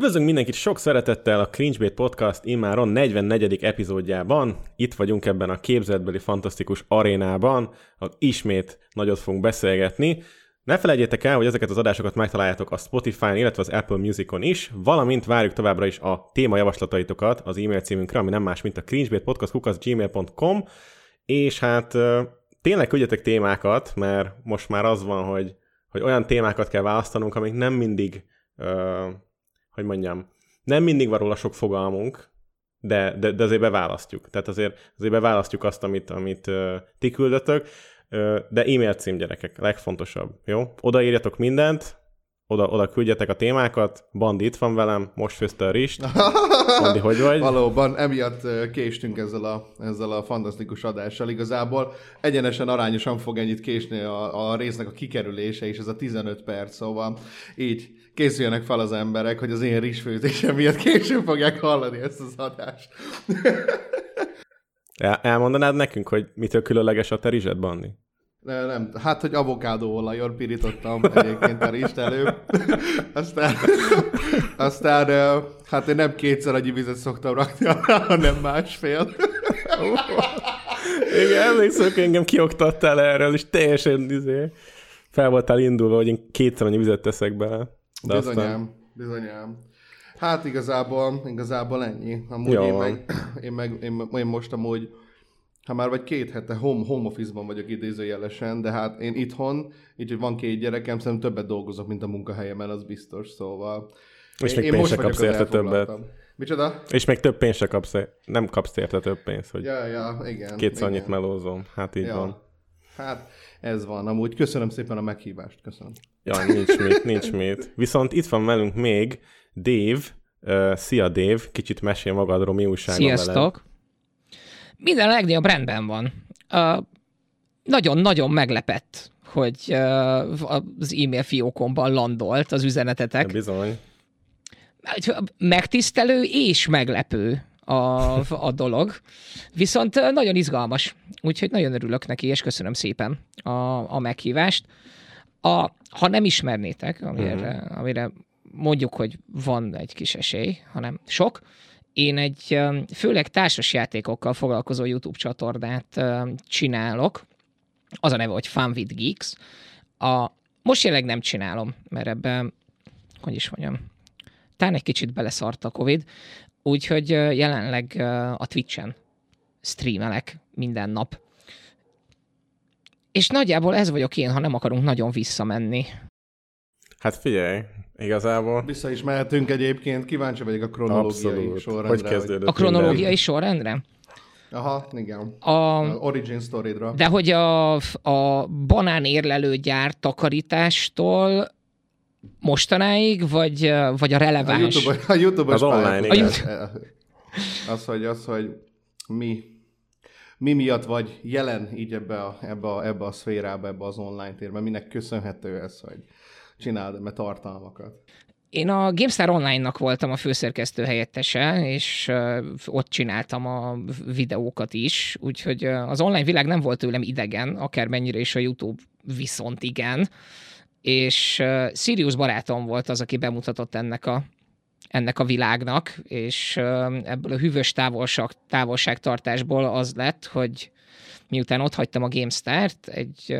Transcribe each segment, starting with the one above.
Üdvözlünk mindenkit sok szeretettel a Cringebait Podcast immáron 44. epizódjában. Itt vagyunk ebben a képzetbeli fantasztikus arénában, ahol ismét nagyot fogunk beszélgetni. Ne felejtjétek el, hogy ezeket az adásokat megtaláljátok a Spotify-on, illetve az Apple Music-on is, valamint várjuk továbbra is a témajavaslataitokat az e-mail címünkre, ami nem más, mint a cringebaitpodcast.gmail.com és hát tényleg küldjetek témákat, mert most már az van, hogy, hogy olyan témákat kell választanunk, amik nem mindig hogy mondjam, nem mindig van róla sok fogalmunk, de, de, de azért beválasztjuk. Tehát azért, azért beválasztjuk azt, amit, amit uh, ti küldötök, de e-mail cím gyerekek, legfontosabb, jó? Odaírjatok mindent, oda, oda küldjetek a témákat, Bandi itt van velem, most főzte a rist. Bandi, hogy vagy? Valóban, emiatt késtünk ezzel a, ezzel a fantasztikus adással. Igazából egyenesen arányosan fog ennyit késni a, a résznek a kikerülése, és ez a 15 perc, szóval így készüljenek fel az emberek, hogy az én rizsfőzésem miatt később fogják hallani ezt az adást. El, elmondanád nekünk, hogy mitől különleges a te rizsed, Bandi? Nem, nem, hát, hogy avokádóolajon pirítottam egyébként a rist előbb. aztán, aztán, hát én nem kétszer annyi vizet szoktam rakni alá, hanem másfél. Igen, emlékszem, engem kioktattál erről, és teljesen izé, fel voltál indulva, hogy én kétszer annyi vizet teszek bele. De aztán... Bizonyám, bizonyám. Hát igazából, igazából ennyi. Amúgy Jó én meg, én meg, én, én most amúgy, ha már vagy két hete home, home office-ban vagyok idézőjelesen, de hát én itthon, így, hogy van két gyerekem, szerintem többet dolgozok, mint a munkahelyemen, az biztos, szóval... És még én pénzt kapsz érte többet. Micsoda? És még több pénzt se kapsz, nem kapsz érte több pénzt, hogy Ja, ja, igen. kétszer annyit melózom. Hát így ja. van. Hát ez van. Amúgy köszönöm szépen a meghívást. Köszönöm. Ja, nincs mit, nincs mit. Viszont itt van velünk még Dave. Uh, szia Dave, kicsit mesél magadról, mi újság van veled. Minden a legnagyobb rendben van. Nagyon-nagyon meglepett, hogy az e-mail fiókomban landolt az üzenetetek. Bizony. Megtisztelő és meglepő a, a dolog. Viszont nagyon izgalmas. Úgyhogy nagyon örülök neki, és köszönöm szépen a, a meghívást. A, ha nem ismernétek, amire, uh-huh. amire mondjuk, hogy van egy kis esély, hanem sok, én egy főleg társasjátékokkal foglalkozó YouTube csatornát csinálok. Az a neve, hogy Fun with Geeks. A, most jelenleg nem csinálom, mert ebben, hogy is mondjam, talán egy kicsit beleszart a Covid, úgyhogy jelenleg a Twitch-en streamelek minden nap. És nagyjából ez vagyok én, ha nem akarunk nagyon visszamenni. Hát figyelj, igazából Vissza is mehetünk egyébként. Kíváncsi vagyok a kronológiai abszolút. sorrendre. Hogy kezdődött A kronológiai minden? sorrendre? Aha, igen. A, A origin story-dra. de hogy a, a banánérlelő gyár takarítástól mostanáig, vagy, vagy a A releváns? YouTube, a YouTube Az online, igen. Az, hogy, az, hogy mi, mi miatt vagy jelen így ebbe a, ebbe, a, ebbe a szférába, ebbe az online térben, minek köszönhető ez, hogy csináld ebbe tartalmakat. Én a GameStar Online-nak voltam a főszerkesztő helyettese, és ott csináltam a videókat is, úgyhogy az online világ nem volt tőlem idegen, akármennyire is a YouTube viszont igen, és Sirius barátom volt az, aki bemutatott ennek a ennek a világnak, és ebből a hűvös távolság, távolságtartásból az lett, hogy miután ott hagytam a GameStar-t, egy,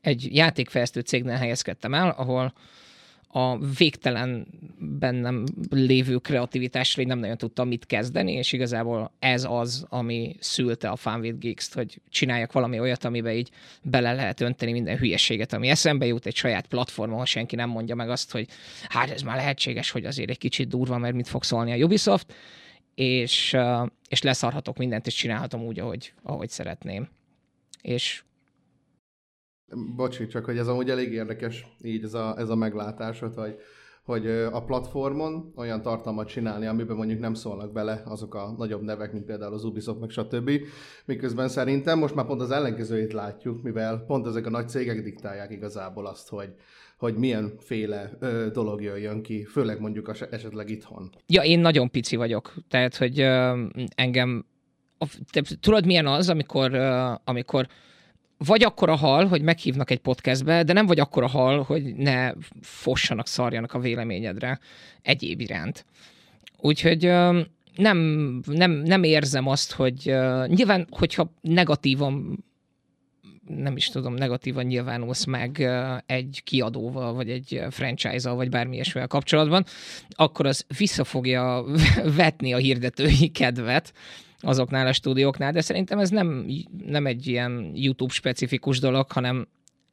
egy játékfejlesztő cégnél helyezkedtem el, ahol a végtelen bennem lévő kreativitásra én nem nagyon tudtam mit kezdeni, és igazából ez az, ami szülte a Fun Geeks-t, hogy csináljak valami olyat, amiben így bele lehet önteni minden hülyeséget, ami eszembe jut egy saját platformon, ha senki nem mondja meg azt, hogy hát ez már lehetséges, hogy azért egy kicsit durva, mert mit fog szólni a Ubisoft, és, és leszarhatok mindent, és csinálhatom úgy, ahogy, ahogy szeretném. És Bocsi, csak hogy ez amúgy elég érdekes, így ez a, ez a meglátásod, hogy, hogy a platformon olyan tartalmat csinálni, amiben mondjuk nem szólnak bele azok a nagyobb nevek, mint például az Ubisoft, meg stb. Miközben szerintem most már pont az ellenkezőjét látjuk, mivel pont ezek a nagy cégek diktálják igazából azt, hogy, hogy milyen féle ö, dolog jöjjön ki, főleg mondjuk as- esetleg itthon. Ja, én nagyon pici vagyok, tehát, hogy ö, engem, a, te, tudod milyen az, amikor, ö, amikor vagy akkor a hal, hogy meghívnak egy podcastbe, de nem vagy akkor a hal, hogy ne fossanak, szarjanak a véleményedre egyéb iránt. Úgyhogy nem, nem, nem érzem azt, hogy nyilván, hogyha negatívan nem is tudom, negatívan nyilvánulsz meg egy kiadóval, vagy egy franchise-al, vagy bármi ilyesmivel kapcsolatban, akkor az vissza fogja vetni a hirdetői kedvet azoknál a stúdióknál, de szerintem ez nem, nem egy ilyen YouTube-specifikus dolog, hanem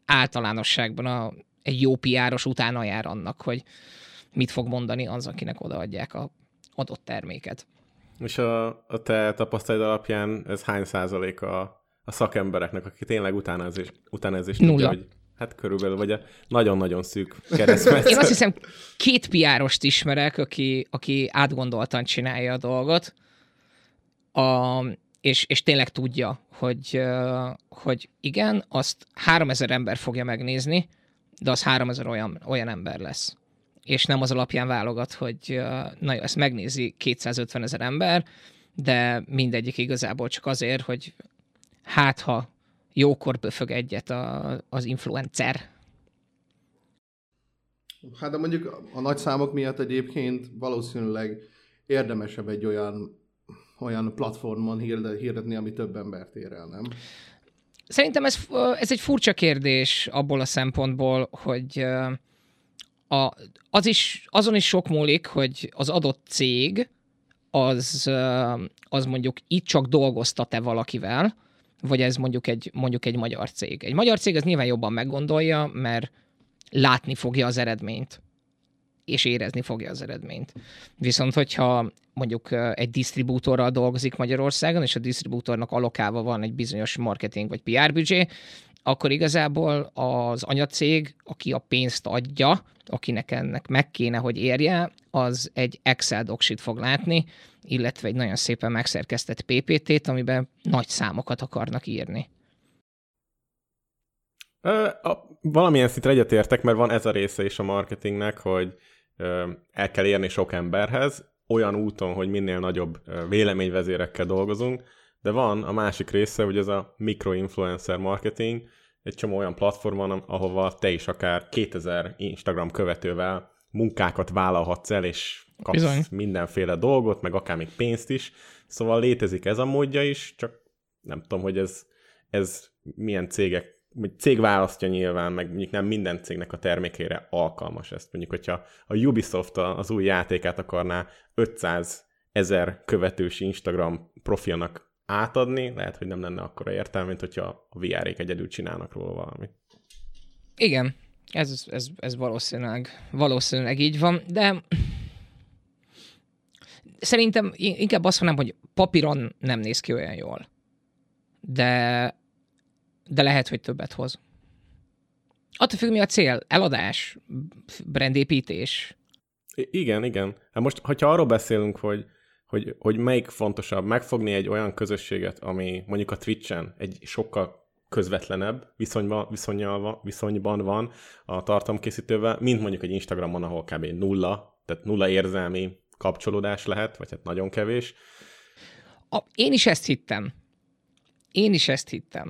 általánosságban a, egy jó piáros utána jár annak, hogy mit fog mondani az, akinek odaadják a adott terméket. És a, a te tapasztalat alapján ez hány százalék a, a szakembereknek, aki tényleg utánezés, utánezés Nulla. tudja, hogy hát körülbelül, vagy a nagyon-nagyon szűk keresztmetszet. Én azt hiszem, két piárost ismerek, aki, aki átgondoltan csinálja a dolgot, a, és, és tényleg tudja, hogy, hogy igen, azt 3000 ember fogja megnézni, de az 3000 olyan, olyan ember lesz. És nem az alapján válogat, hogy na jó, ezt megnézi 250 ezer ember, de mindegyik igazából csak azért, hogy hát ha jókor böfög egyet a, az influencer. Hát de mondjuk a nagy számok miatt egyébként valószínűleg érdemesebb egy olyan olyan platformon hirde- hirdetni, ami több embert ér el, nem? Szerintem ez, ez egy furcsa kérdés abból a szempontból, hogy a, az is, azon is sok múlik, hogy az adott cég az, az mondjuk itt csak dolgoztat-e valakivel, vagy ez mondjuk egy, mondjuk egy magyar cég. Egy magyar cég az nyilván jobban meggondolja, mert látni fogja az eredményt és érezni fogja az eredményt. Viszont, hogyha mondjuk egy disztribútorral dolgozik Magyarországon, és a disztribútornak alokálva van egy bizonyos marketing vagy PR büdzsé, akkor igazából az anyacég, aki a pénzt adja, akinek ennek meg kéne, hogy érje, az egy Excel doksit fog látni, illetve egy nagyon szépen megszerkesztett PPT-t, amiben nagy számokat akarnak írni. Ö, a, valamilyen szintre egyetértek, mert van ez a része is a marketingnek, hogy el kell érni sok emberhez, olyan úton, hogy minél nagyobb véleményvezérekkel dolgozunk, de van a másik része, hogy ez a mikroinfluencer marketing, egy csomó olyan platform van, ahova te is akár 2000 Instagram követővel munkákat vállalhatsz el, és kapsz Bizony. mindenféle dolgot, meg akár még pénzt is. Szóval létezik ez a módja is, csak nem tudom, hogy ez, ez milyen cégek, vagy cég választja nyilván, meg mondjuk nem minden cégnek a termékére alkalmas ezt. Mondjuk, hogyha a Ubisoft az új játékát akarná 500 ezer követős Instagram profilnak átadni, lehet, hogy nem lenne akkora értelme, mint hogyha a VR-ék egyedül csinálnak róla valamit. Igen, ez, ez, ez valószínűleg, valószínűleg így van, de szerintem in- inkább azt mondanám, hogy papíron nem néz ki olyan jól. De, de lehet, hogy többet hoz. Attól függ, mi a cél. Eladás, brandépítés. I- igen, igen. Hát most, hogyha arról beszélünk, hogy, hogy, hogy melyik fontosabb, megfogni egy olyan közösséget, ami mondjuk a Twitch-en egy sokkal közvetlenebb viszonyban, viszonyal van, viszonyban van a tartalomkészítővel, mint mondjuk egy Instagramon, ahol kb. nulla, tehát nulla érzelmi kapcsolódás lehet, vagy hát nagyon kevés. A, én is ezt hittem. Én is ezt hittem.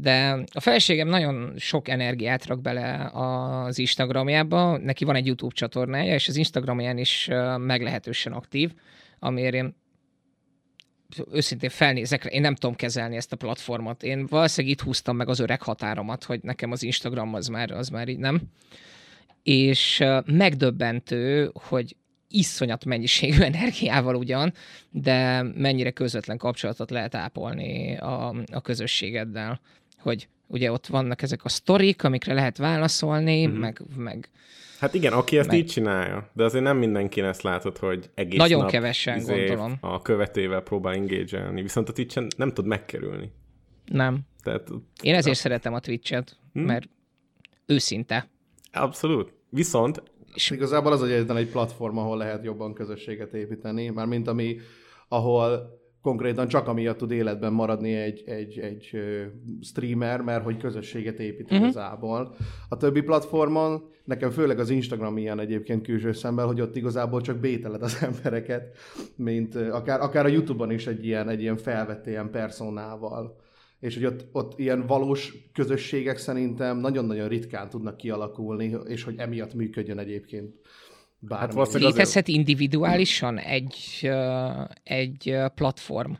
De a feleségem nagyon sok energiát rak bele az Instagramjába, neki van egy YouTube csatornája, és az Instagramján is meglehetősen aktív, amiért én őszintén felnézek én nem tudom kezelni ezt a platformot. Én valószínűleg itt húztam meg az öreg határomat, hogy nekem az Instagram az már, az már így nem. És megdöbbentő, hogy iszonyat mennyiségű energiával ugyan, de mennyire közvetlen kapcsolatot lehet ápolni a, a közösségeddel. Hogy ugye ott vannak ezek a sztorik, amikre lehet válaszolni, Mhm. mm-hmm. meg, meg Hát igen, aki ezt Meg- így csinálja, de azért nem mindenki ezt látod, hogy egész Nagyon nap kevesen, izé gondolom. a követővel próbál engage viszont a Twitch-en nem tud megkerülni. Nem. Tehát Én ezért szeretem a Twitch-et, Hm? mert őszinte. abszolút. Viszont És igazából az egyetlen egy platform, ahol lehet jobban közösséget építeni, már mint ami, ahol konkrétan csak amiatt tud életben maradni egy, egy, egy streamer, mert hogy közösséget épít uh-huh. igazából. A többi platformon, nekem főleg az Instagram ilyen egyébként külső szemmel, hogy ott igazából csak bételed az embereket, mint akár, akár a Youtube-on is egy ilyen, egy ilyen felvett ilyen personával. És hogy ott, ott ilyen valós közösségek szerintem nagyon-nagyon ritkán tudnak kialakulni, és hogy emiatt működjön egyébként bármi. Hát valószínűleg azért- Létezhet individuálisan egy, egy platform,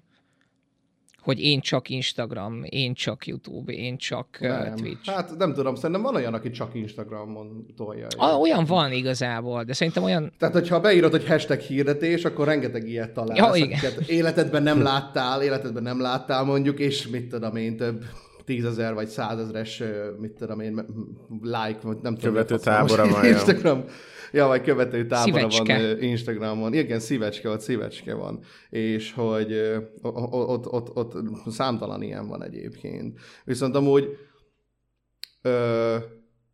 hogy én csak Instagram, én csak YouTube, én csak nem. Twitch. Hát nem tudom, szerintem van olyan, aki csak Instagramon tolja. Ah, olyan van igazából, de szerintem olyan... Tehát, hogyha beírod, hogy hashtag hirdetés, akkor rengeteg ilyet találsz. Ja, igen. életedben nem láttál, életedben nem láttál mondjuk, és mit tudom én, több tízezer vagy százezres, mit tudom én, like, vagy nem tudom. Követő a tábora van. Instagram. Ja, vagy követő tábora Szívecske. van Instagramon. Igen, szívecske, ott szívecske van. És hogy ö, o- o- ott, ott, ott számtalan ilyen van egyébként. Viszont amúgy ö,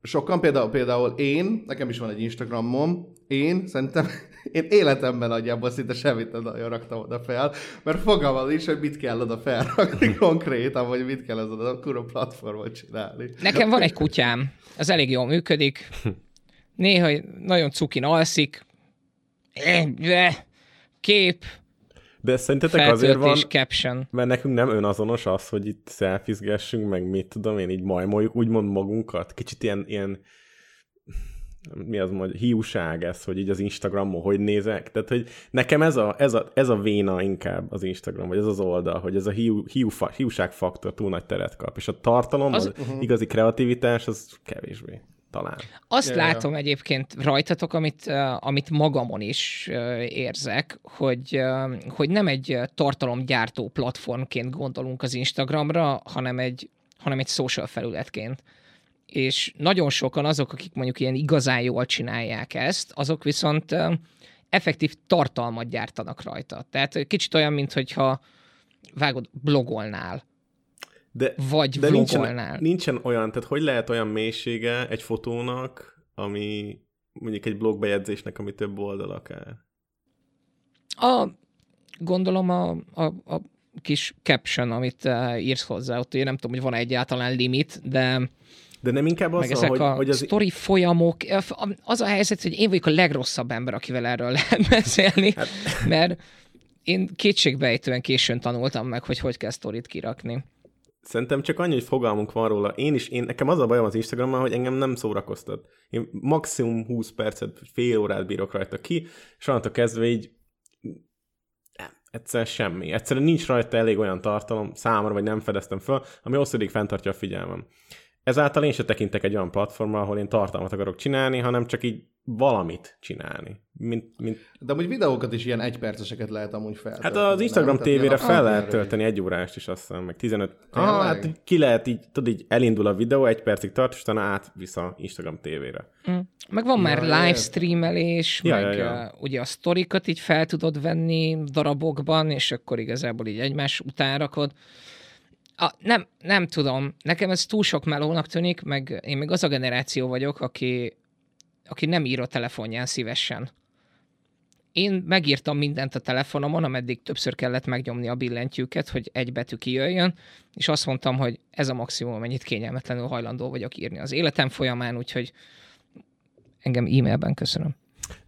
sokan, például, például én, nekem is van egy Instagramom, én szerintem, én életemben nagyjából szinte semmit nem nagyon raktam oda fel, mert fogalmam is, hogy mit kell oda felrakni konkrétan, vagy mit kell azon a kurva platformot csinálni. Nekem van egy kutyám, az elég jól működik. Néha nagyon cukin alszik. Kép, de szerintetek azért van, caption. mert nekünk nem önazonos az, hogy itt szelfizgessünk, meg mit tudom én, így majmoljuk úgymond magunkat. Kicsit ilyen, ilyen mi az mondja, hiúság ez, hogy így az Instagramon hogy nézek. Tehát, hogy nekem ez a, ez a, ez a véna inkább az Instagram, vagy ez az oldal, hogy ez a hiú, hiú, hiúságfaktor túl nagy teret kap. És a tartalom, az, Az- az igazi kreativitás, az kevésbé. Talán. Azt Ja, yeah, ja. látom egyébként rajtatok, amit, amit magamon is érzek, hogy, hogy nem egy tartalomgyártó platformként gondolunk az Instagramra, hanem egy, hanem egy social felületként. És nagyon sokan azok, akik mondjuk ilyen igazán jól csinálják ezt, azok viszont effektív tartalmat gyártanak rajta. Tehát kicsit olyan, mintha vágod, blogolnál, De, vagy de nincsen, vlogolnál. nincsen olyan, tehát hogy lehet olyan mélysége egy fotónak, ami mondjuk egy blogbejegyzésnek, ami több oldal akár. A, gondolom a, a, a kis caption, amit uh, írsz hozzá, ott ugye nem tudom, hogy van egyáltalán limit, de De nem inkább az, meg ezek hogy, a hogy az, sztori folyamok, az a helyzet, hogy én vagyok a legrosszabb ember, akivel erről lehet beszélni, Hát- mert én kétségbejtően későn tanultam meg, hogy hogy kell sztorit kirakni. Szerintem csak annyi, hogy fogalmunk van róla. Én is, én, nekem az a bajom az Instagrammal, hogy engem nem szórakoztat. Én maximum 20 percet, fél órát bírok rajta ki, és onnantól kezdve így nem, egyszer semmi. Egyszerűen nincs rajta elég olyan tartalom számomra, vagy nem fedeztem föl, ami hosszú ideig fenntartja a figyelmem. Ezáltal én se tekintek egy olyan platformra, ahol én tartalmat akarok csinálni, hanem csak így valamit csinálni. Mint, mint... De amúgy videókat is ilyen egyperceseket lehet amúgy feltölteni. Hát az Instagram tévére fel lehet tölteni egy órást is, azt hiszem, meg 15. Tényleg? Ah, hát ki lehet így, tudod, így elindul a videó, egy percig tart, és utána átvisz a Instagram tévére. Mm. Meg van már Ja, livestreamelés, Ja, meg ja, ja. uh, ugye a sztorikat így fel tudod venni darabokban, és akkor igazából így egymás után rakod. A, nem, nem tudom, nekem ez túl sok melónak tűnik, meg én még az a generáció vagyok, aki, aki nem ír a telefonján szívesen. Én megírtam mindent a telefonomon, ameddig többször kellett megnyomni a billentyűket, hogy egy betű kijöjjön, és azt mondtam, hogy ez a maximum, amennyit kényelmetlenül hajlandó vagyok írni az életem folyamán, úgyhogy engem e-mailben köszönöm.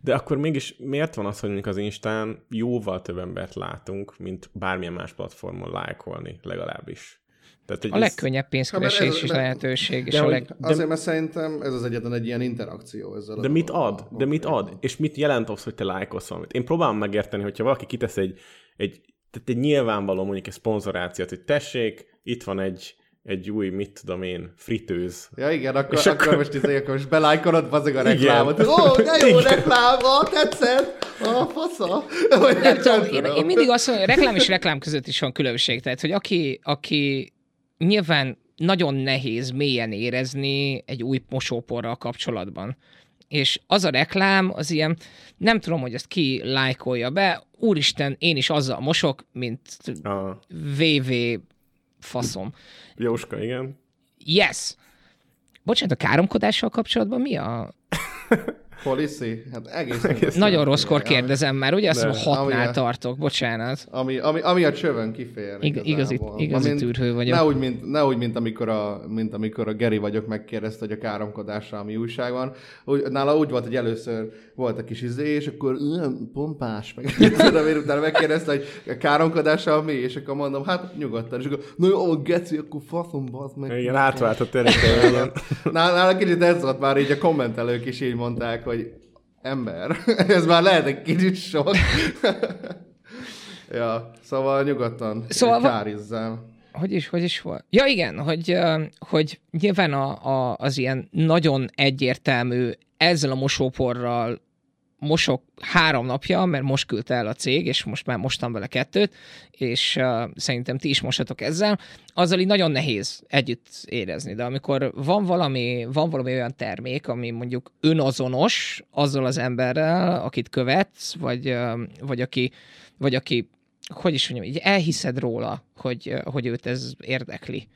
De akkor mégis miért van az, hogy mondjuk az Instán jóval több embert látunk, mint bármilyen más platformon lájkolni legalábbis? Tehát, hogy A legkönnyebb pénzkeresés Hát, ez- és lehetőség, és de a hogy- leg... De- Azért, mert szerintem ez az egyetlen egy ilyen interakció ezzel. a De mit ad? De mit ad? És mit jelent az, hogy te lájkolsz valamit? Én próbálom megérteni, hogyha valaki kitesz egy, egy, tehát egy nyilvánvaló mondjuk egy szponzorációt, hogy tessék, itt van egy, egy új, mit tudom én, fritőz. Ja igen, akkor, És akkor, akkor- most, izé, akkor most belájkolod bazeg a reklámot. Ó, de jó Igen. reklám, ó, tetszett, a fasza. Nem tudom, én, én mindig azt mondom, hogy reklám és reklám között is van különbség. Tehát, hogy aki, aki nyilván nagyon nehéz mélyen érezni egy új mosóporral kapcsolatban. és az a reklám, az ilyen, nem tudom, hogy ezt ki lájkolja be, úristen, én is azzal mosok, mint VV faszom. Jóska, igen. Yes! Bocsánat, a káromkodással kapcsolatban mi a... Policy? Hát egészen. Egész Nagyon rosszkor kérdezem már, ugye? Azt mondom, hatnál amilyen- tartok, bocsánat. Ami, ami, ami a csövön kifér. Ig- igazi- igazi Amint- tűrhő vagyok. Ne úgy, mint, ne úgy mint, amikor a, mint amikor a Geri vagyok megkérdezte, hogy a káromkodásra ami újság van. Úgy, nála úgy volt, hogy először volt a kis izé, és akkor "Üm, pompás, meg tudom, én utána megkérdezte, hogy a káromkodása mi, és akkor mondom, hát nyugodtan, és akkor, na jó, geci, akkor faszom, bazd meg. Igen, átváltott tényleg. Nála, nála kicsit ez volt már így a kommentelők is így mondták, hogy ember, ez már lehet egy kicsit sok. ja, szóval nyugodtan Szóval va- kárizzál. Hogy is, hogy is volt? Ja igen, hogy, hogy nyilván a, a, az ilyen nagyon egyértelmű, ezzel a mosóporral mosok három napja, mert most küldte el a cég, és most már mostam vele kettőt, és uh, szerintem ti is mosatok ezzel, azzal így nagyon nehéz együtt érezni, de amikor van valami, van valami olyan termék, ami mondjuk önazonos azzal az emberrel, akit követsz, vagy, uh, vagy aki, vagy aki hogy is mondjam, így elhiszed róla, hogy, hogy őt ez érdekli.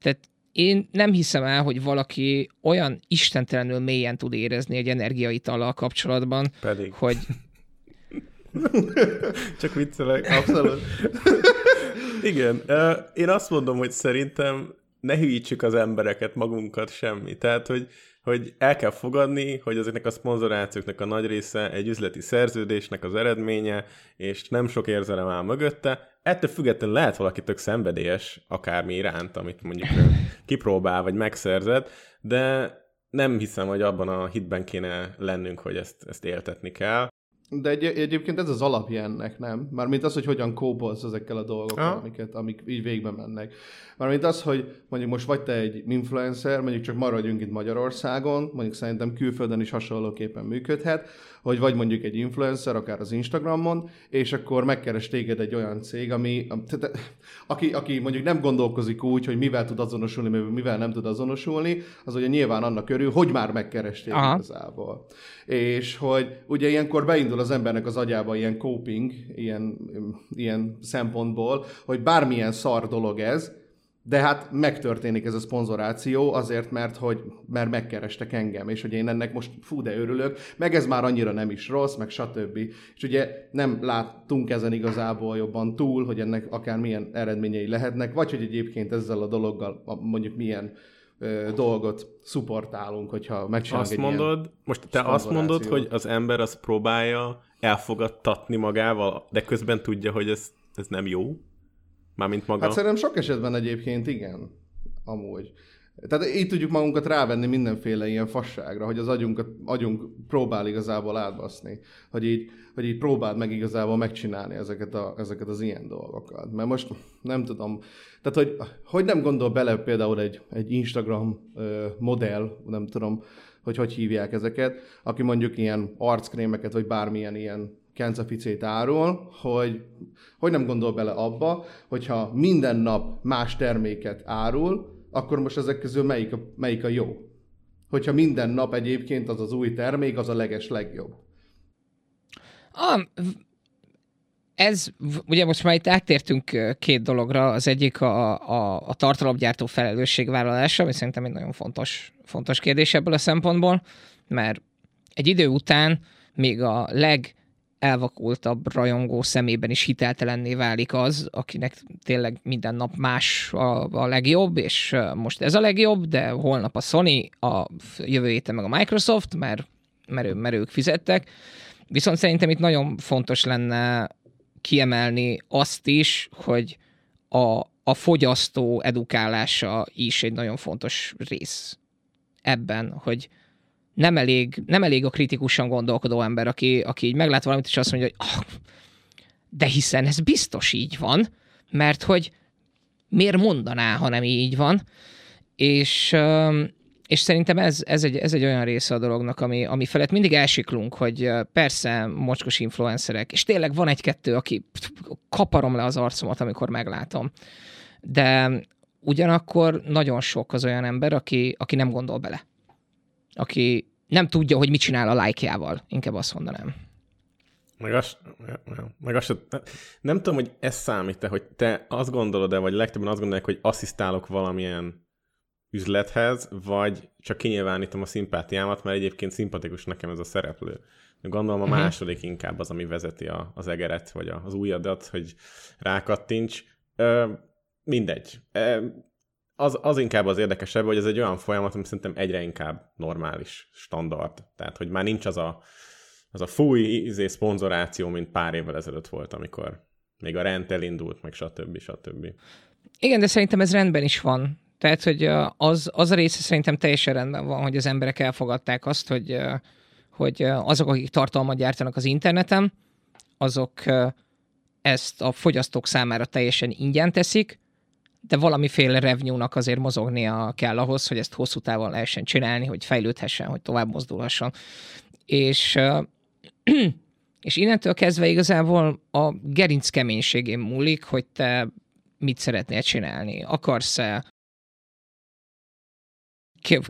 Tehát én nem hiszem el, hogy valaki olyan istentelenül mélyen tud érezni egy energiaitallal kapcsolatban, Pedig. hogy Csak viccelek. Abszolút. Igen, én azt mondom, hogy szerintem ne hülyítsük az embereket, magunkat, semmi. Tehát, hogy, hogy el kell fogadni, hogy ezeknek a szponzorációknak a nagy része egy üzleti szerződésnek az eredménye, és nem sok érzelem áll mögötte. Ettől függetlenül lehet valaki tök szenvedélyes akármi iránt, amit mondjuk kipróbál, vagy megszerzett, de nem hiszem, hogy abban a hitben kéne lennünk, hogy ezt, ezt éltetni kell. De egy, egyébként ez az alapja ennek, nem? Mármint az, hogy hogyan kópolsz ezekkel a dolgokkal, amiket, amik így végbe mennek. Mármint az, hogy mondjuk most vagy te egy influencer, mondjuk csak maradjunk itt Magyarországon, mondjuk szerintem külföldön is hasonlóképpen működhet, hogy vagy mondjuk egy influencer, akár az Instagramon, és akkor megkeres téged egy olyan cég, ami, tehát, aki, aki mondjuk nem gondolkozik úgy, hogy mivel tud azonosulni, mivel nem tud azonosulni, az ugye nyilván annak körül, hogy már megkeres téged Aha. igazából. És hogy ugye ilyenkor beindul az embernek az agyába ilyen coping, ilyen, ilyen szempontból, hogy bármilyen szar dolog ez, de hát megtörténik ez a szponzoráció azért, mert hogy mert megkerestek engem, és hogy én ennek most fú, de örülök, meg ez már annyira nem is rossz, meg stb. És ugye nem láttunk ezen igazából jobban túl, hogy ennek akár milyen eredményei lehetnek, vagy hogy egyébként ezzel a dologgal mondjuk milyen ö, dolgot szuportálunk, hogyha megcsinálunk Azt mondod, most te azt mondod, hogy az ember azt próbálja elfogadtatni magával, de közben tudja, hogy ez, ez nem jó? Mármint maga. Hát szerintem sok esetben egyébként igen, amúgy. Tehát így tudjuk magunkat rávenni mindenféle ilyen fasságra, hogy az agyunkat, agyunk próbál igazából átbaszni, hogy így, hogy így próbáld meg igazából megcsinálni ezeket, a, ezeket az ilyen dolgokat. Mert most nem tudom, tehát hogy, hogy nem gondol bele például egy, egy Instagram ö, modell, nem tudom, hogy hogy hívják ezeket, aki mondjuk ilyen arckrémeket, vagy bármilyen ilyen kencaficét árul, hogy, hogy nem gondol bele abba, hogyha minden nap más terméket árul, akkor most ezek közül melyik a, melyik a jó? Hogyha minden nap egyébként az az új termék, az a leges legjobb. V- ez, ugye most már itt áttértünk két dologra, az egyik a, a, a tartalomgyártó felelősségvállalása, ami szerintem egy nagyon fontos, fontos kérdés ebből a szempontból, mert egy idő után még a legelvakultabb rajongó szemében is hiteltelenné válik az, akinek tényleg minden nap más a, a legjobb, és most ez a legjobb, de holnap a Sony, a jövő héten meg a Microsoft, mert, mert, mert ők fizettek, Viszont szerintem itt nagyon fontos lenne kiemelni azt is, hogy a, a fogyasztó edukálása is egy nagyon fontos rész ebben, hogy nem elég, nem elég a kritikusan gondolkodó ember, aki, aki így meglát valamit, és azt mondja, hogy ah, de hiszen ez biztos így van, mert hogy miért mondaná, ha nem így van, és, és szerintem ez, ez, egy, ez egy olyan része a dolognak, ami, ami felett mindig elsiklunk, hogy persze mocskos influencerek, és tényleg van egy-kettő, aki kaparom le az arcomat, amikor meglátom. De ugyanakkor nagyon sok az olyan ember, aki, aki nem gondol bele. Aki nem tudja, hogy mit csinál a like-jával, inkább azt mondanám. Meg azt, meg azt nem tudom, hogy ez számít-e, hogy te azt gondolod-e, vagy legtöbben azt gondolják, hogy asszisztálok valamilyen üzlethez, vagy csak kinyilvánítom a szimpátiámat, mert egyébként szimpatikus nekem ez a szereplő. Gondolom a uh-huh. második inkább az, ami vezeti a, az egeret, vagy az újadat, hogy rákattints. Ö, mindegy. Ö, az, az inkább az érdekesebb, hogy ez egy olyan folyamat, ami szerintem egyre inkább normális, standard. Tehát, hogy már nincs az a, az a fúj izé, szponzoráció, mint pár évvel ezelőtt volt, amikor még a rent elindult, meg stb. stb. Igen, de szerintem ez rendben is van. Tehát, hogy az, az a része szerintem teljesen rendben van, hogy az emberek elfogadták azt, hogy, hogy azok, akik tartalmat gyártanak az interneten, azok ezt a fogyasztók számára teljesen ingyen teszik, de valamiféle revenue-nak azért mozognia kell ahhoz, hogy ezt hosszú távon lehessen csinálni, hogy fejlődhessen, hogy tovább mozdulhasson. És, és innentől kezdve igazából a gerinc keménységén múlik, hogy te mit szeretnél csinálni. Akarsz-e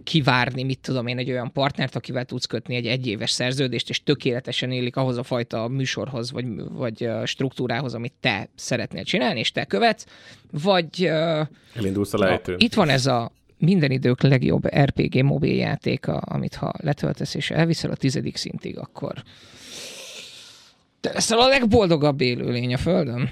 kivárni, mit tudom én, egy olyan partnert, akivel tudsz kötni egy egyéves szerződést, és tökéletesen élik ahhoz a fajta műsorhoz, vagy, vagy struktúrához, amit te szeretnél csinálni, és te követsz, vagy... Elindulsz a lejtőn. Itt van ez a minden idők legjobb RPG mobil játéka, amit ha letöltesz és elviszel a tizedik szintig, akkor te leszel a legboldogabb élőlény a Földön.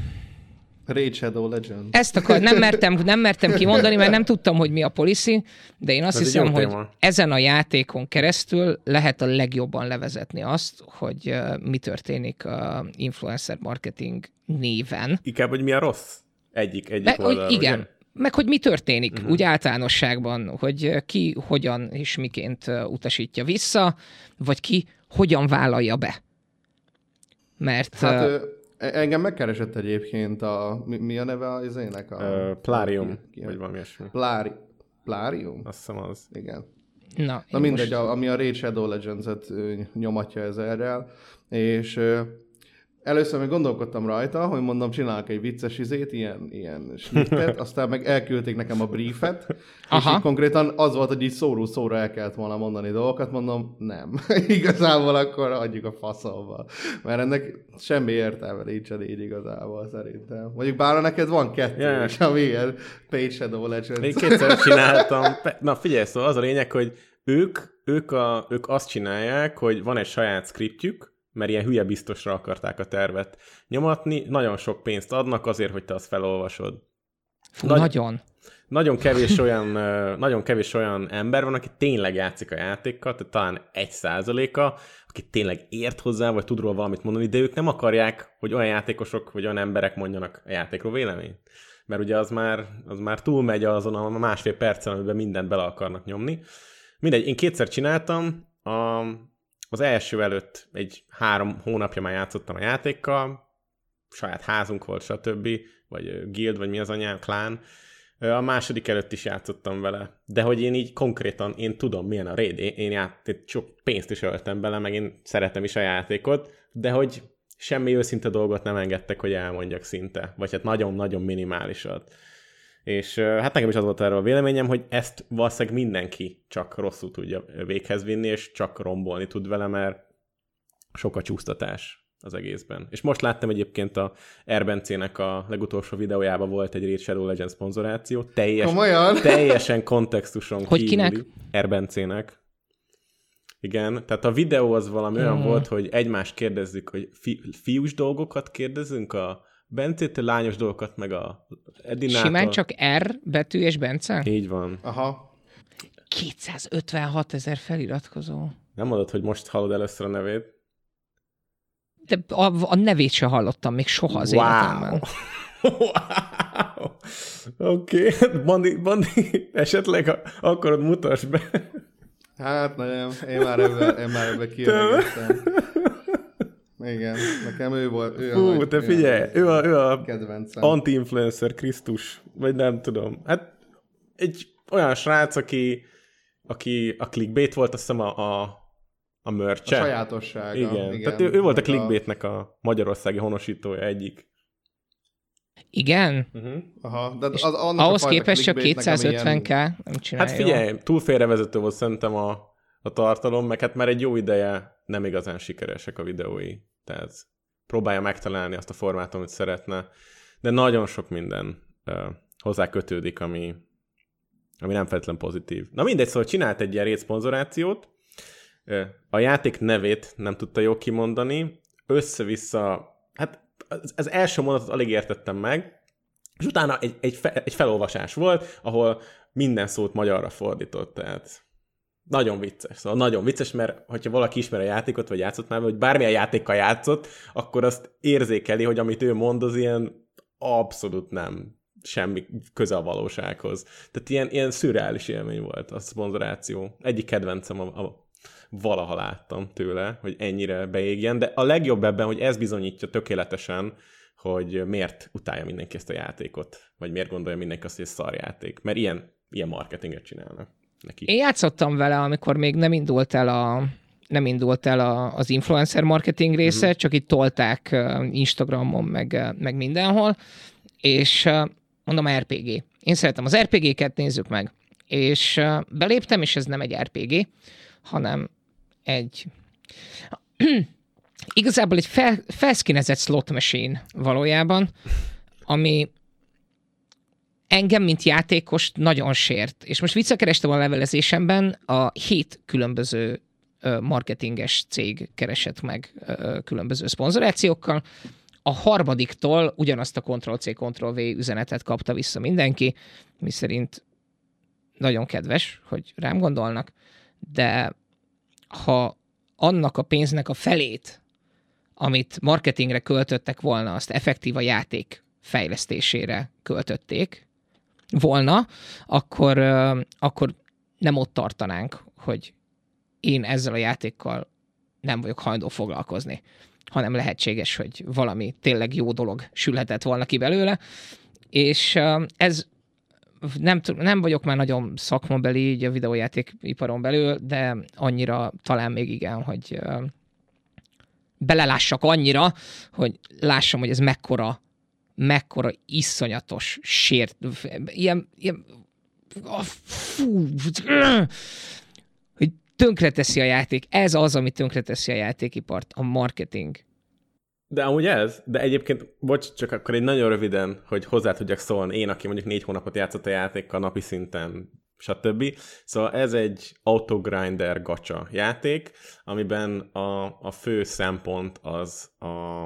Raid Shadow Legend. Ezt akar, nem mertem, nem mertem kimondani, mert nem tudtam, hogy mi a policy, de én azt Ez hiszem, hogy téma. ezen a játékon keresztül lehet a legjobban levezetni azt, hogy uh, mi történik a influencer marketing néven. Inkább, hogy mi a rossz egyik, egyik Be, hogy Igen, ugye? meg hogy mi történik uh-huh. úgy általánosságban, hogy ki hogyan és miként utasítja vissza, vagy ki hogyan vállalja be. Mert... Hát, uh, engem megkeresett egyébként a... Mi, mi a neve az ének? A, uh, Plarium, ki, vagy valami ilyesmi. Plári, Plarium? Azt hiszem az. Igen. Na, Na mindegy, most... a, ami a Raid Shadow Legends-et nyomatja ezerrel, és Először még gondolkodtam rajta, hogy mondom, csinálok egy vicces izét, ilyen, ilyen snittet, aztán meg elküldték nekem a briefet, Aha. és így konkrétan az volt, hogy így szóró szóra el kellett volna mondani dolgokat, mondom, nem. igazából akkor adjuk a faszomba. Mert ennek semmi értelme nincsen így igazából szerintem. Mondjuk bár neked van kettő yeah. is, ami ilyen Page Shadow Legends. Még kétszer csináltam. Na figyelj, szóval az a lényeg, hogy ők, ők, a, ők azt csinálják, hogy van egy saját skriptjük, mert ilyen hülye biztosra akarták a tervet nyomatni. Nagyon sok pénzt adnak azért, hogy te azt felolvasod. Fú, Nagy, nagyon. Nagyon kevés, olyan, nagyon kevés olyan ember van, aki tényleg játszik a játékkal, tehát talán egy százaléka, aki tényleg ért hozzá, vagy tud róla valamit mondani, de ők nem akarják, hogy olyan játékosok, vagy olyan emberek mondjanak a játékról véleményt. Mert ugye az már, az már túlmegy azon a másfél percen, amiben mindent bele akarnak nyomni. Mindegy, én kétszer csináltam, a, az első előtt egy három hónapja már játszottam a játékkal, saját házunk volt, stb., vagy guild, vagy mi az anyám, klán. A második előtt is játszottam vele, de hogy én így konkrétan, én tudom, milyen a raid, én, én ját, sok pénzt is öltem bele, meg én szeretem is a játékot, de hogy semmi őszinte dolgot nem engedtek, hogy elmondjak szinte, vagy hát nagyon-nagyon minimálisat. És hát nekem is az volt erről a véleményem, hogy ezt valószínűleg mindenki csak rosszul tudja véghez vinni, és csak rombolni tud vele, mert sok a csúsztatás az egészben. És most láttam egyébként a Erbencének a legutolsó videójában volt egy Raid Shadow Legends szponzoráció, teljes, teljesen kontextuson hogy kívüli. Kinek? Erbencének. Igen, tehát a videó az valami mm. olyan volt, hogy egymást kérdezzük, hogy fi, fiús dolgokat kérdezünk a Bencétől lányos dolgokat, meg a Edinától. Simán csak R betű és Bence? Így van. Aha. 256 ezer feliratkozó. Nem mondod, hogy most hallod először a nevét? De a, a nevét se hallottam még soha az wow. életemben. Wow. Oké, okay. Bandi, Bandi, esetleg akkor mutasd be. Hát nem, én már ebben, én már ebben. Igen, nekem ő volt. Ő Hú, a, te figyelj, ő a, ő a anti-influencer Krisztus, vagy nem tudom. Hát egy olyan srác, aki, aki a clickbait volt, azt hiszem a, a, a mörcse. A sajátossága. Igen, igen. tehát ő, ő volt a clickbaitnek a magyarországi honosítója egyik. Igen? Uh-huh. Aha, de az, ahhoz képest csak 250k nem csinálja Hát figyelj, túl félrevezető volt szerintem a, a tartalom, meg hát már egy jó ideje nem igazán sikeresek a videói. Tehát próbálja megtalálni azt a formátumot, amit szeretne, de nagyon sok minden uh, hozzá kötődik, ami, ami nem feltétlenül pozitív. Na mindegy, szóval csinált egy ilyen rétszponzorációt, uh, a játék nevét nem tudta jól kimondani, össze-vissza, hát az első mondatot alig értettem meg, és utána egy, egy, fe, egy felolvasás volt, ahol minden szót magyarra fordított, tehát nagyon vicces. Szóval nagyon vicces, mert hogyha valaki ismer a játékot, vagy játszott már, vagy bármilyen játékkal játszott, akkor azt érzékeli, hogy amit ő mond, az ilyen abszolút nem semmi köze a valósághoz. Tehát ilyen, ilyen szürreális élmény volt a szponzoráció. Egyik kedvencem a, a valaha láttam tőle, hogy ennyire beégjen, de a legjobb ebben, hogy ez bizonyítja tökéletesen, hogy miért utálja mindenki ezt a játékot, vagy miért gondolja mindenki azt, hogy ez szarjáték. Mert ilyen, ilyen marketinget csinálnak neki. Én játszottam vele, amikor még nem indult el a, nem indult el a, az influencer marketing része, uh-huh. csak itt tolták Instagramon, meg, meg mindenhol, és mondom RPG. Én szeretem az RPG-ket, nézzük meg. És beléptem, és ez nem egy RPG, hanem egy igazából egy fel, felszkinezett slot machine valójában, ami engem, mint játékos nagyon sért. És most visszakerestem a levelezésemben, a hét különböző marketinges cég keresett meg különböző szponzorációkkal. A harmadiktól ugyanazt a Ctrl-C, Ctrl-V üzenetet kapta vissza mindenki, mi szerint nagyon kedves, hogy rám gondolnak, de ha annak a pénznek a felét, amit marketingre költöttek volna, azt effektív a játék fejlesztésére költötték volna, akkor, akkor nem ott tartanánk, hogy én ezzel a játékkal nem vagyok hajlandó foglalkozni, hanem lehetséges, hogy valami tényleg jó dolog sülhetett volna ki belőle, és ez nem, nem vagyok már nagyon szakmabeli így a videójátékiparon belül, de annyira talán még igen, hogy belelássak annyira, hogy lássam, hogy ez mekkora, mekkora iszonyatos sért, ilyen, ilyen fú, hogy tönkreteszi a játék. Ez az, ami tönkreteszi a játékipart, a marketing. De amúgy ez, de egyébként, bocs, csak akkor egy nagyon röviden, hogy hozzá tudjak szólni, én, aki mondjuk négy hónapot játszott a játékkal napi szinten, stb. Szóval ez egy autogrinder gacsa játék, amiben a, a fő szempont az a,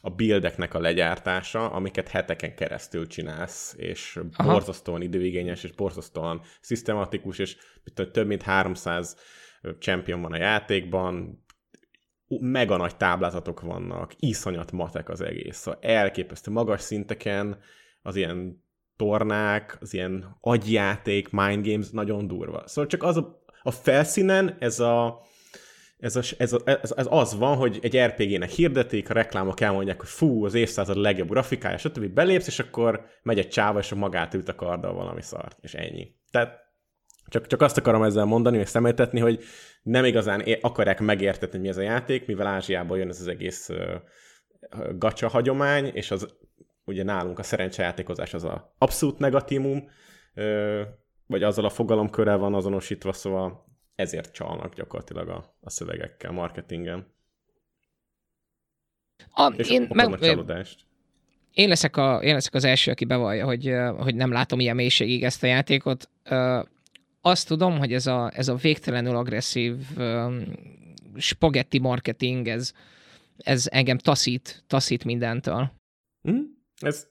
a buildeknek a legyártása, amiket heteken keresztül csinálsz, és Aha. borzasztóan időigényes, és borzasztóan szisztematikus, és több mint 300 champion van a játékban, mega nagy táblázatok vannak, iszonyat matek az egész, szóval elképesztő magas szinteken, az ilyen tornák, az ilyen agyjáték, mind games nagyon durva. Szóval csak az a, a felszínen ez a, ez, a, ez, a, ez, ez az van, hogy egy RPG-nek hirdetik, a reklámok elmondják, hogy fú, az évszázad legjobb grafikája, stb. belépsz, és akkor megy egy csáva, és magát ült a karddal valami szart, és ennyi. Tehát csak, csak azt akarom ezzel mondani, hogy szemléltetni, hogy nem igazán akarják megértetni, mi ez a játék, mivel Ázsiából jön ez az egész gacsa hagyomány, és az ugye nálunk a szerencsejátékozás az a abszolút negatívum, vagy azzal a fogalomkörrel van azonosítva, szóval ezért csalnak gyakorlatilag a, a szövegekkel, marketingen. A, és én meg, csalódást. Én leszek, a, én leszek az első, aki bevallja, hogy, hogy nem látom ilyen mélységig ezt a játékot azt tudom, hogy ez a, ez a végtelenül agresszív spagetti marketing, ez, ez engem taszít, taszít mindentől. Mm, ez,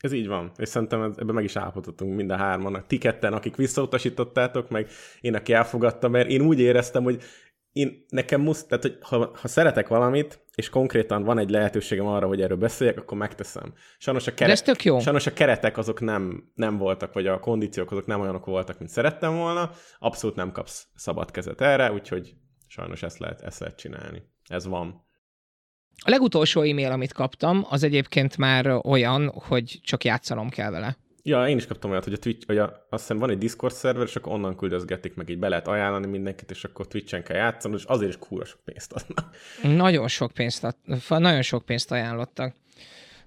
ez, így van, és szerintem ebben meg is állapodhatunk mind a hárman. Ti ketten, akik visszautasítottátok, meg én, aki elfogadtam, mert én úgy éreztem, hogy én nekem musz, tehát hogy ha, ha szeretek valamit, és konkrétan van egy lehetőségem arra, hogy erről beszéljek, akkor megteszem. Sajnos a, kere- ez tök jó. Sajnos a keretek azok nem, nem voltak, vagy a kondíciók azok nem olyanok voltak, mint szerettem volna. Abszolút nem kapsz szabad kezet erre, úgyhogy sajnos ezt lehet, ezt lehet csinálni. Ez van. A legutolsó e-mail, amit kaptam, az egyébként már olyan, hogy csak játszanom kell vele. Ja, én is kaptam olyat, hogy a Twitch, hogy a, azt hiszem van egy Discord szerver, és akkor onnan küldözgetik, meg így be lehet ajánlani mindenkit, és akkor Twitch-en kell játszani, és azért is kúra sok pénzt adnak. Nagyon sok pénzt, ad, nagyon sok pénzt ajánlottak.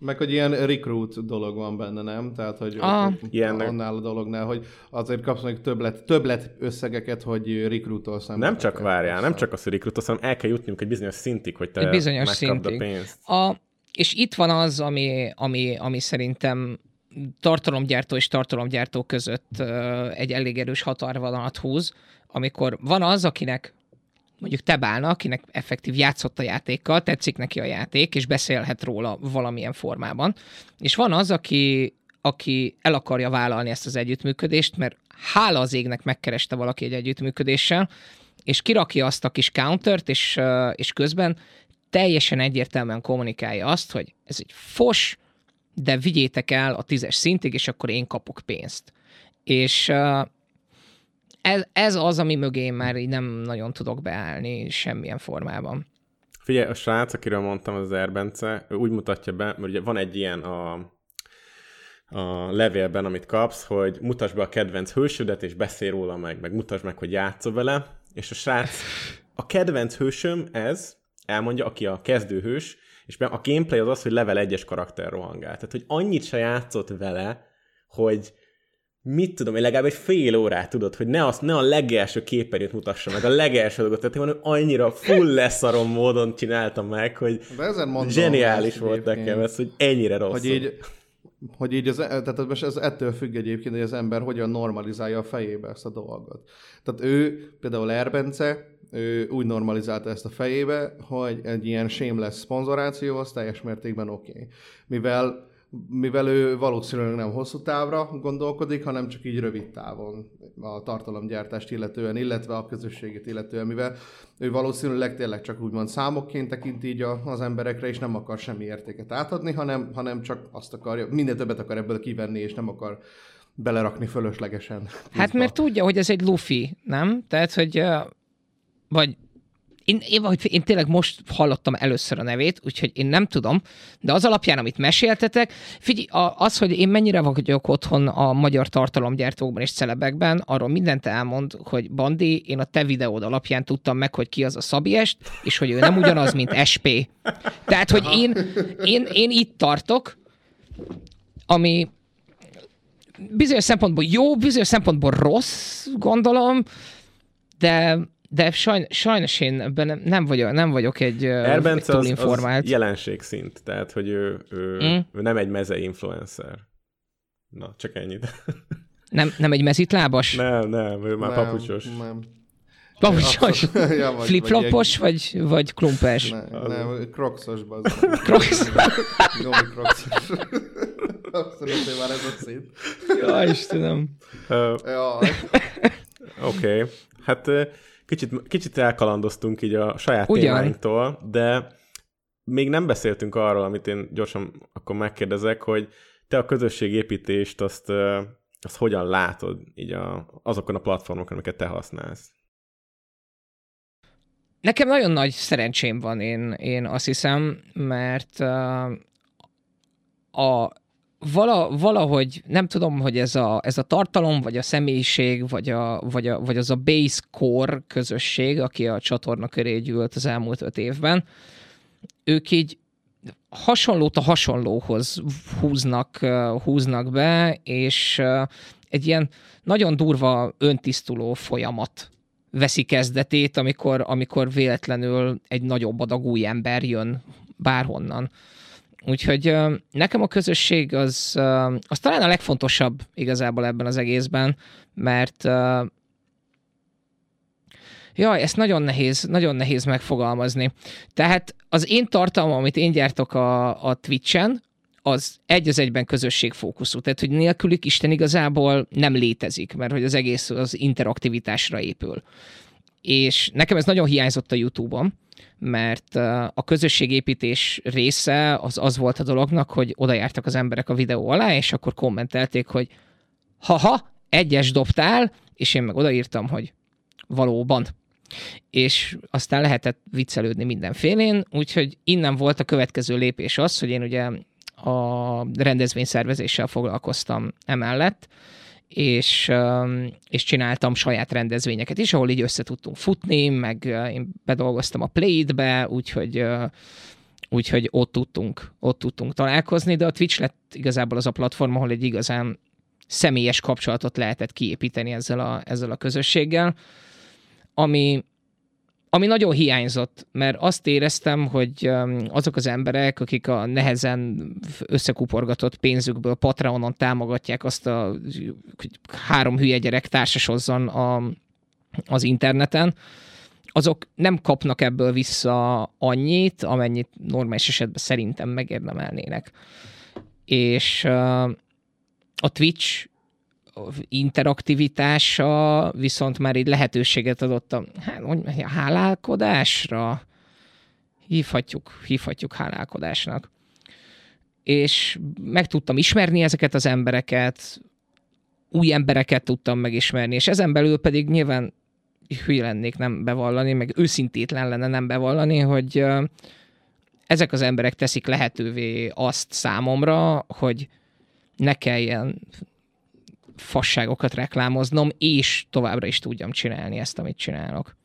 Meg, hogy ilyen recruit dolog van benne, nem? Tehát, hogy Ah. Ilyennek- annál a dolognál, hogy azért kapsz meg többlet, többlet összegeket, hogy recruitolsz Nem embereket. csak várjál, nem csak a szürikrutos, hanem el kell jutniunk egy bizonyos szintig, hogy te Egy bizonyos szintig. a pénzt. A, és itt van az, ami, ami, ami szerintem tartalomgyártó és tartalomgyártó között egy elég erős határvonalat húz, amikor van az, akinek mondjuk te bálna, akinek effektív játszott a játékkal, tetszik neki a játék, és beszélhet róla valamilyen formában. És van az, aki, aki el akarja vállalni ezt az együttműködést, mert hála az égnek megkereste valaki egy együttműködéssel, és kirakja azt a kis countert, és, és közben teljesen egyértelműen kommunikálja azt, hogy ez egy fos, de vigyétek el a tízes szintig, és akkor én kapok pénzt. És ez, ez az, ami mögé már így nem nagyon tudok beállni semmilyen formában. Figyelj, a srác, akiről mondtam, az Erbence, ő úgy mutatja be, mert ugye van egy ilyen a, a levélben, amit kapsz, hogy mutasd be a kedvenc hősödet, és beszélj róla meg, meg mutasd meg, hogy játszol vele, és a srác, a kedvenc hősöm ez, elmondja, aki a kezdőhős, és a gameplay az az, hogy level 1-es karakter rohangál. Tehát, hogy annyit se játszott vele, hogy mit tudom, én legalább egy fél órát tudod, hogy ne, az, ne a legelső képernyőt mutassa meg, a legelső dolgot, tehát én annyira full leszarom módon csináltam meg, hogy De ezen mondom zseniális volt nekem ez, hogy ennyire rossz. Hogy így, hogy így az, tehát most ez ettől függ egyébként, hogy az ember hogyan normalizálja a fejébe ezt a dolgot. Tehát ő, például Erbence, ő úgy normalizálta ezt a fejébe, hogy egy ilyen shameless szponzoráció az teljes mértékben oké. Okay. Mivel mivel ő valószínűleg nem hosszú távra gondolkodik, hanem csak így rövid távon a tartalomgyártást illetően, illetve a közösségét illetően, mivel ő valószínűleg tényleg csak úgymond számokként tekint így az emberekre, és nem akar semmi értéket átadni, hanem, hanem csak azt akarja, minden többet akar ebből kivenni, és nem akar belerakni fölöslegesen. Hát mert tudja, hogy ez egy lufi, nem? Tehát, hogy vagy én, én, vagy én tényleg most hallottam először a nevét, úgyhogy én nem tudom, de az alapján, amit meséltetek, figyelj, az, hogy én mennyire vagyok otthon a magyar tartalomgyártókban és celebekben, arról mindent elmond, hogy Bandi, én a te videód alapján tudtam meg, hogy ki az a Szabiest, és hogy ő nem ugyanaz, mint SP. Tehát, hogy én, én, én itt tartok, ami bizonyos szempontból jó, bizonyos szempontból rossz, gondolom, de, de sajn, sajnos én ebben nem- nem vagyok, nem vagyok egy, Erbence az, az túlinformált. jelenségszint, tehát hogy ő, ő, Mm. ő nem egy meze influencer. Na, csak ennyit. Nem, nem egy mezitlábas? nem, nem, ő már Nem, papucsos. Nem. Papucsos? ja, vagy- Flipflopos vagy, vagy klumpes? vagy ilyen- Ne, nem, krokszos bazd. Crocs? Gomi. Abszolút, hogy már ez a szint. Ja, Istenem. Uh, Ja, Oké, okay. hát kicsit, kicsit elkalandoztunk így a saját Ugyan. témáinktól, de még nem beszéltünk arról, amit én gyorsan akkor megkérdezek, hogy te a közösségépítést azt, azt hogyan látod így a, azokon a platformokon, amiket te használsz? Nekem nagyon nagy szerencsém van, én, én azt hiszem, mert a, vala, valahogy nem tudom, hogy ez a, ez a tartalom, vagy a személyiség, vagy, a, vagy, a, vagy az a base core közösség, aki a csatorna köré gyűlt az elmúlt öt évben, ők így hasonlót a hasonlóhoz húznak, húznak be, és egy ilyen nagyon durva öntisztuló folyamat veszi kezdetét, amikor, amikor véletlenül egy nagyobb adag új ember jön bárhonnan. Úgyhogy nekem a közösség az, az talán a legfontosabb igazából ebben az egészben, mert Jaj, ezt nagyon nehéz, nagyon nehéz megfogalmazni. Tehát az én tartalmam, amit én gyártok a, a Twitch-en, az egy az egyben közösségfókuszú. Tehát, hogy nélkülük Isten igazából nem létezik, mert hogy az egész az interaktivitásra épül. És nekem ez nagyon hiányzott a YouTube-on, mert a közösségépítés része az az volt a dolognak, hogy oda az emberek a videó alá, és akkor kommentelték, hogy haha, egyes dobtál, és én meg odaírtam, hogy valóban. És aztán lehetett viccelődni mindenfélén, úgyhogy innen volt a következő lépés az, hogy én ugye a rendezvényszervezéssel foglalkoztam emellett, és, és csináltam saját rendezvényeket is, ahol így össze tudtunk futni, meg én bedolgoztam a Play-be, úgyhogy, úgyhogy ott tudtunk, ott tudtunk találkozni, de a Twitch lett igazából az a platform, ahol egy igazán személyes kapcsolatot lehetett kiépíteni ezzel a, ezzel a közösséggel, ami, ami nagyon hiányzott, mert azt éreztem, hogy azok az emberek, akik a nehezen összekuporgatott pénzükből Patreonon támogatják azt a három hülye gyerek társasozzon a, az interneten, azok nem kapnak ebből vissza annyit, amennyit normális esetben szerintem megérdemelnének. És a Twitch interaktivitása viszont már egy lehetőséget adott hát, a hálálkodásra, hívhatjuk, hívhatjuk hálálkodásnak. És meg tudtam ismerni ezeket az embereket, új embereket tudtam megismerni, és ezen belül pedig nyilván hülye lennék nem bevallani, meg őszintétlen lenne nem bevallani, hogy ezek az emberek teszik lehetővé azt számomra, hogy ne kelljen fasságokat reklámoznom, és továbbra is tudjam csinálni ezt, amit csinálok.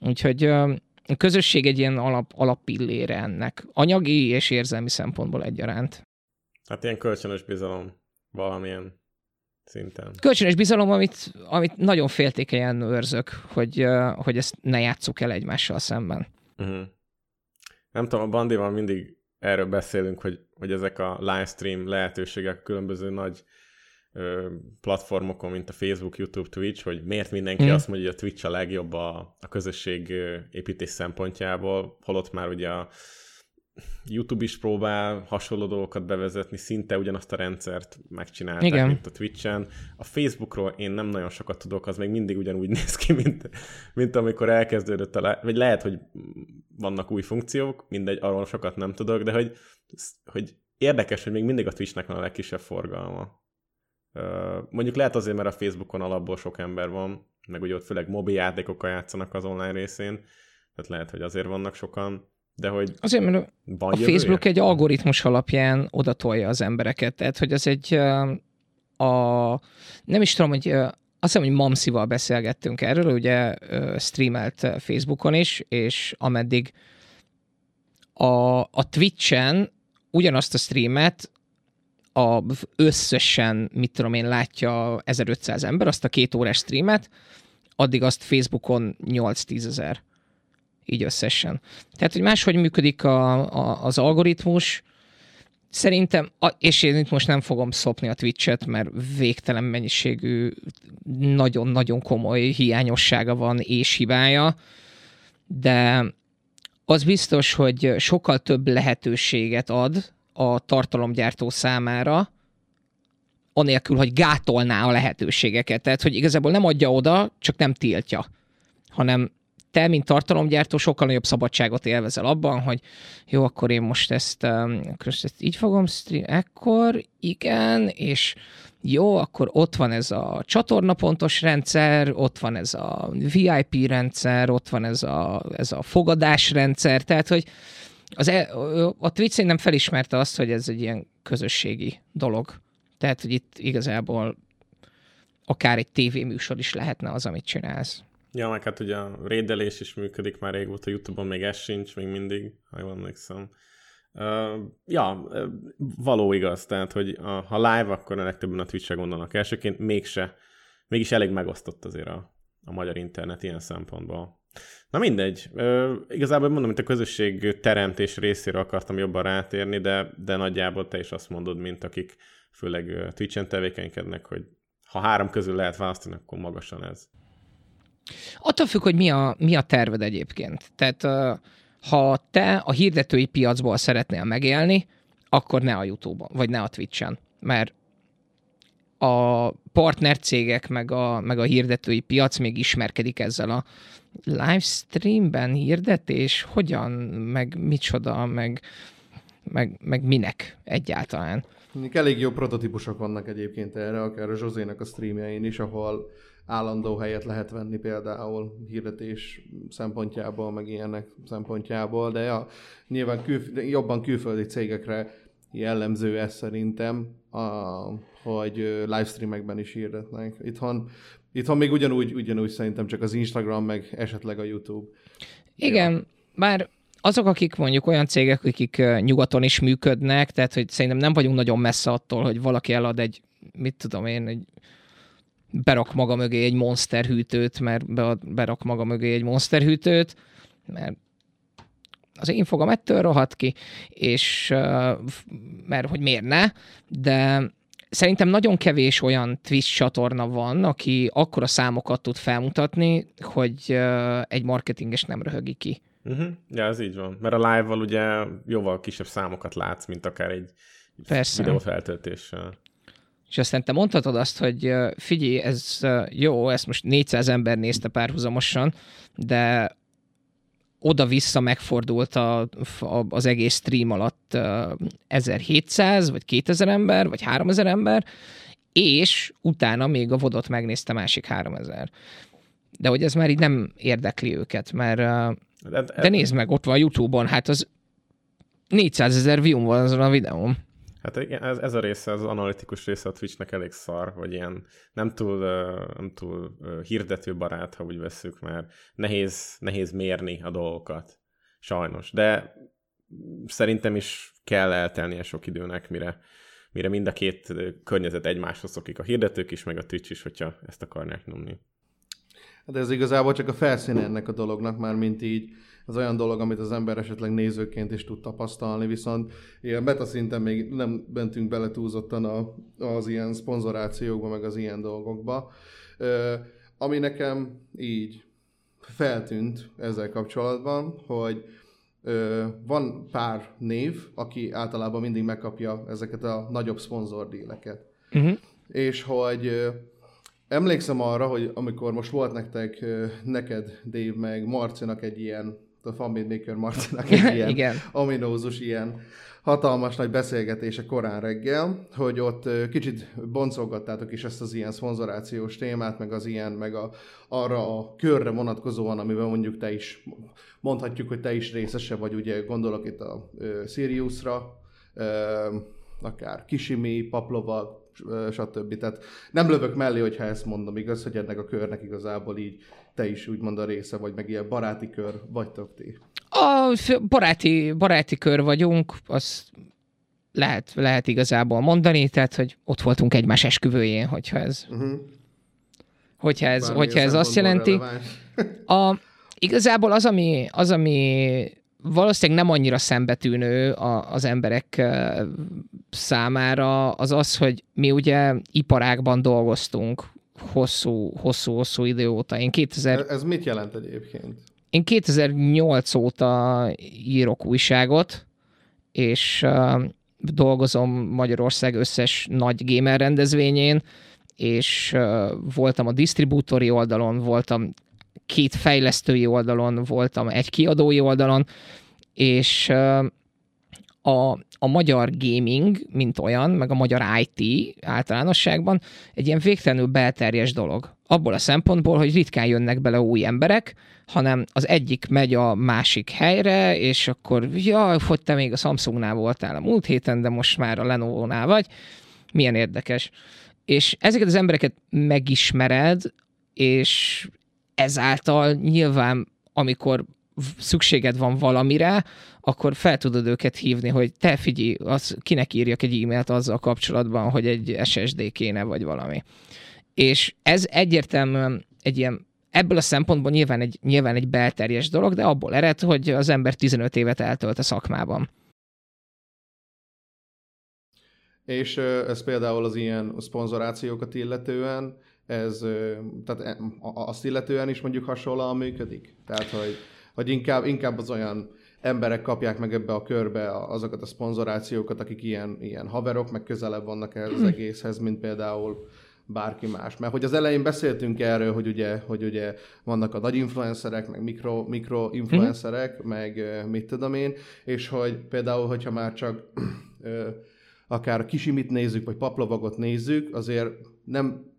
Úgyhogy a közösség egy ilyen alap, alappillére ennek, anyagi és érzelmi szempontból egyaránt. Hát ilyen kölcsönös bizalom valamilyen szinten. Kölcsönös bizalom, amit, amit nagyon féltékenyen őrzök, hogy, hogy ezt ne játsszuk el egymással szemben. Uh-huh. Nem tudom, a Bandival mindig erről beszélünk, hogy, hogy ezek a livestream lehetőségek különböző nagy platformokon, mint a Facebook, YouTube, Twitch, hogy miért mindenki mm. azt mondja, hogy a Twitch a legjobb a, a közösség építés szempontjából, holott már ugye a YouTube is próbál hasonló dolgokat bevezetni, szinte ugyanazt a rendszert megcsinálták, Igen. mint a Twitch-en. A Facebookról én nem nagyon sokat tudok, az még mindig ugyanúgy néz ki, mint, mint amikor elkezdődött a... Le- vagy lehet, hogy vannak új funkciók, mindegy, arról sokat nem tudok, de hogy, hogy érdekes, hogy még mindig a Twitchnek van a legkisebb forgalma. Mondjuk lehet azért, mert a Facebookon alapból sok ember van, meg ugye ott főleg mobil játékokkal játszanak az online részén, tehát lehet, hogy azért vannak sokan, de hogy Azért, mert a Facebook egy algoritmus alapján odatolja az embereket, tehát hogy az egy a, nem is tudom, hogy azt hiszem, hogy Mamszival beszélgettünk erről, ugye streamelt Facebookon is, és ameddig a, a Twitch-en ugyanazt a streamet a összesen, mit tudom én, látja 1500 ember azt a két órás streamet, addig azt Facebookon 8-10 ezer. Így összesen. Tehát, hogy máshogy működik a, a, az algoritmus, Szerintem, és én itt most nem fogom szopni a Twitch-et, mert végtelen mennyiségű, nagyon-nagyon komoly hiányossága van és hibája, de az biztos, hogy sokkal több lehetőséget ad a tartalomgyártó számára, anélkül, hogy gátolná a lehetőségeket. Tehát, hogy igazából nem adja oda, csak nem tiltja, hanem te, mint tartalomgyártó, sokkal nagyobb szabadságot élvezel abban, hogy jó, akkor én most ezt, um, akkor ezt így fogom stream, ekkor, igen, és jó, akkor ott van ez a csatornapontos rendszer, ott van ez a VIP rendszer, ott van ez a, ez a fogadásrendszer, tehát, hogy az e, a Twitch szerintem felismerte azt, hogy ez egy ilyen közösségi dolog. Tehát, hogy itt igazából akár egy tévéműsor is lehetne az, amit csinálsz. Ja, meg hát ugye a rédelés is működik már régóta, Youtube-on még ez sincs, még mindig, ha jól emlékszem. Uh, ja, való igaz, tehát, hogy a, ha live, akkor a legtöbben a Twitch-re gondolnak elsőként, mégse, mégis elég megosztott azért a, a magyar internet ilyen szempontból. Na mindegy. Ö, igazából mondom, mint a közösség teremtés részéről akartam jobban rátérni, de, de nagyjából te is azt mondod, mint akik főleg Twitch-en tevékenykednek, hogy ha három közül lehet választani, akkor magasan ez. Attól függ, hogy mi a, mi a terved egyébként. Tehát ha te a hirdetői piacból szeretnél megélni, akkor ne a YouTube-on, vagy ne a Twitch-en, mert a partnercégek, meg a, meg a hirdetői piac még ismerkedik ezzel a livestreamben hirdetés, hogyan, meg micsoda, meg, meg, meg minek egyáltalán. Elég jó prototípusok vannak egyébként erre, akár a Zsozének a streamjein is, ahol állandó helyet lehet venni például hirdetés szempontjából, meg ilyenek szempontjából, de ja, nyilván kül, jobban külföldi cégekre jellemző ez szerintem, a, hogy livestreamekben is hirdetnek. Itthon, itthon még ugyanúgy, ugyanúgy szerintem csak az Instagram, meg esetleg a YouTube. Igen, ja. bár azok, akik mondjuk olyan cégek, akik nyugaton is működnek, tehát hogy szerintem nem vagyunk nagyon messze attól, hogy valaki elad egy, mit tudom én, egy berak maga mögé egy monster hűtőt, mert berak maga mögé egy monster hűtőt, mert az én fogam ettől rohadt ki, és mert hogy miért ne, de szerintem nagyon kevés olyan Twitch csatorna van, aki akkora számokat tud felmutatni, hogy egy marketinges nem röhögi ki. Uh-huh. Ja, ez így van. Mert a live-val ugye jóval kisebb számokat látsz, mint akár egy Persze. videófeltöltéssel. És aztán te mondhatod azt, hogy figyelj, ez jó, ezt most 400 ember nézte párhuzamosan, de oda-vissza megfordult a, a, az egész stream alatt 1700, vagy 2000 ember, vagy 3000 ember, és utána még a vodot megnézte másik 3000. De hogy ez már így nem érdekli őket, mert de, de nézd meg, ott van a YouTube-on, hát az 400 ezer view van azon a videón. Hát igen, ez, ez a része, az analitikus része a Twitchnek elég szar, hogy ilyen nem túl, nem túl hirdető barát, ha úgy veszük, mert nehéz, nehéz mérni a dolgokat. Sajnos. De szerintem is kell eltelnie sok időnek, mire, mire mind a két környezet egymáshoz szokik, a hirdetők is, meg a Twitch is, hogyha ezt akarnák nyomni. De hát ez igazából csak a felszín ennek a dolognak, már mint így az olyan dolog, amit az ember esetleg nézőként is tud tapasztalni, viszont ilyen beta szinten még nem mentünk bele túlzottan a, az ilyen szponzorációkba, meg az ilyen dolgokba. Ö, ami nekem így feltűnt ezzel kapcsolatban, hogy ö, van pár név, aki általában mindig megkapja ezeket a nagyobb szponzordíleket. Uh-huh. És hogy ö, emlékszem arra, hogy amikor most volt nektek, neked, Dave, meg Marcinak egy ilyen a Family Maker Martinak egy ilyen Igen. ominózus, ilyen hatalmas nagy beszélgetése korán reggel, hogy ott kicsit boncolgattátok is ezt az ilyen szponzorációs témát, meg az ilyen, meg a, arra a körre vonatkozóan, amiben mondjuk te is, mondhatjuk, hogy te is részese vagy, ugye gondolok itt a Siriusra, akár Kisimi, Paplova, stb. Tehát nem lövök mellé, hogyha ezt mondom, igaz, hogy ennek a körnek igazából így te is úgymond a része vagy, meg ilyen baráti kör vagytok ti. A baráti, baráti kör vagyunk, az lehet, lehet igazából mondani, tehát, hogy ott voltunk egymás esküvőjén, hogyha ez, uh-huh. hogyha ez, hogyha ez azt jelenti. A, igazából az, ami, az, ami valószínűleg nem annyira szembetűnő a, az emberek számára, az az, hogy mi ugye iparákban dolgoztunk hosszú, hosszú, hosszú idő óta. Én 2000... Ez mit jelent egyébként? Én 2008 óta írok újságot, és uh, dolgozom Magyarország összes nagy gamer rendezvényén, és uh, voltam a disztribútori oldalon, voltam két fejlesztői oldalon, voltam egy kiadói oldalon, és uh, a, a magyar gaming, mint olyan, meg a magyar IT általánosságban egy ilyen végtelenül belterjes dolog. Abból a szempontból, hogy ritkán jönnek bele új emberek, hanem az egyik megy a másik helyre, és akkor, ja, hogy te még a Samsungnál voltál a múlt héten, de most már a Lenovo-nál vagy. Milyen érdekes. És ezeket az embereket megismered, és ezáltal nyilván, amikor szükséged van valamire, akkor fel tudod őket hívni, hogy te figyelj, az, kinek írjak egy e-mailt azzal kapcsolatban, hogy egy SSD kéne, vagy valami. És ez egyértelműen egy ilyen ebből a szempontból nyilván egy, nyilván egy belterjes dolog, de abból ered, hogy az ember 15 évet eltölt a szakmában. És ez például az ilyen szponzorációkat illetően, ez, tehát e, azt illetően is mondjuk hasonlóan működik? Tehát, hogy vagy inkább, inkább az olyan emberek kapják meg ebbe a körbe azokat a szponzorációkat, akik ilyen, ilyen haverok, meg közelebb vannak ez az hmm. egészhez, mint például bárki más. Mert hogy az elején beszéltünk erről, hogy ugye, hogy ugye vannak a nagy influencerek, meg mikro, mikro influencerek, mm. meg mit tudom én, és hogy például, hogyha már csak akár kisimit nézzük, vagy paplovagot nézzük, azért nem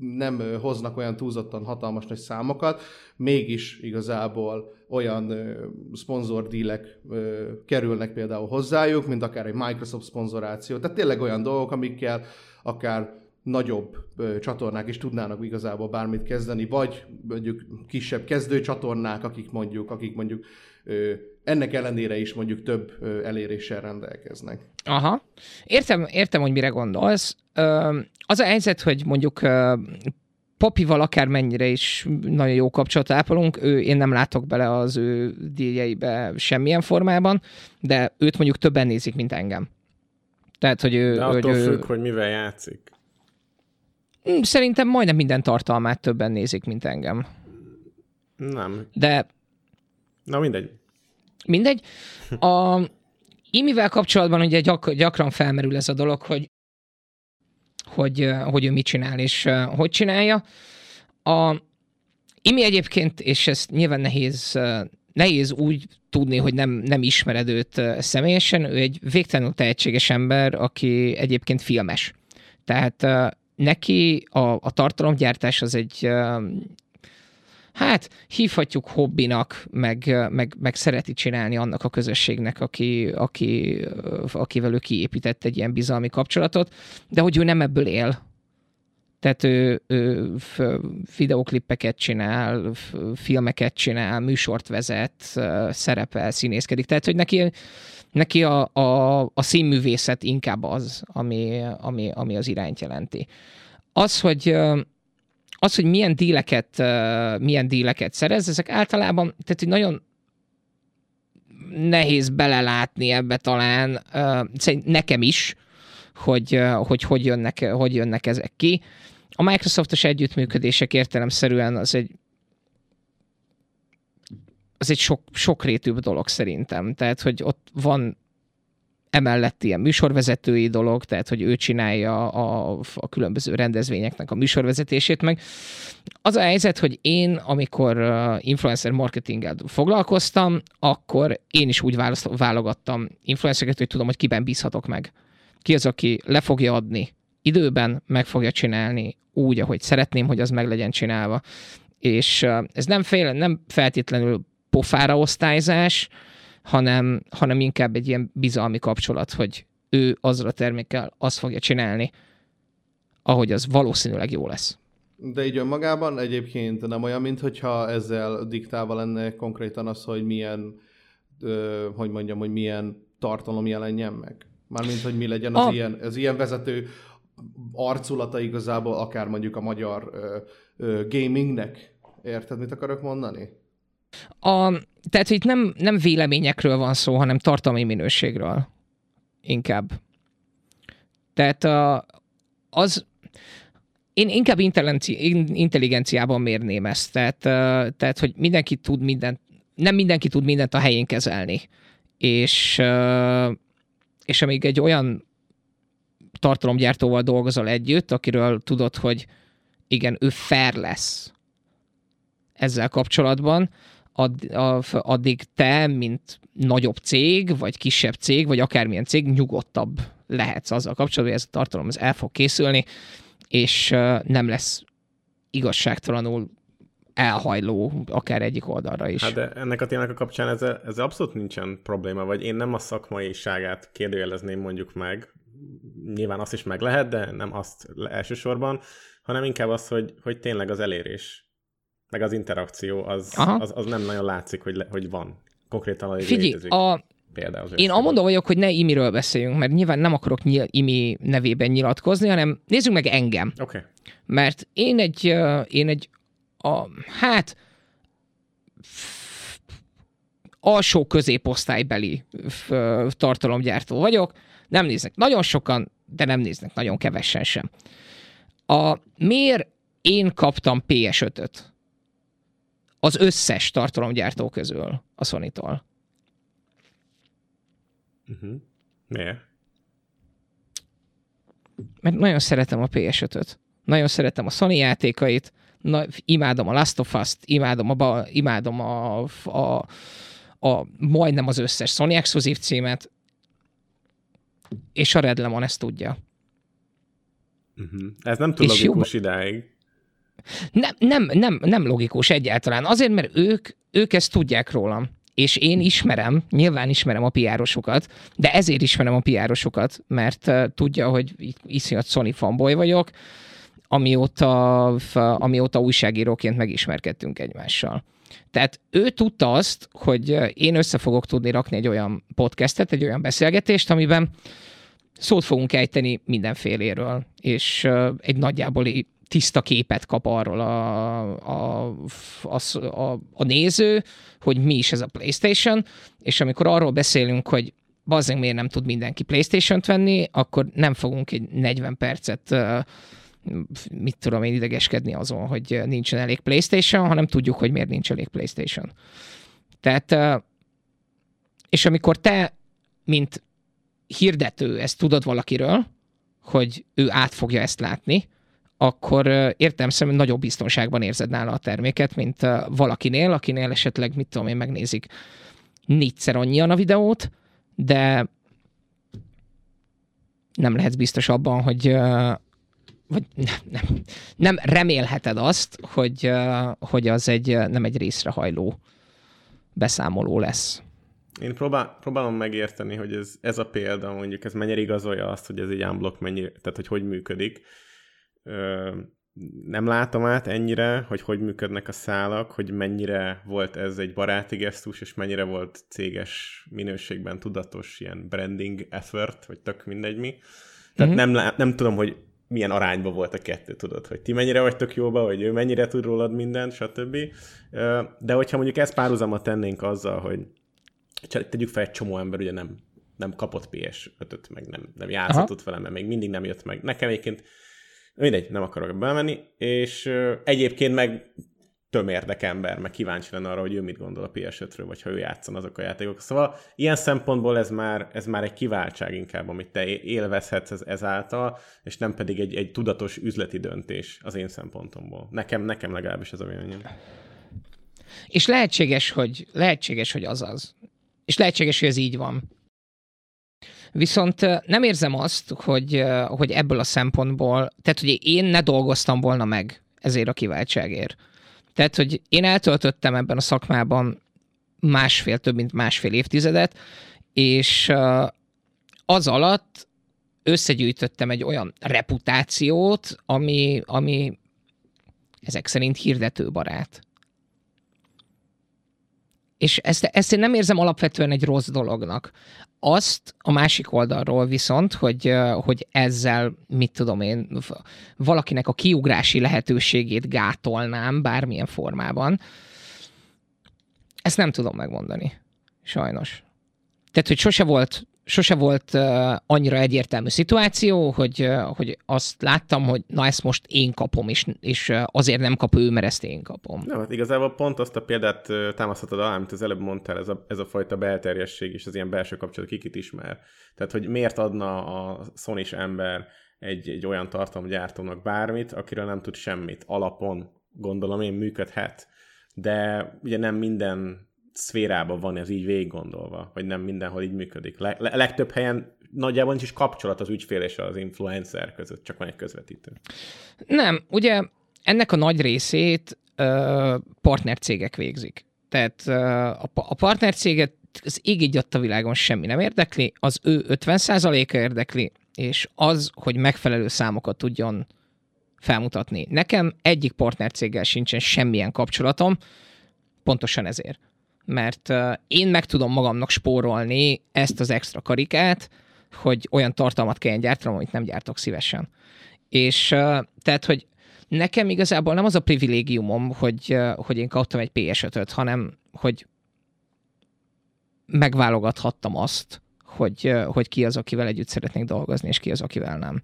nem hoznak olyan túlzottan hatalmas nagy számokat, mégis igazából olyan szponzordílek kerülnek például hozzájuk, mint akár egy Microsoft szponzoráció. Tehát tényleg olyan dolgok, amikkel akár nagyobb ö, csatornák is tudnának igazából bármit kezdeni, vagy mondjuk kisebb kezdő csatornák, akik mondjuk, akik mondjuk ö, ennek ellenére is mondjuk több eléréssel rendelkeznek. Aha. Értem, értem, hogy mire gondolsz. Az a helyzet, hogy mondjuk ö, Popival akármennyire is nagyon jó kapcsolatot ápolunk, ő, én nem látok bele az ő díjeibe semmilyen formában, de őt mondjuk többen nézik, mint engem. Tehát, hogy ő... De hogy attól ő függ, hogy mivel játszik. Mm, Szerintem majdnem minden tartalmát többen nézik, mint engem. Nem. De Na mindegy. Mindegy. A imivel kapcsolatban ugye gyak, gyakran felmerül ez a dolog, hogy hogy, hogy ő mit csinál és ö, hogy csinálja. A Imi egyébként, és ezt nyilván nehéz, ö, nehéz úgy tudni, hogy nem, nem ismered őt ö, személyesen, ő egy végtelenül tehetséges ember, aki egyébként filmes. Tehát neki a, a tartalomgyártás az egy hát hívhatjuk hobbinak, meg, meg, meg szereti csinálni annak a közösségnek, aki, aki, akivel ő kiépített egy ilyen bizalmi kapcsolatot, de hogy ő nem ebből él. Tehát ő, ő videoklippeket csinál, filmeket csinál, műsort vezet, szerepel, színészkedik. Tehát, hogy neki, neki a, a, a színművészet inkább az, ami, ami, ami az irányt jelenti. Az, hogy az, hogy milyen díleket, milyen díleket szerez, ezek általában, tehát hogy nagyon nehéz belelátni ebbe talán, ö, szerint nekem is, hogy, hogy hogy jönnek, hogy jönnek ezek ki. A Microsoftos együttműködések értelemszerűen az egy az egy sok, sokrétűbb dolog szerintem. Tehát, hogy ott van emellett ilyen műsorvezetői dolog, tehát, hogy ő csinálja a, a különböző rendezvényeknek a műsorvezetését, meg az a helyzet, hogy én, amikor influencer marketinggel foglalkoztam, akkor én is úgy válogattam influencereket, hogy tudom, hogy kiben bízhatok meg. Ki az, aki le fogja adni időben, meg fogja csinálni úgy, ahogy szeretném, hogy az meg legyen csinálva. És ez nem, fél, nem feltétlenül pofára osztályzás, hanem, hanem inkább egy ilyen bizalmi kapcsolat, hogy ő azzal a termékkel azt fogja csinálni, ahogy az valószínűleg jó lesz. De így önmagában egyébként nem olyan, mintha ezzel diktálva lenne konkrétan az, hogy milyen, ö, hogy mondjam, hogy milyen tartalom jelenjen meg. Mármint, hogy mi legyen az, A- ilyen, az ilyen vezető arculata igazából, akár mondjuk a magyar ö, ö, gamingnek. Érted, mit akarok mondani? A, tehát, hogy itt nem, nem véleményekről van szó, hanem tartalmi minőségről. Inkább. Tehát a, az, én inkább intelligenci, in- intelligenciában mérném ezt. Tehát, tehát, hogy mindenki tud mindent, nem mindenki tud mindent a helyén kezelni. És, és amíg egy olyan tartalomgyártóval dolgozol együtt, akiről tudod, hogy igen, ő fair lesz ezzel kapcsolatban, add, addig te, mint nagyobb cég, vagy kisebb cég, vagy akármilyen cég, nyugodtabb lehetsz azzal kapcsolatban, hogy ez a tartalom ez el fog készülni, és nem lesz igazságtalanul elhajló akár egyik oldalra is. Hát de ennek a témának a kapcsán ezzel, ezzel abszolút nincsen probléma, vagy én nem a szakmaiságát kérdőjelezném mondjuk meg, nyilván azt is meg lehet, de nem azt elsősorban, hanem inkább az, hogy, hogy tényleg az elérés, meg az interakció, az, Aha. az, az nem nagyon látszik, hogy, le, hogy van. Konkrétan, hogy Figyelj, létezik. a, Például az Én amondó vagyok, hogy ne Imiről beszéljünk, mert nyilván nem akarok nyil, Imi nevében nyilatkozni, hanem nézzük meg engem. Oké. Okay. Mert én egy, én egy a, hát alsó középosztálybeli tartalomgyártó vagyok. Nem néznek nagyon sokan, de nem néznek nagyon kevesen sem. A, miért én kaptam PS5-öt? Az összes tartalomgyártó közül a Sony-tól. Uh-huh. Miért? mert nagyon szeretem a PS5-öt. Nagyon szeretem a Sony játékait, na, imádom a Last of Us-t, imádom a, ba- imádom a, a, a, majdnem az összes Sony exkluzív címet, és a Red Lemon ezt tudja. Uh-huh. Ez nem túl És logikus idáig. Nem, nem, nem, nem logikus egyáltalán. Azért, mert ők, ők ezt tudják rólam. És én ismerem, nyilván ismerem a piárosokat, de ezért ismerem a piárosokat, mert tudja, hogy iszonyat Sony fanboy vagyok, amióta, amióta újságíróként megismerkedtünk egymással. Tehát ő tudta azt, hogy én össze fogok tudni rakni egy olyan podcastet, egy olyan beszélgetést, amiben szót fogunk ejteni mindenféléről, és egy nagyjából tiszta képet kap arról a, a, a, a, a néző, hogy mi is ez a PlayStation, és amikor arról beszélünk, hogy bazzeg miért nem tud mindenki PlayStation-t venni, akkor nem fogunk egy 40 percet mit tudom én idegeskedni azon, hogy nincsen elég PlayStation, hanem tudjuk, hogy miért nincs elég PlayStation. Tehát, és amikor te, mint hirdető, ezt tudod valakiről, hogy ő át fogja ezt látni, akkor értem szerint nagyobb biztonságban érzed nála a terméket, mint valakinél, akinél esetleg, mit tudom én, megnézik négyszer annyian a videót, de nem lehetsz biztos abban, hogy vagy nem, nem, nem remélheted azt, hogy, hogy az egy nem egy részrehajló beszámoló lesz. Én próbál, próbálom megérteni, hogy ez, ez a példa, mondjuk ez mennyire igazolja azt, hogy ez egy unblock mennyi, tehát hogy hogy működik. Ö, nem látom át ennyire, hogy hogy működnek a szálak, hogy mennyire volt ez egy baráti gesztus, és mennyire volt céges minőségben tudatos ilyen branding effort, vagy tök mindegy mi. Tehát mm-hmm. nem, nem tudom, hogy milyen arányban volt a kettő, tudod, hogy ti mennyire vagytok jóba, hogy ő mennyire tud rólad mindent, stb. De hogyha mondjuk ezt párhuzamot tennénk azzal, hogy tegyük fel egy csomó ember ugye nem, nem kapott PS5-öt, meg nem, nem játszhatott vele, mert még mindig nem jött meg. Nekem egyébként mindegy, nem akarok belemenni, és egyébként meg tömérdek ember, meg kíváncsi lenne arra, hogy ő mit gondol a PS5-ről, vagy ha ő játszon azok a játékok. Szóval ilyen szempontból ez már, ez már egy kiváltság inkább, amit te élvezhetsz ez, ezáltal, és nem pedig egy, egy tudatos üzleti döntés az én szempontomból. Nekem, nekem legalábbis ez a véleményem. És lehetséges, hogy, lehetséges, hogy az az. És lehetséges, hogy ez így van. Viszont nem érzem azt, hogy, hogy ebből a szempontból, tehát hogy én ne dolgoztam volna meg ezért a kiváltságért tehát, hogy én eltöltöttem ebben a szakmában másfél, több mint másfél évtizedet, és az alatt összegyűjtöttem egy olyan reputációt, ami, ami ezek szerint hirdetőbarát. És ezt, ezt én nem érzem alapvetően egy rossz dolognak. Azt a másik oldalról viszont, hogy, hogy ezzel, mit tudom én, valakinek a kiugrási lehetőségét gátolnám bármilyen formában, ezt nem tudom megmondani. Sajnos. Tehát, hogy sose volt sose volt uh, annyira egyértelmű szituáció, hogy, uh, hogy azt láttam, hogy na ezt most én kapom, és, és uh, azért nem kap ő, mert ezt én kapom. Nem, hát igazából pont azt a példát uh, támaszthatod alá, amit az előbb mondtál, ez a, ez a fajta belterjesség és az ilyen belső kapcsolat kikit ismer. Tehát, hogy miért adna a sony ember egy, egy olyan tartalomgyártónak bármit, akiről nem tud semmit. Alapon gondolom én működhet. De ugye nem minden szférában van ez így végig gondolva, vagy nem mindenhol így működik. Le- le- legtöbb helyen nagyjából nincs is kapcsolat az ügyfél és az influencer között, csak van egy közvetítő. Nem, ugye ennek a nagy részét partnercégek végzik. Tehát ö, a, a partnercéget az ég a világon semmi nem érdekli, az ő 50%-a érdekli, és az, hogy megfelelő számokat tudjon felmutatni. Nekem egyik partnercéggel sincsen semmilyen kapcsolatom, pontosan ezért mert én meg tudom magamnak spórolni ezt az extra karikát, hogy olyan tartalmat kelljen gyártanom, amit nem gyártok szívesen. És tehát, hogy nekem igazából nem az a privilégiumom, hogy, hogy én kaptam egy PS5-öt, hanem hogy megválogathattam azt, hogy, hogy ki az, akivel együtt szeretnék dolgozni, és ki az, akivel nem.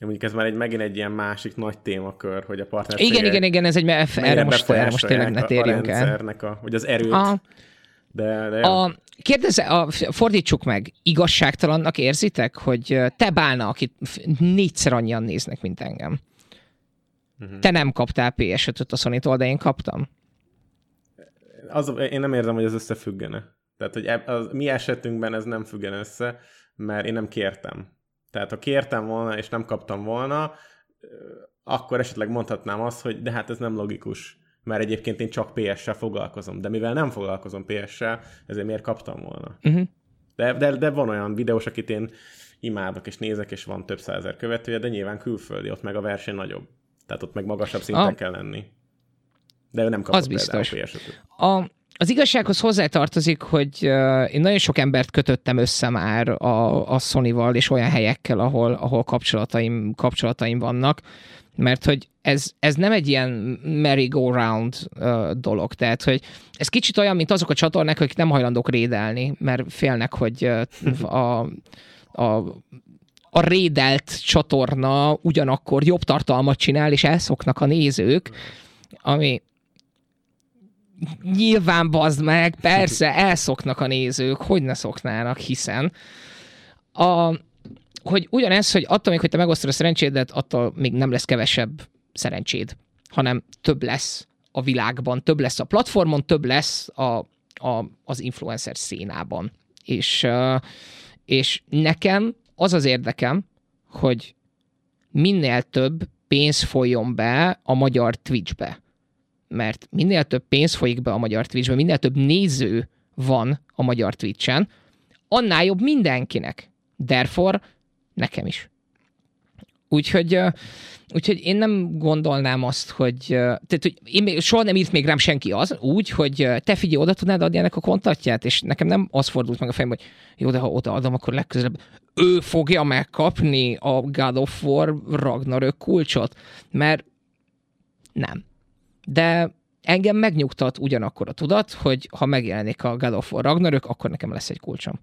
Mondjuk ez már egy, megint egy ilyen másik nagy témakör, hogy a partner Igen, igen, igen, ez egy, erre most, erre most tényleg ne térjünk a, a el. A, vagy az erőt. A, de, de a, kérdezze, a, fordítsuk meg, igazságtalannak érzitek, hogy te bálna, akit négyszer annyian néznek, mint engem. Uh-huh. Te nem kaptál PS5-öt a sony de én kaptam. Az, én nem érzem, hogy ez összefüggene. Tehát, hogy az, mi esetünkben ez nem függen össze, mert én nem kértem. Tehát ha kértem volna, és nem kaptam volna, akkor esetleg mondhatnám azt, hogy de hát ez nem logikus, mert egyébként én csak PS-sel foglalkozom. De mivel nem foglalkozom PS-sel, ezért miért kaptam volna? Uh-huh. De, de, de van olyan videós, akit én imádok és nézek, és van több százer követője, de nyilván külföldi, ott meg a verseny nagyobb. Tehát ott meg magasabb szinten ah. kell lenni. De ő nem kapott Az biztos. PS5-öt. A, az igazsághoz hozzátartozik, hogy én nagyon sok embert kötöttem össze már a, a Sony-val és olyan helyekkel, ahol, ahol kapcsolataim, kapcsolataim vannak, mert hogy ez, ez nem egy ilyen merry-go-round uh, dolog, tehát hogy ez kicsit olyan, mint azok a csatornák, akik nem hajlandók rédelni, mert félnek, hogy uh, a, a a rédelt csatorna ugyanakkor jobb tartalmat csinál, és elszoknak a nézők, ami nyilván bazd meg, persze, elszoknak a nézők, hogy ne szoknának, hiszen a, hogy ugyanez, hogy attól még, hogy te megosztod a szerencsédet, attól még nem lesz kevesebb szerencséd, hanem több lesz a világban, több lesz a platformon, több lesz a, a, az influencer szénában. És, és nekem az az érdekem, hogy minél több pénz folyjon be a magyar Twitchbe. Mert minél több pénz folyik be a magyar Twitchbe, minél több néző van a magyar Twitchen, annál jobb mindenkinek. Therefore, nekem is. Úgyhogy, úgyhogy én nem gondolnám azt, hogy, tehát, hogy én még, soha nem írt még rám senki az, úgy, hogy te figyelj, oda tudnád adni ennek a kontaktját, és nekem nem az fordult meg a fejembe, hogy jó, de ha odaadom, akkor legközelebb ő fogja megkapni a God of War Ragnarök kulcsot, mert nem. De engem megnyugtat ugyanakkor a tudat, hogy ha megjelenik a God of War Ragnarök, akkor nekem lesz egy kulcsom.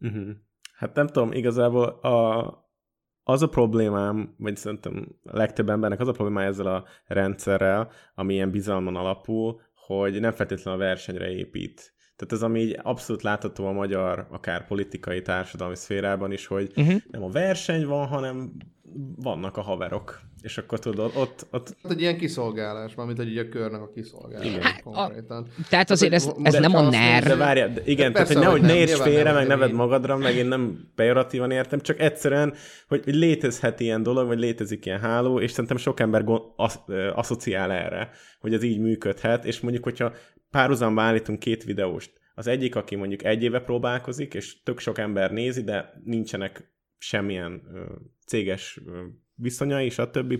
Uh-huh. Hát nem tudom, igazából a, az a problémám, vagy szerintem a legtöbb embernek az a problémája ezzel a rendszerrel, ami ilyen bizalmon alapul, hogy nem feltétlenül a versenyre épít. Tehát ez ami így abszolút látható a magyar, akár politikai, társadalmi szférában is, hogy uh-huh. nem a verseny van, hanem vannak a haverok. És akkor tudod, ott... ott... Hát egy ilyen kiszolgálás, mármint hogy a körnek a kiszolgálás Igen. Hát, konkrétan. Tehát azért ez, ez De nem a NER. De várjál, de igen, Persze, tehát hogy nehogy hogy ne nem, érts félre, nem, meg neved magadra, meg én nem pejoratívan értem, csak egyszerűen, hogy, létezhet ilyen dolog, vagy létezik ilyen háló, és szerintem sok ember gon- asz- asszociál erre, hogy ez így működhet, és mondjuk, hogyha párhuzamba állítunk két videóst, az egyik, aki mondjuk egy éve próbálkozik, és tök sok ember nézi, de nincsenek semmilyen ö, céges ö, viszonyai, stb.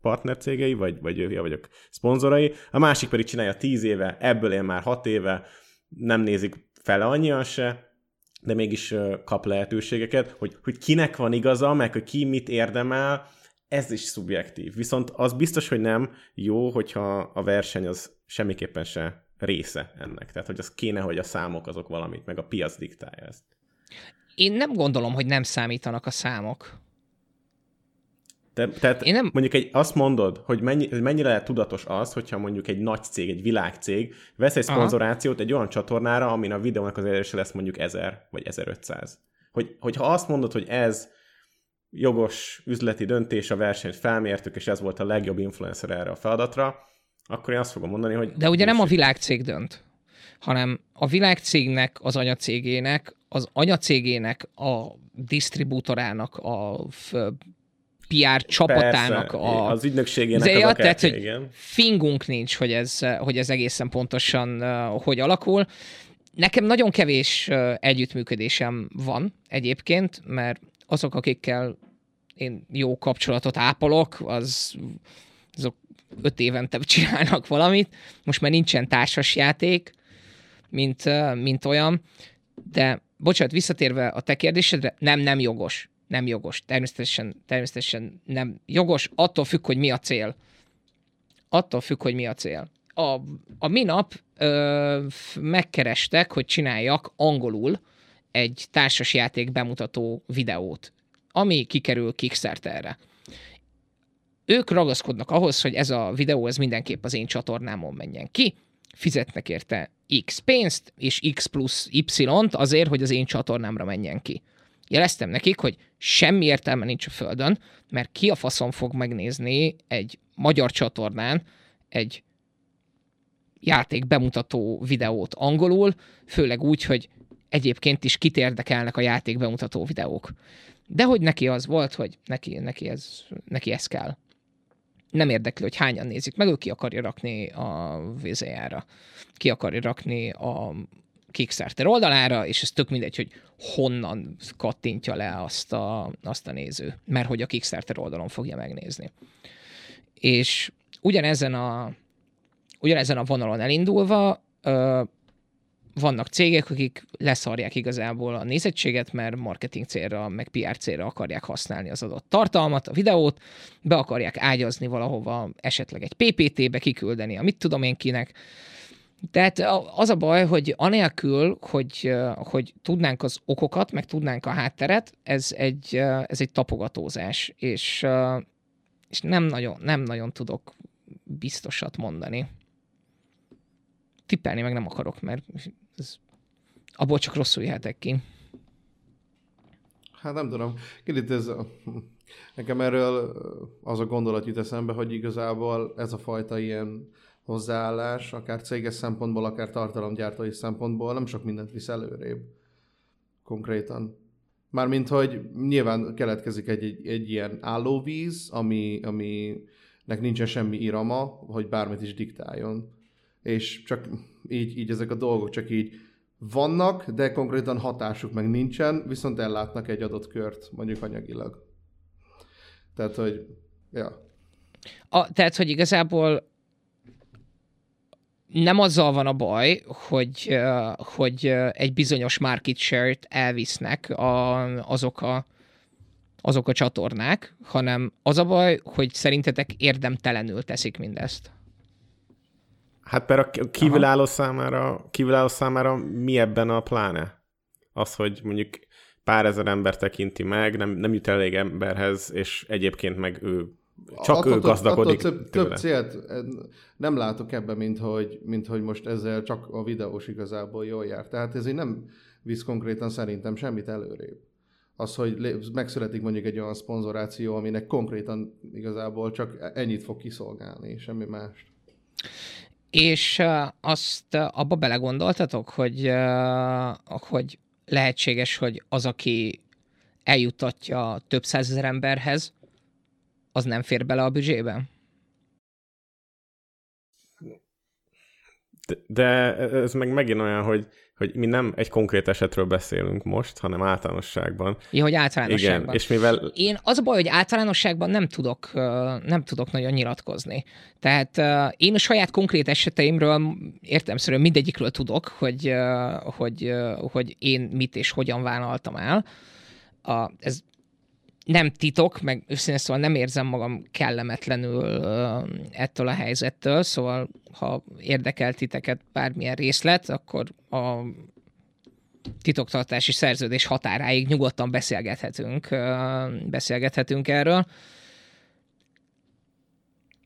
partnercégei, vagy, vagy, ja, vagy a szponzorai. A másik pedig csinálja 10 éve, ebből él már 6 éve, nem nézik fele annyian se, de mégis kap lehetőségeket, hogy, hogy kinek van igaza, meg hogy ki mit érdemel, ez is szubjektív. Viszont az biztos, hogy nem jó, hogyha a verseny az semmiképpen se része ennek. Tehát, hogy az kéne, hogy a számok azok valamit, meg a piac diktálja ezt. Én nem gondolom, hogy nem számítanak a számok. Te, tehát Én nem- mondjuk egy, azt mondod, hogy, mennyi, mennyire tudatos az, hogyha mondjuk egy nagy cég, egy világcég vesz egy szponzorációt egy olyan csatornára, amin a videónak az elérése lesz mondjuk 1000 vagy 1500. Hogy, hogyha azt mondod, hogy ez jogos üzleti döntés, a versenyt felmértük, és ez volt a legjobb influencer erre a feladatra, akkor én azt fogom mondani, hogy... De ugye nem a világcég dönt, hanem a világcégnek, az anyacégének, az anyacégének, a disztribútorának, a PR csapatának, Persze, a, az ügynökségének de az akár, tehát, hogy igen. fingunk nincs, hogy ez, hogy ez egészen pontosan uh, hogy alakul. Nekem nagyon kevés uh, együttműködésem van egyébként, mert azok, akikkel én jó kapcsolatot ápolok, az, azok öt évente csinálnak valamit. Most már nincsen társasjáték, mint, mint olyan. De bocsánat, visszatérve a te kérdésedre, nem, nem jogos. Nem jogos. Természetesen, természetesen nem jogos. Attól függ, hogy mi a cél. Attól függ, hogy mi a cél. A, a minap ö, megkerestek, hogy csináljak angolul egy társasjáték bemutató videót, ami kikerül Kickstarterre. Ők ragaszkodnak ahhoz, hogy ez a videó ez mindenképp az én csatornámon menjen ki, fizetnek érte X pénzt, és X plusz Y-t azért, hogy az én csatornámra menjen ki. Jeleztem nekik, hogy semmi értelme nincs a Földön, mert ki a faszom fog megnézni egy magyar csatornán egy játék bemutató videót angolul, főleg úgy, hogy egyébként is kit érdekelnek a játék bemutató videók. De hogy neki az volt, hogy neki, neki, ez, neki ez kell. Nem érdekli, hogy hányan nézik meg, ő ki akarja rakni a VZR-ra. Ki akarja rakni a Kickstarter oldalára, és ez tök mindegy, hogy honnan kattintja le azt a, azt a néző, mert hogy a Kickstarter oldalon fogja megnézni. És ugyanezen a ugyanezen a vonalon elindulva, vannak cégek, akik leszarják igazából a nézettséget, mert marketing célra, meg PR célra akarják használni az adott tartalmat, a videót, be akarják ágyazni valahova, esetleg egy PPT-be kiküldeni, amit tudom én kinek. Tehát az a baj, hogy anélkül, hogy, hogy tudnánk az okokat, meg tudnánk a hátteret, ez egy, ez egy tapogatózás, és, és nem, nagyon, nem nagyon tudok biztosat mondani. Tippelni meg nem akarok, mert ez, abból csak rosszul jöhetek ki. Hát nem tudom. Kicsit ez, nekem erről az a gondolat jut eszembe, hogy igazából ez a fajta ilyen hozzáállás, akár céges szempontból, akár tartalomgyártói szempontból nem sok mindent visz előrébb. Konkrétan. Mármint, hogy nyilván keletkezik egy, egy, egy ilyen állóvíz, ami, aminek nincsen semmi irama, hogy bármit is diktáljon. És csak így, így ezek a dolgok csak így vannak, de konkrétan hatásuk meg nincsen, viszont ellátnak egy adott kört, mondjuk anyagilag. Tehát, hogy, ja. A, tehát, hogy igazából nem azzal van a baj, hogy, hogy egy bizonyos market share-t elvisznek a, azok, a, azok a csatornák, hanem az a baj, hogy szerintetek érdemtelenül teszik mindezt. Hát per a kívülálló számára, kívülálló számára mi ebben a pláne? Az, hogy mondjuk pár ezer ember tekinti meg, nem, nem jut elég emberhez, és egyébként meg ő csak attól, ő gazdagodik attól több, több célt eh, nem látok ebben, mint hogy, mint hogy most ezzel csak a videós igazából jól jár. Tehát ez így nem visz konkrétan szerintem semmit előrébb. Az, hogy megszületik mondjuk egy olyan szponzoráció, aminek konkrétan igazából csak ennyit fog kiszolgálni, semmi mást. És azt abba belegondoltatok, hogy, hogy lehetséges, hogy az, aki eljutatja több százezer emberhez, az nem fér bele a büdzsébe? De, de ez meg megint olyan, hogy, hogy mi nem egy konkrét esetről beszélünk most, hanem általánosságban. Ja, hogy általánosságban. Igen, és mivel... Én az a baj, hogy általánosságban nem tudok, nem tudok nagyon nyilatkozni. Tehát én a saját konkrét eseteimről értelmszerűen mindegyikről tudok, hogy, hogy, hogy én mit és hogyan vállaltam el. A, ez nem titok, meg őszintén szóval nem érzem magam kellemetlenül ettől a helyzettől, szóval ha érdekel titeket bármilyen részlet, akkor a titoktartási szerződés határáig nyugodtan beszélgethetünk, beszélgethetünk erről.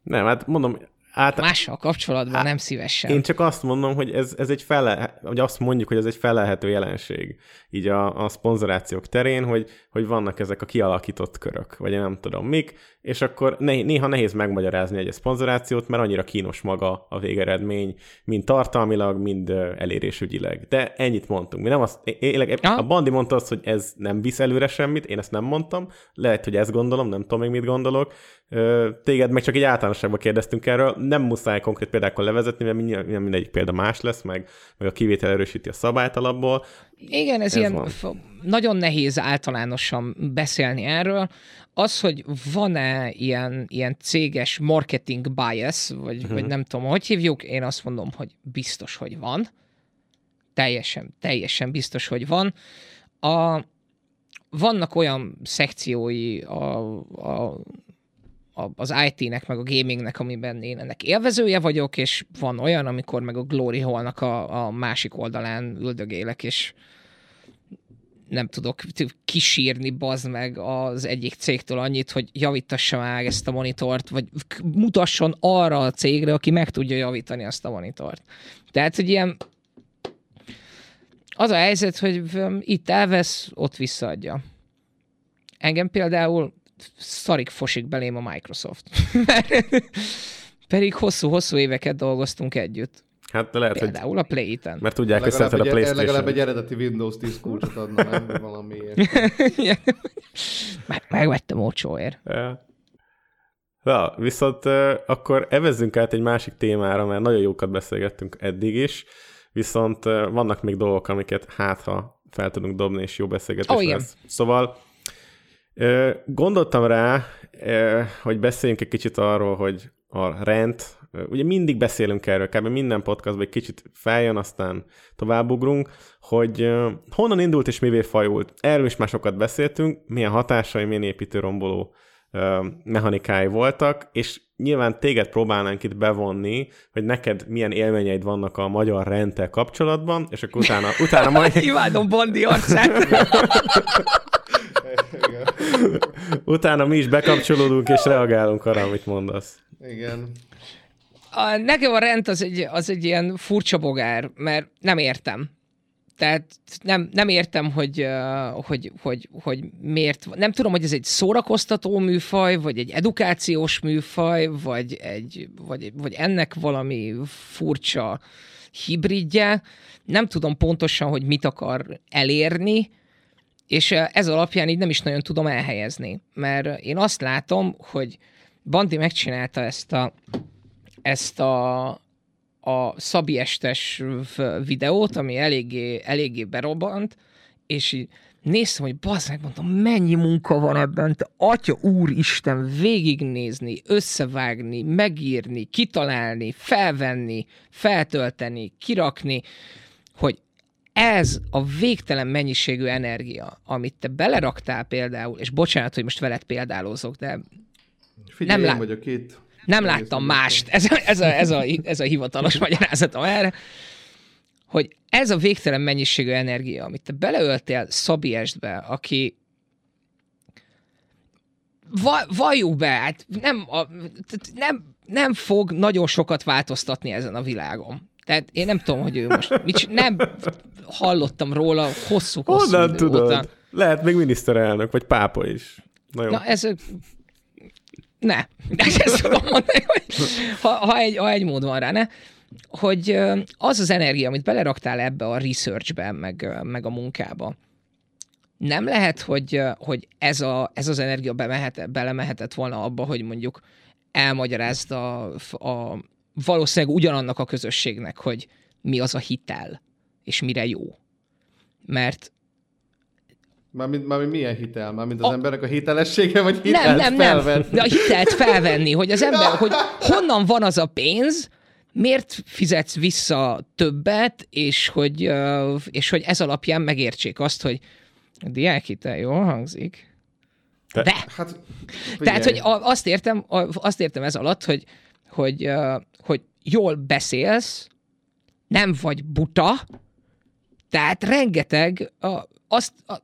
Nem, hát mondom, át... Mással kapcsolatban át... nem szívesen. Én csak azt mondom, hogy ez, ez egy fele, hogy azt mondjuk, hogy ez egy felelhető jelenség így a, a szponzorációk terén, hogy, hogy vannak ezek a kialakított körök, vagy én nem tudom mik, és akkor ne, néha nehéz megmagyarázni egy szponzorációt, mert annyira kínos maga a végeredmény, mind tartalmilag, mind elérésügyileg. De ennyit mondtunk. Mi nem azt, éleg, a Bandi mondta azt, hogy ez nem visz előre semmit, én ezt nem mondtam, lehet, hogy ezt gondolom, nem tudom még mit gondolok. Téged meg csak egy általánosságban kérdeztünk erről, nem muszáj konkrét példákkal levezetni, mert minden, mindegyik példa más lesz, meg, meg a kivétel erősíti a szabályt alapból. Igen, ez, ez ilyen van. nagyon nehéz általánosan beszélni erről. Az, hogy van-e ilyen, ilyen céges marketing bias, vagy, uh-huh. vagy nem tudom, hogy hívjuk, én azt mondom, hogy biztos, hogy van. Teljesen, teljesen biztos, hogy van. A, vannak olyan szekciói a, a az IT-nek, meg a gamingnek, amiben én ennek élvezője vagyok, és van olyan, amikor meg a Glory Hall-nak a, a másik oldalán üldögélek, és nem tudok kisírni, bazd meg az egyik cégtől annyit, hogy javítassa meg ezt a monitort, vagy mutasson arra a cégre, aki meg tudja javítani azt a monitort. Tehát, hogy ilyen az a helyzet, hogy itt elvesz, ott visszaadja. Engem például szarik fosik belém a Microsoft. Pedig hosszú-hosszú éveket dolgoztunk együtt. Hát lehet, Például hogy... a play Mert tudják, hogy szereted a PlayStation. Legalább egy eredeti Windows 10 kulcsot adna meg, valamiért. meg, megvettem olcsóért. Ja. Ja, viszont akkor evezzünk át egy másik témára, mert nagyon jókat beszélgettünk eddig is, viszont vannak még dolgok, amiket hát, ha fel tudunk dobni, és jó beszélgetés oh, lesz. Igen. Szóval Gondoltam rá, hogy beszéljünk egy kicsit arról, hogy a rent ugye mindig beszélünk erről, kb. minden podcastban egy kicsit feljön, aztán továbbugrunk, hogy honnan indult és mivé fajult. Erről is már sokat beszéltünk, milyen hatásai, milyen építőromboló mechanikái voltak, és nyilván téged próbálnánk itt bevonni, hogy neked milyen élményeid vannak a magyar rendtel kapcsolatban, és akkor utána, utána majd... Imádom Bondi arcát! utána mi is bekapcsolódunk, és reagálunk arra, amit mondasz. Igen. A, nekem a rend az egy, az egy ilyen furcsa bogár, mert nem értem. Tehát nem, nem értem, hogy, hogy, hogy, hogy miért. Nem tudom, hogy ez egy szórakoztató műfaj, vagy egy edukációs műfaj, vagy, egy, vagy, vagy ennek valami furcsa hibridje. Nem tudom pontosan, hogy mit akar elérni, és ez alapján így nem is nagyon tudom elhelyezni. Mert én azt látom, hogy Bandi megcsinálta ezt a, ezt a, a Szabi Estes videót, ami eléggé, eléggé berobbant, és így néztem, hogy bazzák, mondtam, mennyi munka van ebben, te atya úristen, végignézni, összevágni, megírni, kitalálni, felvenni, feltölteni, kirakni, hogy ez a végtelen mennyiségű energia, amit te beleraktál például, és bocsánat, hogy most veled példálózok, de Figyelj, Nem nem lá- vagyok itt. nem láttam mást. Ez a, ez, a, ez, a, ez a hivatalos magyarázatom erre, hogy ez a végtelen mennyiségű energia, amit te beleöltél Szabi Estbe, aki va, valljuk be, hát nem, a, nem, nem fog nagyon sokat változtatni ezen a világon. Tehát én nem tudom, hogy ő most mit, nem hallottam róla hosszú, hosszú Honnan idő tudod? óta. Lehet még miniszterelnök, vagy pápa is. Na jó. Na ez... Ne. Ezt tudom mondani, hogy ha, ha, egy, ha egy mód van rá, ne? Hogy az az energia, amit beleraktál ebbe a researchbe, meg, meg a munkába, nem lehet, hogy, hogy ez, a, ez az energia bemehet, belemehetett volna abba, hogy mondjuk elmagyarázd a, a valószínűleg ugyanannak a közösségnek, hogy mi az a hitel, és mire jó. Mert Mármint, mármint milyen hitel? Mármint az A- emberek a hitelessége, vagy hitelt nem, nem, nem. felvenni? De a hitelt felvenni, hogy az ember, hogy honnan van az a pénz, miért fizetsz vissza többet, és hogy, és hogy ez alapján megértsék azt, hogy a diákhitel jól hangzik. De- De. Hát, Tehát, hogy azt értem, azt értem ez alatt, hogy, hogy jól beszélsz, nem vagy buta, tehát rengeteg, a, azt, a,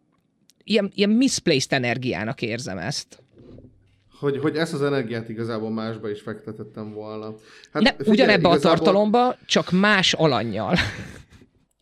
ilyen, ilyen misplaced energiának érzem ezt. Hogy, hogy ezt az energiát igazából másba is fektetettem volna. Hát Ne, figyelj, ugyanebbe a igazából tartalomba, csak más alanyjal.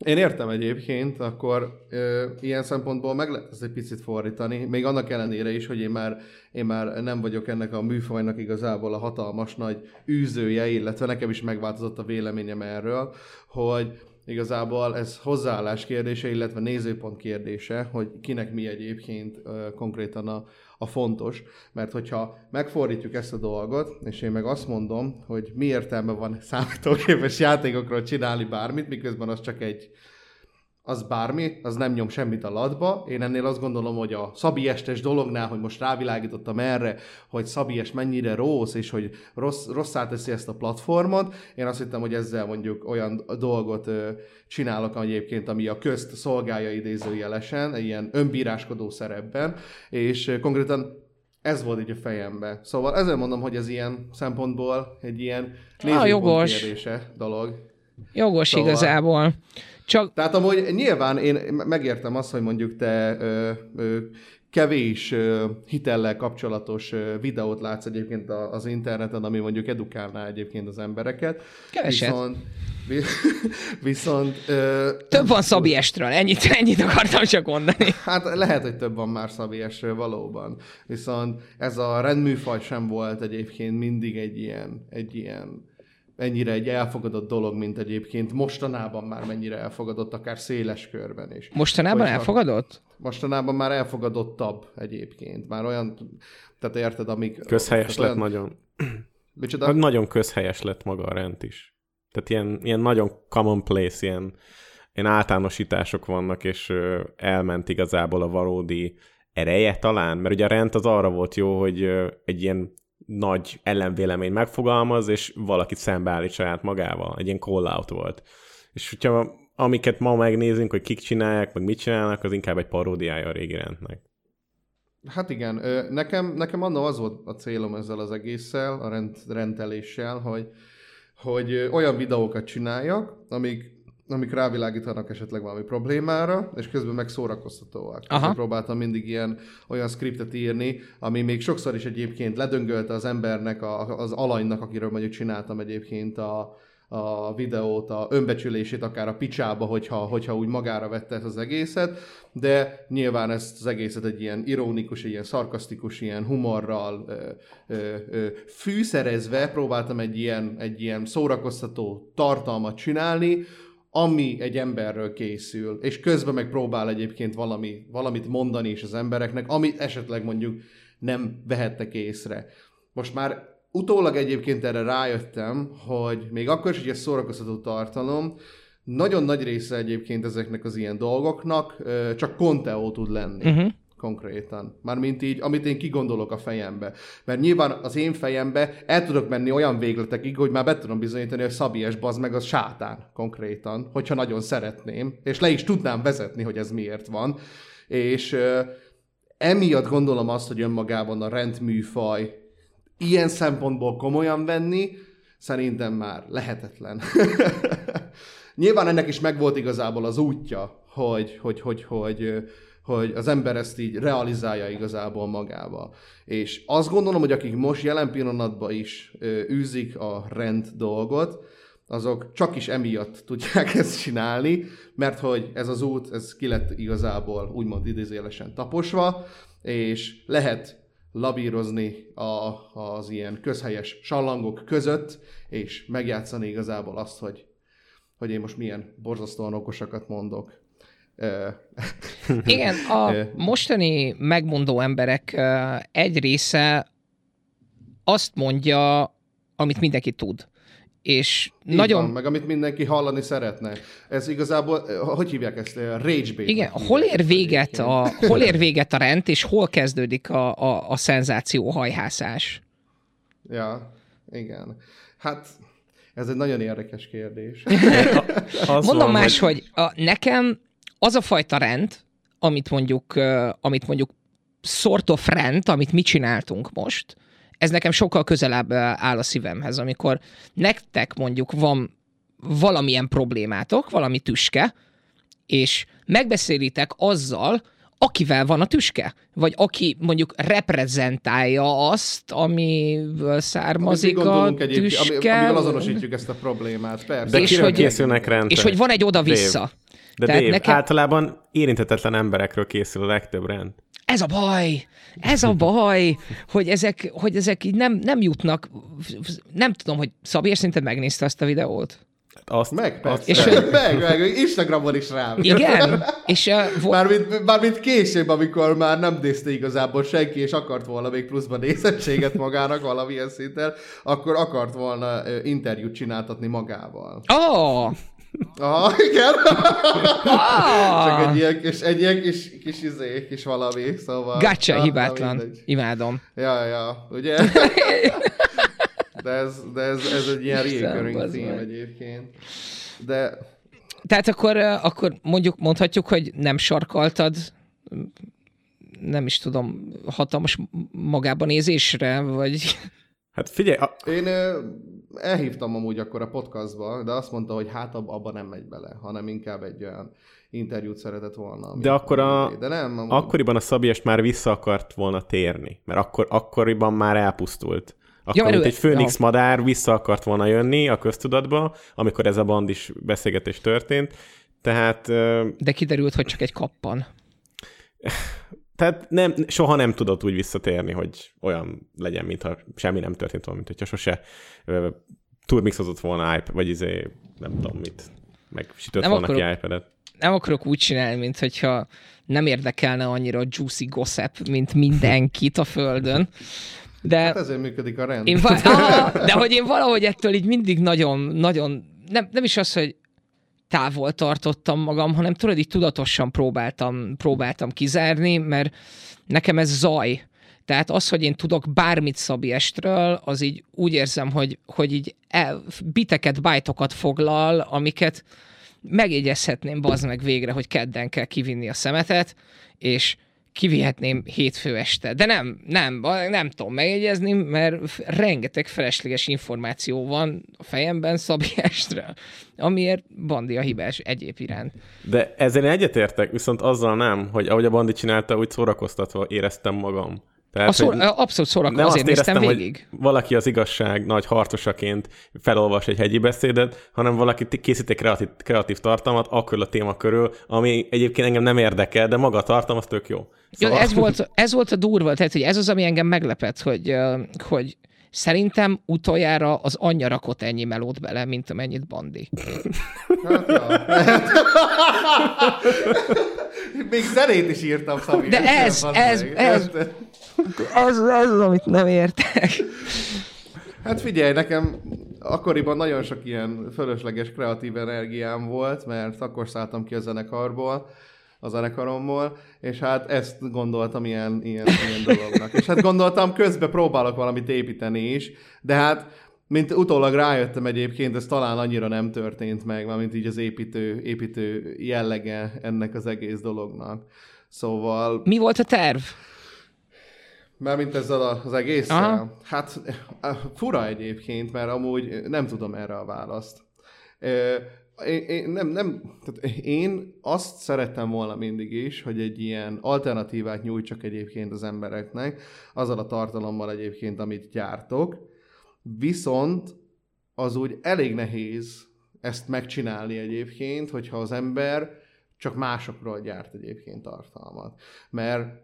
Én értem egyébként, akkor ö, ilyen szempontból meg lehet ezt egy picit fordítani, még annak ellenére is, hogy én már, én már nem vagyok ennek a műfajnak igazából a hatalmas nagy űzője, illetve nekem is megváltozott a véleményem erről, hogy igazából ez hozzáállás kérdése, illetve nézőpont kérdése, hogy kinek mi egyébként ö, konkrétan a, a fontos. Mert hogyha megfordítjuk ezt a dolgot, és én meg azt mondom, hogy mi értelme van számítógépes játékokról csinálni bármit, miközben az csak egy az bármi, az nem nyom semmit a latba. Én ennél azt gondolom, hogy a Szabi Estes dolognál, hogy most rávilágítottam erre, hogy Szabi Es mennyire rossz, és hogy rossz, rosszá teszi ezt a platformot, én azt hittem, hogy ezzel mondjuk olyan dolgot ö, csinálok egyébként, ami a közt szolgálja idézőjelesen, egy ilyen önbíráskodó szerepben, és konkrétan ez volt így a fejembe. Szóval ezzel mondom, hogy ez ilyen szempontból egy ilyen nézőpont jogos. kérdése dolog. Jogos Szóval- igazából. Csak Tehát amúgy nyilván én megértem azt, hogy mondjuk te ö, ö, kevés hitellel kapcsolatos videót látsz egyébként a- az interneten, ami mondjuk edukálná egyébként az embereket. Keveset. Viszont, vi- viszont ö, több van Szabi Estről, ennyit, ennyit akartam csak mondani. Hát lehet, hogy több van már Szabiesről valóban. Viszont ez a rendműfaj sem volt egyébként mindig egy ilyen, egy ilyen ennyire egy elfogadott dolog, mint egyébként mostanában már mennyire elfogadott, akár széles körben is. Mostanában Hogyha- elfogadott? Mostanában már elfogadottabb egyébként. Már olyan, tehát érted, amik... Közhelyes lett olyan, nagyon. Micsoda? Meg nagyon közhelyes lett maga a rend is. Tehát ilyen, ilyen nagyon commonplace, ilyen, ilyen általánosítások vannak, és elment igazából a valódi ereje talán, mert ugye a rend az arra volt jó, hogy egy ilyen nagy ellenvélemény megfogalmaz, és valakit szembeállít saját magával. Egy ilyen call-out volt. És hogyha amiket ma megnézünk, hogy kik csinálják, meg mit csinálnak, az inkább egy paródiája a régi rendnek. Hát igen, nekem, nekem annól az volt a célom ezzel az egésszel, a rend, rendeléssel, hogy, hogy olyan videókat csináljak, amik, amik rávilágítanak esetleg valami problémára, és közben meg szórakoztatóak. Aha. próbáltam mindig ilyen olyan skriptet írni, ami még sokszor is egyébként ledöngölte az embernek, a, az alanynak, akiről mondjuk csináltam egyébként a, a videót, a önbecsülését akár a picsába, hogyha, hogyha úgy magára vette ezt az egészet, de nyilván ezt az egészet egy ilyen ironikus, egy ilyen szarkasztikus, ilyen humorral ö, ö, ö, fűszerezve próbáltam egy ilyen, egy ilyen szórakoztató tartalmat csinálni, ami egy emberről készül, és közben meg próbál egyébként valami, valamit mondani is az embereknek, amit esetleg mondjuk nem vehettek észre. Most már utólag egyébként erre rájöttem, hogy még akkor is, hogy ez szórakoztató tartalom, nagyon nagy része egyébként ezeknek az ilyen dolgoknak csak konteó tud lenni. Uh-huh konkrétan. Mármint így, amit én kigondolok a fejembe. Mert nyilván az én fejembe el tudok menni olyan végletekig, hogy már be tudom bizonyítani, hogy Szabi és meg az sátán konkrétan, hogyha nagyon szeretném, és le is tudnám vezetni, hogy ez miért van. És uh, emiatt gondolom azt, hogy önmagában a rendműfaj ilyen szempontból komolyan venni, szerintem már lehetetlen. Nyilván ennek is megvolt igazából az útja, hogy, hogy, hogy, hogy, hogy az ember ezt így realizálja igazából magába. És azt gondolom, hogy akik most jelen pillanatban is űzik a rend dolgot, azok csak is emiatt tudják ezt csinálni, mert hogy ez az út, ez ki lett igazából úgymond idézélesen taposva, és lehet labírozni a, az ilyen közhelyes sallangok között, és megjátszani igazából azt, hogy, hogy én most milyen borzasztóan okosakat mondok. Igen, a mostani megmondó emberek egy része azt mondja, amit mindenki tud és Így nagyon... Van, meg amit mindenki hallani szeretne. Ez igazából, hogy hívják ezt? Rage bait. Igen, hol ér, véget a, hol ér véget a rend, és hol kezdődik a, a, a szenzáció hajhászás? Ja, igen. Hát ez egy nagyon érdekes kérdés. Mondom van, más, hogy... hogy a, nekem az a fajta rend, amit mondjuk, amit mondjuk sort of rend, amit mi csináltunk most, ez nekem sokkal közelebb áll a szívemhez, amikor nektek mondjuk van valamilyen problémátok, valami tüske, és megbeszélitek azzal, akivel van a tüske, vagy aki mondjuk reprezentálja azt, amiből származik a tüske. Amivel azonosítjuk ezt a problémát, persze. De és hogy, készülnek rendek? És hogy van egy oda-vissza. De Tehát Dave, nekem... általában érintetetlen emberekről készül a legtöbb rend ez a baj, ez a baj, hogy ezek, hogy ezek így nem, nem jutnak, nem tudom, hogy Szabér szerinted megnézte azt a videót? Azt meg, persze. És, meg, meg, meg, Instagramon is rám. Igen? És, uh, mármint, mármint később, amikor már nem nézte igazából senki, és akart volna még pluszban nézettséget magának valamilyen szinten, akkor akart volna uh, interjút csináltatni magával. Oh! Aha, igen. Ah. Csak egy ilyen kis, egy ilyen kis, kis izé, kis valami, szóval... Gotcha, na, hibátlan. Imádom. Ja, ja, ugye? de ez, de ez, ez egy ilyen recurring theme egyébként. De... Tehát akkor, akkor mondjuk mondhatjuk, hogy nem sarkaltad nem is tudom, hatalmas magában nézésre, vagy... Hát figyelj... A... Én elhívtam amúgy akkor a podcastba, de azt mondta, hogy hát abba nem megy bele, hanem inkább egy olyan interjút szeretett volna. De akkor a, de nem, amúgy... akkoriban a Szabiest már vissza akart volna térni, mert akkor, akkoriban már elpusztult. Akkor, ja, mint egy főnix ja. madár vissza akart volna jönni a köztudatba, amikor ez a band is beszélgetés történt. Tehát... De kiderült, hogy csak egy kappan. Tehát nem, soha nem tudott úgy visszatérni, hogy olyan legyen, mintha semmi nem történt volna, mint hogyha sose turmixozott volna iPad, vagy izé, nem tudom mit, meg sütött nem volna akarok, ki iPad-et. Nem akarok úgy csinálni, mint hogyha nem érdekelne annyira a juicy gossip, mint mindenkit a földön. De hát ezért működik a rend. Én, ah, de hogy én valahogy ettől így mindig nagyon, nagyon, nem, nem is az, hogy távol tartottam magam, hanem tudod, így tudatosan próbáltam, próbáltam kizárni, mert nekem ez zaj. Tehát az, hogy én tudok bármit Szabi Estről, az így úgy érzem, hogy, hogy így biteket, bájtokat foglal, amiket megjegyezhetném bazd meg végre, hogy kedden kell kivinni a szemetet, és kivihetném hétfő este. De nem, nem, nem tudom megjegyezni, mert rengeteg felesleges információ van a fejemben Szabi Estre, amiért Bandi a hibás egyéb iránt. De ezzel én egyetértek, viszont azzal nem, hogy ahogy a Bandi csinálta, úgy szórakoztatva éreztem magam. Tehát, a szor, abszolút szórakozó, azért éreztem, néztem végig. Hogy valaki az igazság nagy harcosaként felolvas egy hegyi beszédet, hanem valaki készít egy kreatív, kreatív tartalmat akkor a téma körül, ami egyébként engem nem érdekel, de maga a tartalom az tök jó. Szóval... Ja, ez, volt, ez volt a durva, tehát hogy ez az, ami engem meglepett, hogy, hogy Szerintem utoljára az anyja rakott ennyi melót bele, mint amennyit Bandi. Hát. Még zenét is írtam, Szabi. De ez, ez, ez, ez, ez, ez, amit nem értek. Hát figyelj, nekem akkoriban nagyon sok ilyen fölösleges kreatív energiám volt, mert akkor szálltam ki a zenekarból, a zenekaromból, és hát ezt gondoltam ilyen, ilyen, ilyen dolognak. És hát gondoltam, közben próbálok valamit építeni is, de hát mint utólag rájöttem egyébként, ez talán annyira nem történt meg, mint így az építő, építő jellege ennek az egész dolognak. Szóval... Mi volt a terv? Mert mint ezzel az egésszel? Hát fura egyébként, mert amúgy nem tudom erre a választ. Én, én, nem, nem, tehát én azt szerettem volna mindig is, hogy egy ilyen alternatívát nyújtsak egyébként az embereknek, azzal a tartalommal egyébként, amit gyártok, viszont az úgy elég nehéz ezt megcsinálni egyébként, hogyha az ember csak másokról gyárt egyébként tartalmat. Mert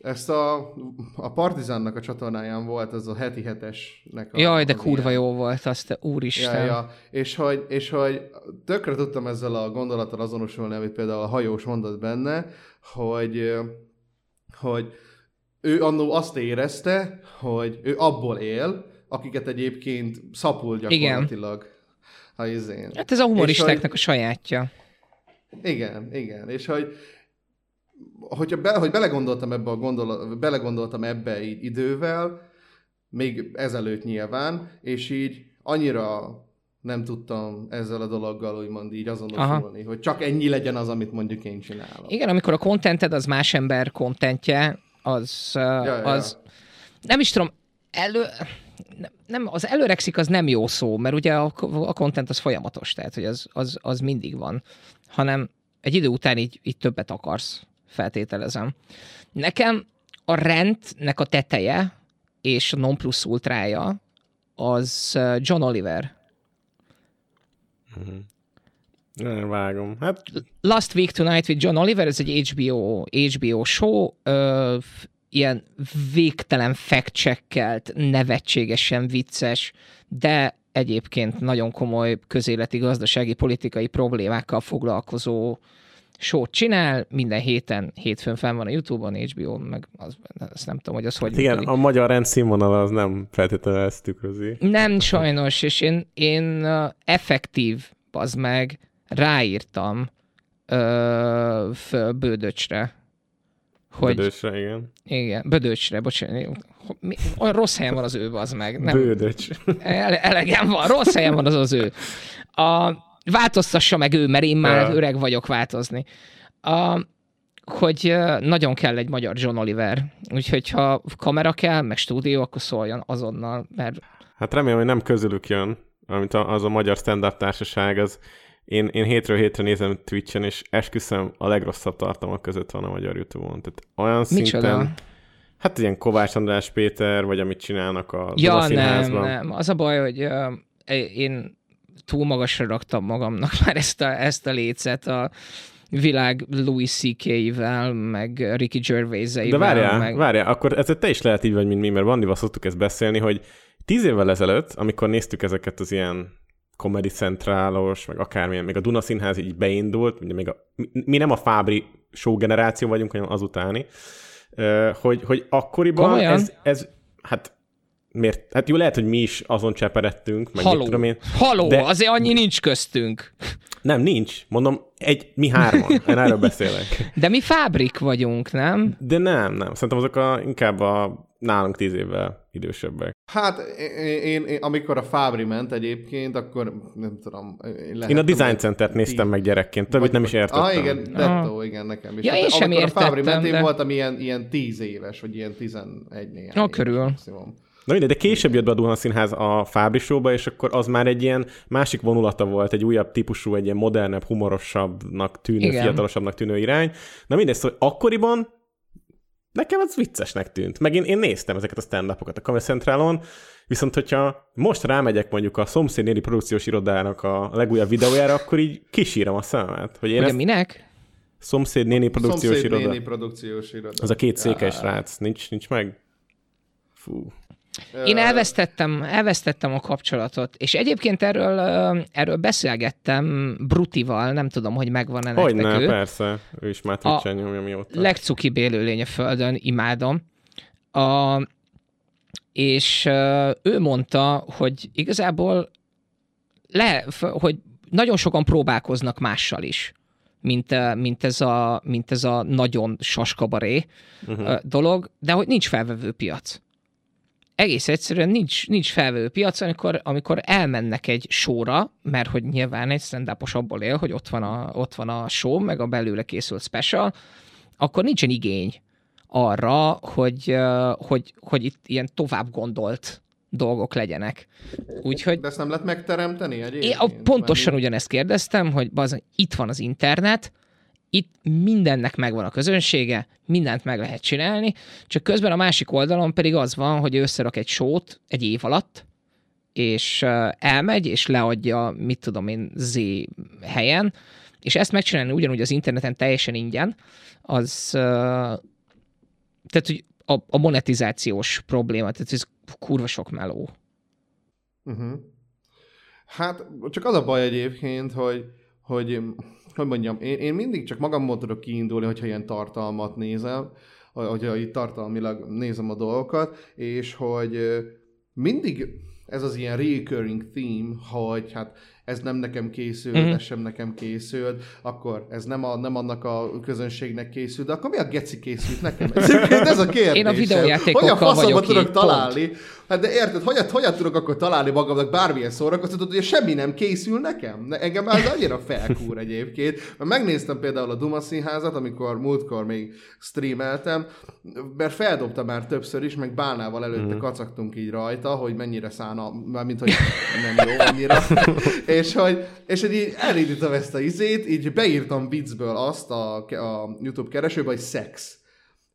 ezt a, a Partizánnak a csatornáján volt ez a heti hetesnek. A, Jaj, de kurva ilyen. jó volt, azt úristen. Ja, ja. És, hogy, és hogy tökre tudtam ezzel a gondolattal azonosulni, amit például a hajós mondott benne, hogy, hogy ő annó azt érezte, hogy ő abból él, akiket egyébként szapul gyakorlatilag. Igen. Ha izén. Hát ez a humoristáknak hogy, a sajátja. Igen, igen. És hogy hogyha be, hogy belegondoltam ebbe a gondolat, belegondoltam ebbe így idővel, még ezelőtt nyilván, és így annyira nem tudtam ezzel a dologgal úgymond így azonosulni, Aha. hogy csak ennyi legyen az, amit mondjuk én csinálok. Igen, amikor a contented az más ember kontentje, az, ja, az ja. nem is tudom, elő, nem, az előrekszik az nem jó szó, mert ugye a, a content az folyamatos, tehát hogy az, az, az mindig van, hanem egy idő után így, így többet akarsz feltételezem. Nekem a rendnek a teteje és a non plus ultrája az uh, John Oliver. Mm-hmm. Nem vágom. Hát... Last Week Tonight with John Oliver, ez egy HBO, HBO show, ilyen végtelen fact nevetségesen vicces, de egyébként nagyon komoly közéleti, gazdasági, politikai problémákkal foglalkozó sót csinál, minden héten, hétfőn fenn van a Youtube-on, HBO, meg az, azt nem tudom, hogy az hogy Igen, működik. a magyar rendszínvonal az nem feltétlenül ezt tükrözi. Nem, sajnos, és én, én effektív, az meg, ráírtam uh, föl Bődöcsre. Hogy, Bödöcsre, igen. Igen, Bödöcsre, bocsánat. Mi, olyan rossz helyen van az ő, az meg. Nem, Bődöcs. Ele, elegem van, rossz helyen van az az ő. A, változtassa meg ő, mert én már ja. öreg vagyok változni. A, hogy nagyon kell egy magyar John Oliver. Úgyhogy ha kamera kell, meg stúdió, akkor szóljon azonnal, mert... Hát remélem, hogy nem közülük jön, amit az a magyar stand-up társaság, az én, én hétről hétre nézem Twitch-en, és esküszöm, a legrosszabb tartalmak között van a magyar YouTube-on. Tehát olyan Micsoda? szinten... Hát ilyen Kovács András Péter, vagy amit csinálnak a Ja, nem, nem. Az a baj, hogy uh, én túl magasra raktam magamnak már ezt a, ezt a lécet a világ Louis C.K.-vel, meg Ricky gervais De várjál, meg... várjál, akkor ez te is lehet így vagy, mint mi, mert Vandival szoktuk ezt beszélni, hogy tíz évvel ezelőtt, amikor néztük ezeket az ilyen Comedy Centrálos, meg akármilyen, még a Duna Színház így beindult, ugye még a, mi nem a Fábri show generáció vagyunk, hanem azutáni, hogy, hogy akkoriban ez, ez, hát miért, hát jó, lehet, hogy mi is azon cseperedtünk, meg Haló, tudom én. haló, de- azért annyi nincs köztünk. Nem, nincs. Mondom, egy, mi hárman. Én erről beszélek. De mi fábrik vagyunk, nem? De nem, nem. Szerintem azok a, inkább a nálunk tíz évvel idősebbek. Hát én, én, én, amikor a Fábri ment egyébként, akkor nem tudom. Én, Én a Design Centert néztem meg gyerekként, többit nem is értettem. Ah, igen, Dettó, igen, nekem is. Ja, Hát én sem amikor a Fábri értettem, ment, én de- voltam ilyen, ilyen 10 éves, vagy ilyen 11 néhány éves körül. maximum. Na mindegy, de később jött be a Duhan Színház a Fábri Show-ba, és akkor az már egy ilyen másik vonulata volt, egy újabb típusú, egy ilyen modernebb, humorosabbnak tűnő. Igen. fiatalosabbnak tűnő irány. Na mindegy, szóval akkoriban nekem az viccesnek tűnt. Meg én, én néztem ezeket a stand-upokat a Comedy Centralon, viszont hogyha most rámegyek mondjuk a szomszédnéli produkciós irodának a legújabb videójára, akkor így kisírom a szememet, hogy én Ugye ezt minek? szomszédnéni produkciós Szomszéd iroda. néni produkciós iroda. Az a két székes srác, nincs, nincs meg? Fú. Én elvesztettem, elvesztettem a kapcsolatot, és egyébként erről, erről beszélgettem Brutival, nem tudom, hogy megvan-e nektek ne, ő. persze. Ő is már Twitch-en nyomja mióta. legcukibb élőlény a földön, imádom. A, és ő mondta, hogy igazából le, hogy nagyon sokan próbálkoznak mással is, mint, mint, ez, a, mint ez a nagyon saskabaré uh-huh. dolog, de hogy nincs felvevő piac. Egész egyszerűen nincs, nincs felvevő piac, amikor, amikor elmennek egy sóra, mert hogy nyilván egy stand abból él, hogy ott van, a, ott van a show, meg a belőle készült special, akkor nincsen igény arra, hogy, hogy, hogy itt ilyen tovább gondolt dolgok legyenek. Úgyhogy De ezt nem lehet megteremteni én egyébként? a, pontosan ugyanezt kérdeztem, hogy bazd, itt van az internet, itt mindennek megvan a közönsége, mindent meg lehet csinálni, csak közben a másik oldalon pedig az van, hogy összerak egy sót egy év alatt, és elmegy, és leadja, mit tudom én, Z helyen, és ezt megcsinálni ugyanúgy az interneten teljesen ingyen, az, tehát, hogy a, a monetizációs probléma, tehát ez kurva sok meló. Uh-huh. Hát csak az a baj egyébként, hogy, hogy hogy mondjam, én, én mindig csak magamból tudok kiindulni, hogyha ilyen tartalmat nézem, hogyha itt tartalmilag nézem a dolgokat, és hogy mindig ez az ilyen recurring theme, hogy hát ez nem nekem készült, Mhm. mm-hmm. ez sem nekem készült, akkor ez nem, a, nem annak a közönségnek készült, de akkor mi a geci készült nekem? Ez, ez a kérdés. Én a videójátékokkal Hogyan vagyok tudok így, találni? Hát de érted, hogyan, hogyan tudok akkor találni magamnak bármilyen szórakoztatót, hogy semmi nem készül nekem? Ne, engem ez annyira felkúr egyébként. Mert megnéztem például a Duma színházat, amikor múltkor még streameltem, mert feldobta már többször is, meg bálnával előtte mm. kacagtunk így rajta, hogy mennyire szána, mármint hogy nem jó annyira. és hogy, és hogy így elindítom ezt a izét, így beírtam viccből azt a, a YouTube keresőbe, hogy szex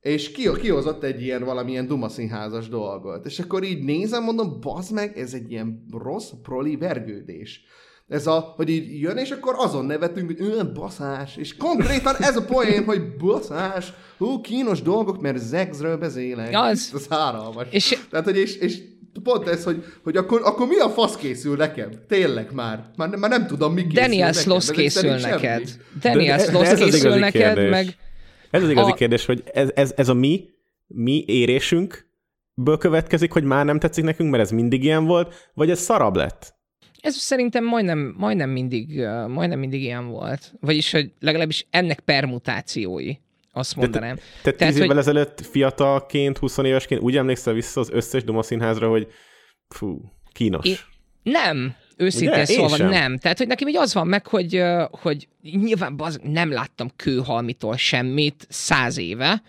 és ki, kihozott egy ilyen valamilyen Duma színházas dolgot. És akkor így nézem, mondom, bazd meg, ez egy ilyen rossz proli vergődés. Ez a, hogy így jön, és akkor azon nevetünk, hogy ő baszás. És konkrétan ez a poén, hogy baszás, hú, kínos dolgok, mert zegzről beszélek. Az. Ez háralmas. És- Tehát, hogy és, és pont ez, hogy, hogy akkor, akkor mi a fasz készül nekem? Tényleg már. Már, már nem tudom, mi készül Daniel nekem. Sloss készül neked. Daniel Sloss készül neked, kérdés. meg Ez az igazi A- kérdés, hogy ez, ez, ez a mi, mi érésünkből következik, hogy már nem tetszik nekünk, mert ez mindig ilyen volt, vagy ez szarabb lett? ez szerintem majdnem, majdnem, mindig, majdnem mindig ilyen volt. Vagyis, hogy legalábbis ennek permutációi, azt mondanám. Te Tehát, tíz évvel hogy- ezelőtt fiatalként, 20 évesként úgy emlékszel vissza az összes Duma színházra, hogy fú, kínos. Én- Nem, őszintén Ugye? Szólva sem. nem. Tehát, hogy nekem így az van meg, hogy, hogy nyilván baz, nem láttam kőhalmitól semmit száz éve,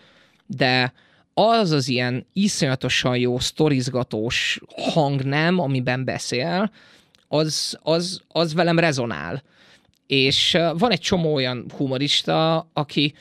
de az az ilyen iszonyatosan jó, sztorizgatós hang nem, amiben beszél, az, az, az velem rezonál. És van egy csomó olyan humorista, aki,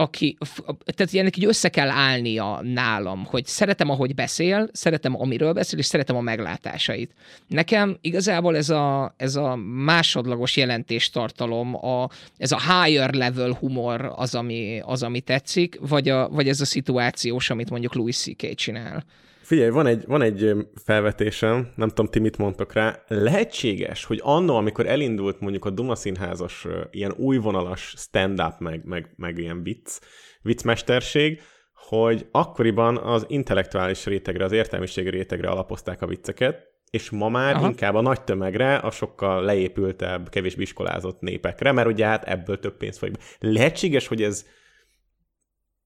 aki, tehát ilyenek így össze kell állnia nálam, hogy szeretem, ahogy beszél, szeretem, amiről beszél, és szeretem a meglátásait. Nekem igazából ez a, ez a másodlagos jelentéstartalom, a, ez a higher level humor az, ami, az, ami tetszik, vagy, a, vagy ez a szituációs, amit mondjuk Louis C.K. csinál. Figyelj, van egy, van egy felvetésem, nem tudom, ti mit mondtok rá. Lehetséges, hogy annó, amikor elindult mondjuk a Duma színházas ilyen újvonalas stand-up, meg, meg, meg ilyen vicc, viccmesterség, hogy akkoriban az intellektuális rétegre, az értelmiségi rétegre alapozták a vicceket, és ma már Aha. inkább a nagy tömegre, a sokkal leépültebb, kevésbé iskolázott népekre, mert ugye hát ebből több pénz folyik. Lehetséges, hogy ez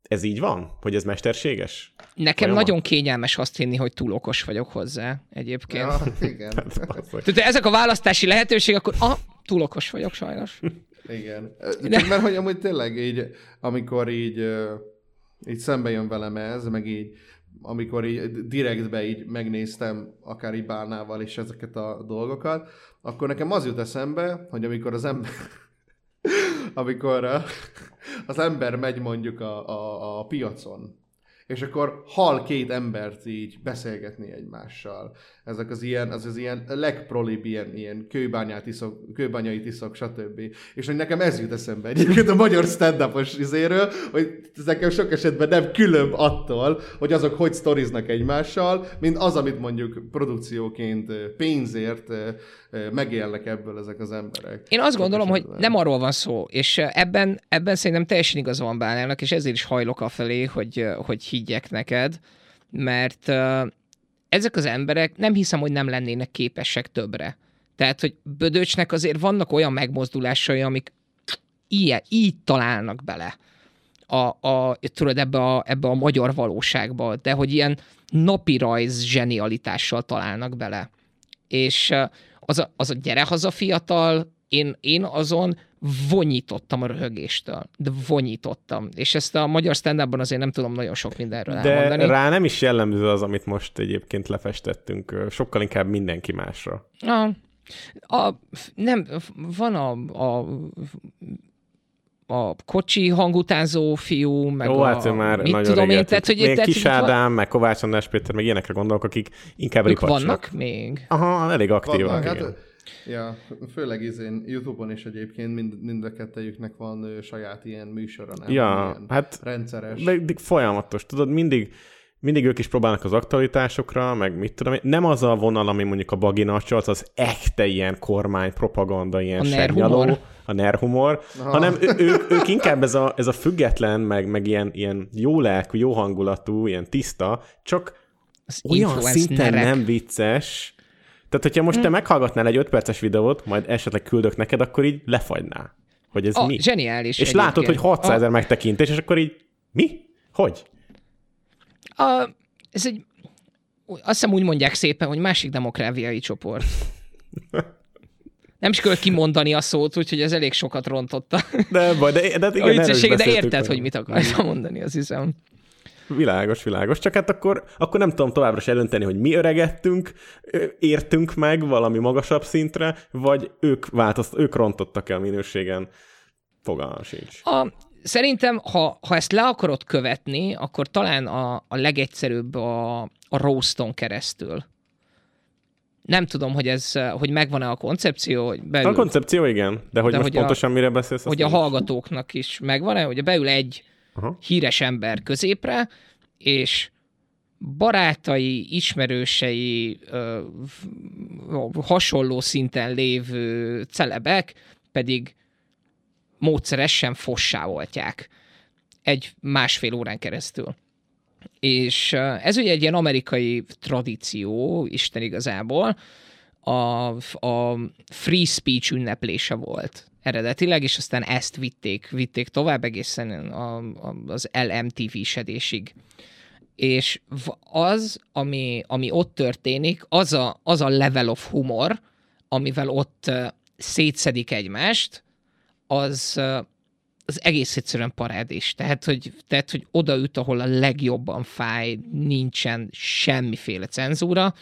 ez így van? Hogy ez mesterséges? Nekem Olyan nagyon van? kényelmes azt hinni, hogy túl okos vagyok hozzá egyébként. Ja, igen. Tehát ezek a választási lehetőség, akkor ah, túl okos vagyok sajnos. Igen. De... Mert hogy amúgy tényleg így, amikor így, így szembe jön velem ez, meg így amikor így direktbe így megnéztem, akár így bálnával is ezeket a dolgokat, akkor nekem az jut eszembe, hogy amikor az ember amikor az ember megy mondjuk a, a, a piacon, és akkor hal két embert így beszélgetni egymással. Ezek az ilyen, az az ilyen legprolibb ilyen, ilyen kőbányát iszok, kőbányai iszok, stb. És hogy nekem ez jut eszembe egyébként a magyar stand-upos izéről, hogy ez nekem sok esetben nem különb attól, hogy azok hogy sztoriznak egymással, mint az, amit mondjuk produkcióként pénzért megélnek ebből ezek az emberek. Én azt gondolom, hogy nem arról van szó, és ebben, ebben szerintem teljesen igaz van Bálának, és ezért is hajlok a felé, hogy, hogy higgyek neked, mert ezek az emberek nem hiszem, hogy nem lennének képesek többre. Tehát, hogy Bödöcsnek azért vannak olyan megmozdulásai, amik ilyen, így találnak bele a, a, tudod, ebbe a, ebbe a magyar valóságba, de hogy ilyen napi rajz zsenialitással találnak bele. És az a, az a gyere haza fiatal, én, én azon vonyítottam a röhögéstől. De vonyítottam. És ezt a magyar stand azért nem tudom nagyon sok mindenről De elmondani. rá nem is jellemző az, amit most egyébként lefestettünk. Sokkal inkább mindenki másra. A, a, nem, van a, a a kocsi hangutánzó fiú, meg Jó, a, hát már mit nagyon tudom én, tehát, hogy, tehát, Kis Ádám, meg Kovács András Péter, meg ilyenekre gondolok, akik inkább ők vannak még? Aha, elég aktívak. Vannak, hát, Ja, főleg izén Youtube-on is egyébként mind, mind a kettejüknek van ö, saját ilyen műsora, nem? Ja, ilyen hát rendszeres. De folyamatos, tudod, mindig, mindig ők is próbálnak az aktualitásokra, meg mit tudom nem az a vonal, ami mondjuk a bagina az az echte ilyen kormány propaganda, ilyen a a nerhumor, Aha. hanem ő, ők, ők inkább ez a, ez a független, meg, meg ilyen, ilyen jó lelkű, jó hangulatú, ilyen tiszta, csak az olyan szinten nerek. nem vicces, tehát, hogyha most te hm. meghallgatnál egy 5 perces videót, majd esetleg küldök neked, akkor így lefagynál. Hogy ez oh, mi? Zseniális. És egyébként. látod, hogy 600 ezer megtekintés, és akkor így mi? Hogy? A, ez egy, azt hiszem úgy mondják szépen, hogy másik demokráviai csoport. Nem is kell kimondani a szót, úgyhogy ez elég sokat rontotta. De, de, de, de, igen, de érted, hogy mit akarsz mondani, az hiszem. Világos, világos. Csak hát akkor, akkor nem tudom továbbra is elönteni, hogy mi öregettünk, értünk meg valami magasabb szintre, vagy ők változt, ők rontottak el minőségen. Fogalmam sincs. A, szerintem, ha, ha ezt le akarod követni, akkor talán a, a legegyszerűbb a, a roaston keresztül. Nem tudom, hogy ez, hogy megvan-e a koncepció. Hogy beül, a koncepció igen, de hogy de most hogy pontosan a, mire beszélsz? Hogy a hallgatóknak is megvan-e, hogy beül egy Aha. híres ember középre, és barátai, ismerősei, ö, hasonló szinten lévő celebek pedig módszeresen fossávoltják egy másfél órán keresztül. És ez ugye egy ilyen amerikai tradíció, Isten igazából, a, a free speech ünneplése volt eredetileg, és aztán ezt vitték, vitték tovább egészen a, a, az LMTV-sedésig. És az, ami, ami ott történik, az a, az a level of humor, amivel ott szétszedik egymást, az, az egész egyszerűen parádés. Tehát hogy, tehát, hogy odaüt, ahol a legjobban fáj, nincsen semmiféle cenzúra,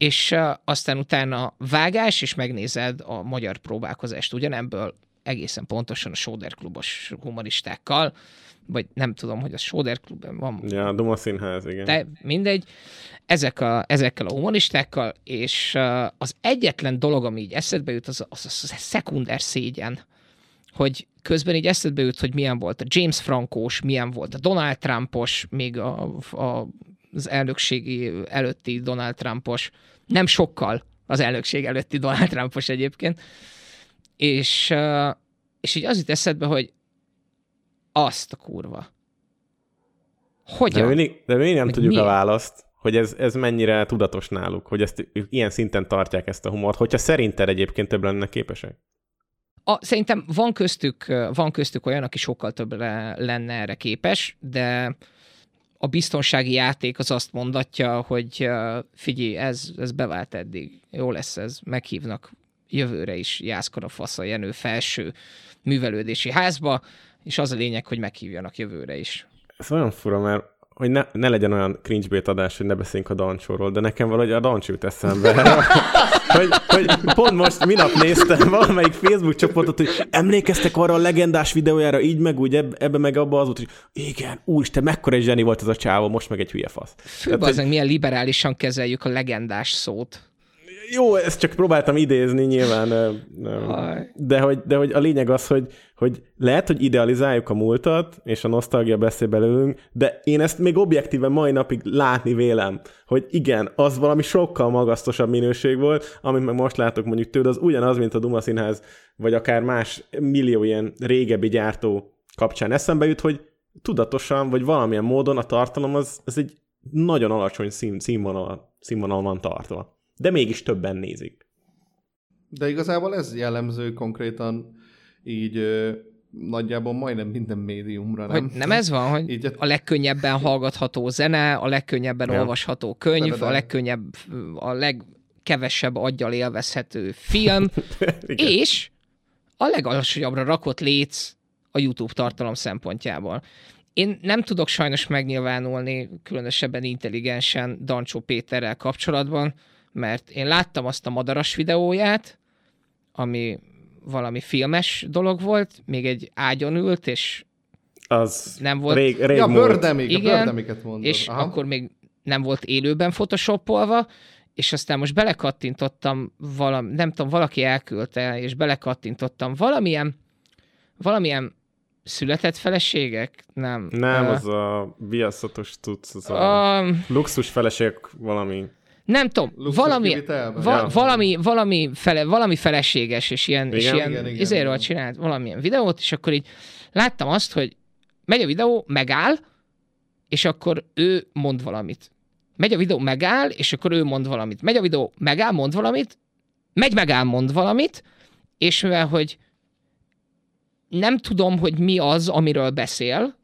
és aztán utána vágás, és megnézed a magyar próbálkozást ugyanemből egészen pontosan a Soder klubos humoristákkal, vagy nem tudom, hogy a Soder klubban van. Ja, a Duma Színház, igen. De mindegy, ezek a, ezekkel a humoristákkal, és az egyetlen dolog, ami így eszedbe jut, az, az, az a szekunder szégyen, hogy közben így eszedbe jut, hogy milyen volt a James Frankós, milyen volt a Donald Trumpos, még a, a az elnökségi előtti Donald Trumpos, nem sokkal az elnökség előtti Donald Trumpos egyébként, és, és így az itt eszedbe, hogy azt a kurva. De Hogyan? mindig, de mindig nem Meg tudjuk miért? a választ, hogy ez, ez mennyire tudatos náluk, hogy ezt ilyen szinten tartják ezt a humort, hogyha szerinted egyébként több lenne képesek. A, szerintem van köztük, van köztük olyan, aki sokkal többre lenne erre képes, de a biztonsági játék az azt mondatja, hogy figyelj, ez, ez bevált eddig, jó lesz ez, meghívnak jövőre is Jászkor a Fasza Jenő felső művelődési házba, és az a lényeg, hogy meghívjanak jövőre is. Ez olyan fura, mert hogy ne, ne legyen olyan cringe adás, hogy ne beszéljünk a Dancsóról, de nekem valahogy a Dancs jut eszembe. hogy, hogy pont most minap néztem valamelyik Facebook csoportot, hogy emlékeztek arra a legendás videójára, így meg úgy, ebbe, ebbe meg abba az volt, hogy igen, úristen, mekkora egy zseni volt ez a csávó, most meg egy hülye fasz. Fő Tehát, az, milyen liberálisan kezeljük a legendás szót. Jó, ezt csak próbáltam idézni nyilván, de hogy, de hogy a lényeg az, hogy, hogy lehet, hogy idealizáljuk a múltat, és a nosztalgia beszél belőlünk, de én ezt még objektíven mai napig látni vélem, hogy igen, az valami sokkal magasztosabb minőség volt, amit meg most látok mondjuk tőled, az ugyanaz, mint a Duma Színház, vagy akár más millió ilyen régebbi gyártó kapcsán eszembe jut, hogy tudatosan, vagy valamilyen módon a tartalom az, az egy nagyon alacsony szín, színvonal, színvonal van tartva. De mégis többen nézik. De igazából ez jellemző konkrétan így ö, nagyjából majdnem minden médiumra, nem? Hogy nem ez van, hogy Így a- legkönnyebben hallgatható zene, a legkönnyebben Ja. olvasható könyv, Szeretem. a legkönnyebb, a legkevesebb aggyal élvezhető film, és a legalacsonyabbra rakott léc a YouTube tartalom szempontjából. Én nem tudok sajnos megnyilvánulni különösebben intelligensen Dancsó Péterrel kapcsolatban, mert én láttam azt a madaras videóját, ami valami filmes dolog volt, még egy ágyon ült, és Az Nem volt- Rég, rég Ja, bördemik, a Igen, bördemiket mondod. és akkor még nem volt élőben photoshopolva, és aztán most belekattintottam, valami, nem tudom, valaki elküldte, és belekattintottam valamilyen, valamilyen született feleségek? Nem. Nem, Ö, az a viaszatos tudsz, az a a, luxus feleségek valami. Nem tudom, valami, va, Ja. valami, valami, fele, valami feleséges, és ilyen, és Igen? ilyen Igen, igen, izéről igen. csinált valamilyen videót, és akkor így láttam azt, hogy megy a videó, megáll, és akkor ő mond valamit. Megy a videó, megáll, és akkor ő mond valamit. Megy a videó, megáll, mond valamit, megy, megáll, mond valamit, és mivel, hogy nem tudom, hogy mi az, amiről beszél,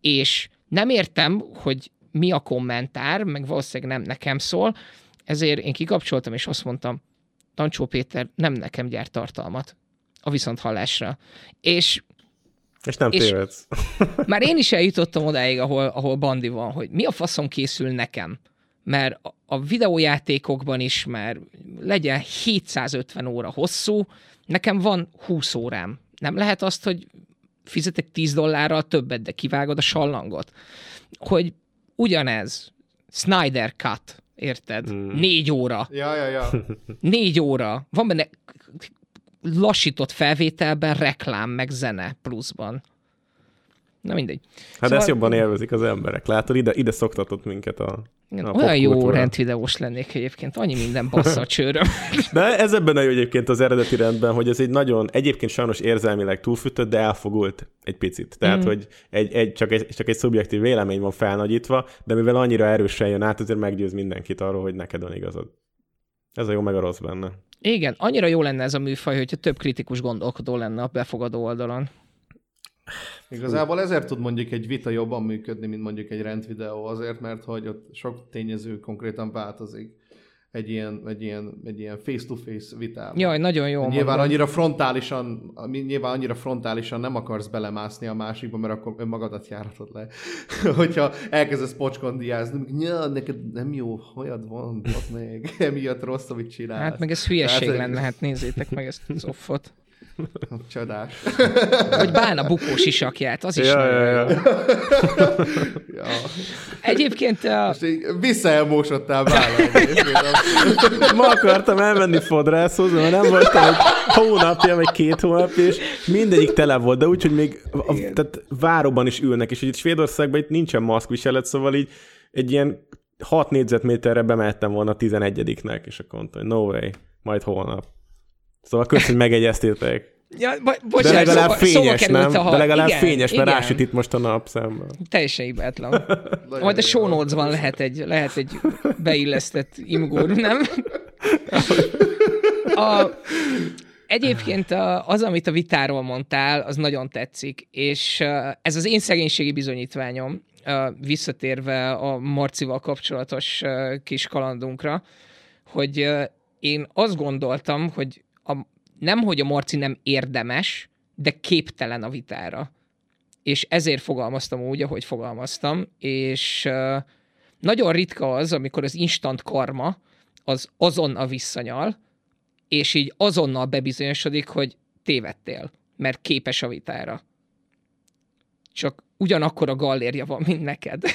és nem értem, hogy mi a kommentár, meg valószínűleg nem nekem szól, ezért én kikapcsoltam, és azt mondtam, Tancsó Péter nem nekem gyárt tartalmat a viszont hallásra. És És nem És- tévedsz. már én is eljutottam odáig, ahol, ahol Bandi van, hogy mi a faszom készül nekem. Mert a, a videójátékokban is már legyen 750 óra hosszú, nekem van 20 órám. Nem lehet azt, hogy fizetek 10 dollárral többet, de kivágod a sallangot. Hogy ugyanez, Snyder Cut, érted? Hmm. Négy óra. Ja, ja, ja. Négy óra. Van benne lassított felvételben reklám, meg zene pluszban. Na mindegy. Hát szóval... ezt jobban élvezik az emberek. Látod, ide, ide szoktatott minket a, Igen, a olyan jó rendvideós lennék egyébként, annyi minden bassza a csőröm. De ez ebben a jó egyébként az eredeti rendben, hogy ez egy nagyon, egyébként sajnos érzelmileg túlfűtött, de elfogult egy picit. Tehát, mm. hogy egy, egy, csak, egy, csak egy szubjektív vélemény van felnagyítva, de mivel annyira erősen jön át, azért meggyőz mindenkit arról, hogy neked van igazad. Ez a jó meg a rossz benne. Igen, annyira jó lenne ez a műfaj, hogyha több kritikus gondolkodó lenne a befogadó oldalon. Igazából ezért tud mondjuk egy vita jobban működni, mint mondjuk egy rendvideó, azért, mert hogy ott sok tényező konkrétan változik egy ilyen, egy ilyen, egy ilyen face-to-face vitában. Jaj, nagyon jó. Nyilván mondod. annyira frontálisan, nyilván annyira frontálisan nem akarsz belemászni a másikba, mert akkor önmagadat járatod le. Hogyha elkezdesz pocskondiázni, ja, neked nem jó, hajad van, ott még, emiatt rossz, amit csinálsz. Hát meg ez hülyeség Tehát, lenne, hát nézzétek meg ezt az offot. Csodás. Vagy Bálna bukós isakját, az is Ja, nagyon ja, ja. ja. Egyébként uh, Most így visszaelmósodtál vállalni. Ma akartam elmenni fodrászhoz, mert nem voltam egy hónapja, vagy két hónapja, és mindegyik tele volt, de úgy, hogy még a, tehát váróban is ülnek, és hogy itt Svédországban itt nincsen maszkviselet, szóval így egy ilyen 6 négyzetméterre bemehettem volna a 11-nek, és akkor mondtam, hogy no way, majd holnap. Szóval köszönöm, hogy megegyeztétek. Ja, bo- De bocsánat, legalább szóba, szóba fényes, került nem? a hal. De legalább igen, fényes, mert igen. rásüt itt most a nap szemben. Teljesen hibátlan. Majd a show notes-ban lehet egy, lehet egy beillesztett imgur, nem? A, egyébként az, amit a vitáról mondtál, az nagyon tetszik, és ez az én szegénységi bizonyítványom, visszatérve a Marcival kapcsolatos kis kalandunkra, hogy én azt gondoltam, hogy a, nem, hogy a Marci nem érdemes, de képtelen a vitára. És ezért fogalmaztam úgy, ahogy fogalmaztam, és nagyon ritka az, amikor az instant karma az azonnal visszanyal, és így azonnal bebizonyosodik, hogy tévedtél, mert képes a vitára. Csak ugyanakkor a gallérja van, mint neked.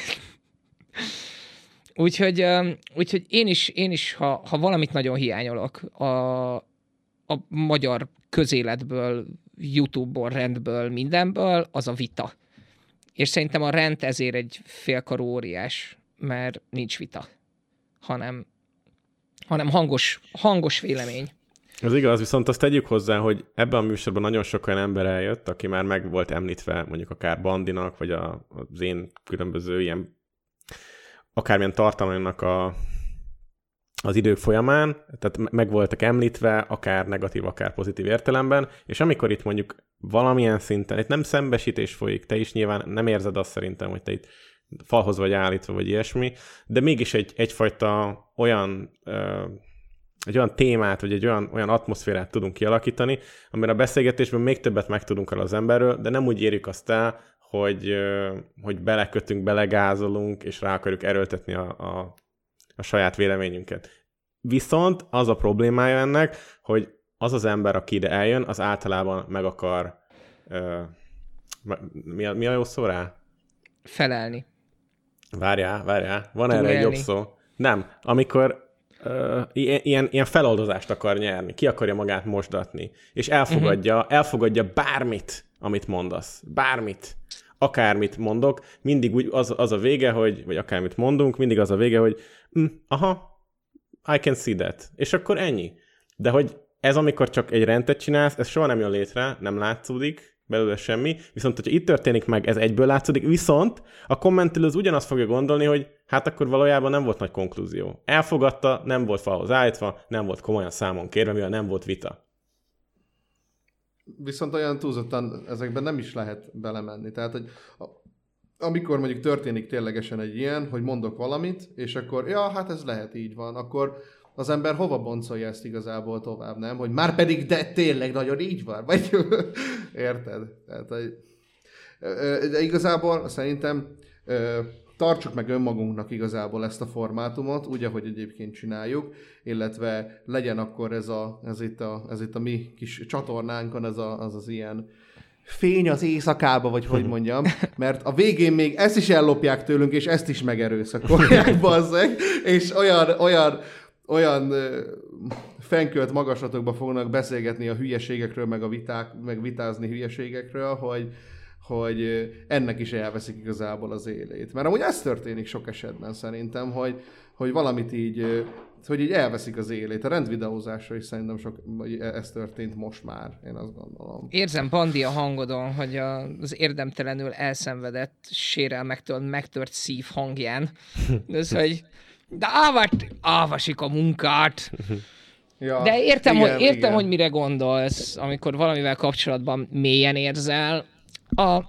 úgyhogy, úgyhogy én is, én is ha, ha valamit nagyon hiányolok a, a magyar közéletből, YouTube-ból, rendből, mindenből, az a vita. És szerintem a rend ezért egy félkarú óriás, mert nincs vita, hanem, hanem hangos, hangos vélemény. Az igaz, viszont azt tegyük hozzá, hogy ebben a műsorban nagyon sok olyan ember eljött, aki már meg volt említve, mondjuk akár Bandinak, vagy a, az én különböző ilyen akármilyen tartalmainak a, az idők folyamán, tehát me- meg voltak említve, akár negatív, akár pozitív értelemben, és amikor itt mondjuk valamilyen szinten, itt nem szembesítés folyik, te is nyilván nem érzed azt szerintem, hogy te itt falhoz vagy állítva, vagy ilyesmi, de mégis egy, egyfajta olyan egy olyan témát, vagy egy olyan, olyan atmoszférát tudunk kialakítani, amire a beszélgetésben még többet megtudunk el az emberről, de nem úgy érjük azt el, hogy, hogy belekötünk, belegázolunk, és rá akarjuk erőltetni a, a, a saját véleményünket. Viszont az a problémája ennek, hogy az az ember, aki ide eljön, az általában meg akar... Ö, mi, a, mi a jó szó rá? Felelni. Várjál, várjál, van erre egy Túlélni. jobb szó. Nem, amikor uh, ilyen, ilyen feloldozást akar nyerni, ki akarja magát mosdatni, és elfogadja, uh-huh. elfogadja bármit, amit mondasz. Bármit. Akármit mondok, mindig úgy az, az a vége, hogy, vagy akármit mondunk, mindig az a vége, hogy mm, aha, I can see that. És akkor ennyi. De hogy ez, amikor csak egy rendet csinálsz, ez soha nem jön létre, nem látszódik belőle semmi, viszont hogyha itt történik meg, ez egyből látszódik, viszont a kommentelő az ugyanazt fogja gondolni, hogy hát akkor valójában nem volt nagy konklúzió. Elfogadta, nem volt falhoz állítva, nem volt komolyan számon kérve, mivel nem volt vita. Viszont olyan túlzottan ezekben nem is lehet belemenni. Tehát, hogy amikor mondjuk történik ténylegesen egy ilyen, hogy mondok valamit, és akkor, ja, hát ez lehet így van, akkor az ember hova boncolja ezt igazából tovább, nem? Hogy már pedig, de tényleg nagyon így van, vagy érted? Tehát, hogy, de igazából szerintem tartsuk meg önmagunknak igazából ezt a formátumot, úgy, ahogy egyébként csináljuk, illetve legyen akkor ez, a, ez, itt, a, ez itt a mi kis csatornánkon, ez a, az az ilyen fény az éjszakába, vagy hogy mondjam, mert a végén még ezt is ellopják tőlünk, és ezt is megerőszakolják, bazzeg, és olyan, olyan, olyan fenkölt magaslatokba fognak beszélgetni a hülyeségekről, meg, a viták, meg vitázni hülyeségekről, hogy, hogy ennek is elveszik igazából az élét. Mert amúgy ez történik sok esetben szerintem, hogy, hogy valamit így, hogy így elveszik az élét. A rendvideózásra is szerintem sok, vagy ez történt most már, én azt gondolom. Érzem, Bandi, a hangodon, hogy a- az érdemtelenül elszenvedett sérelmektől megtört szív hangján. Ez, hogy de ávat, ávasik a munkát. Ja, De értem, igen, hogy, értem igen. hogy mire gondolsz, amikor valamivel kapcsolatban mélyen érzel. A,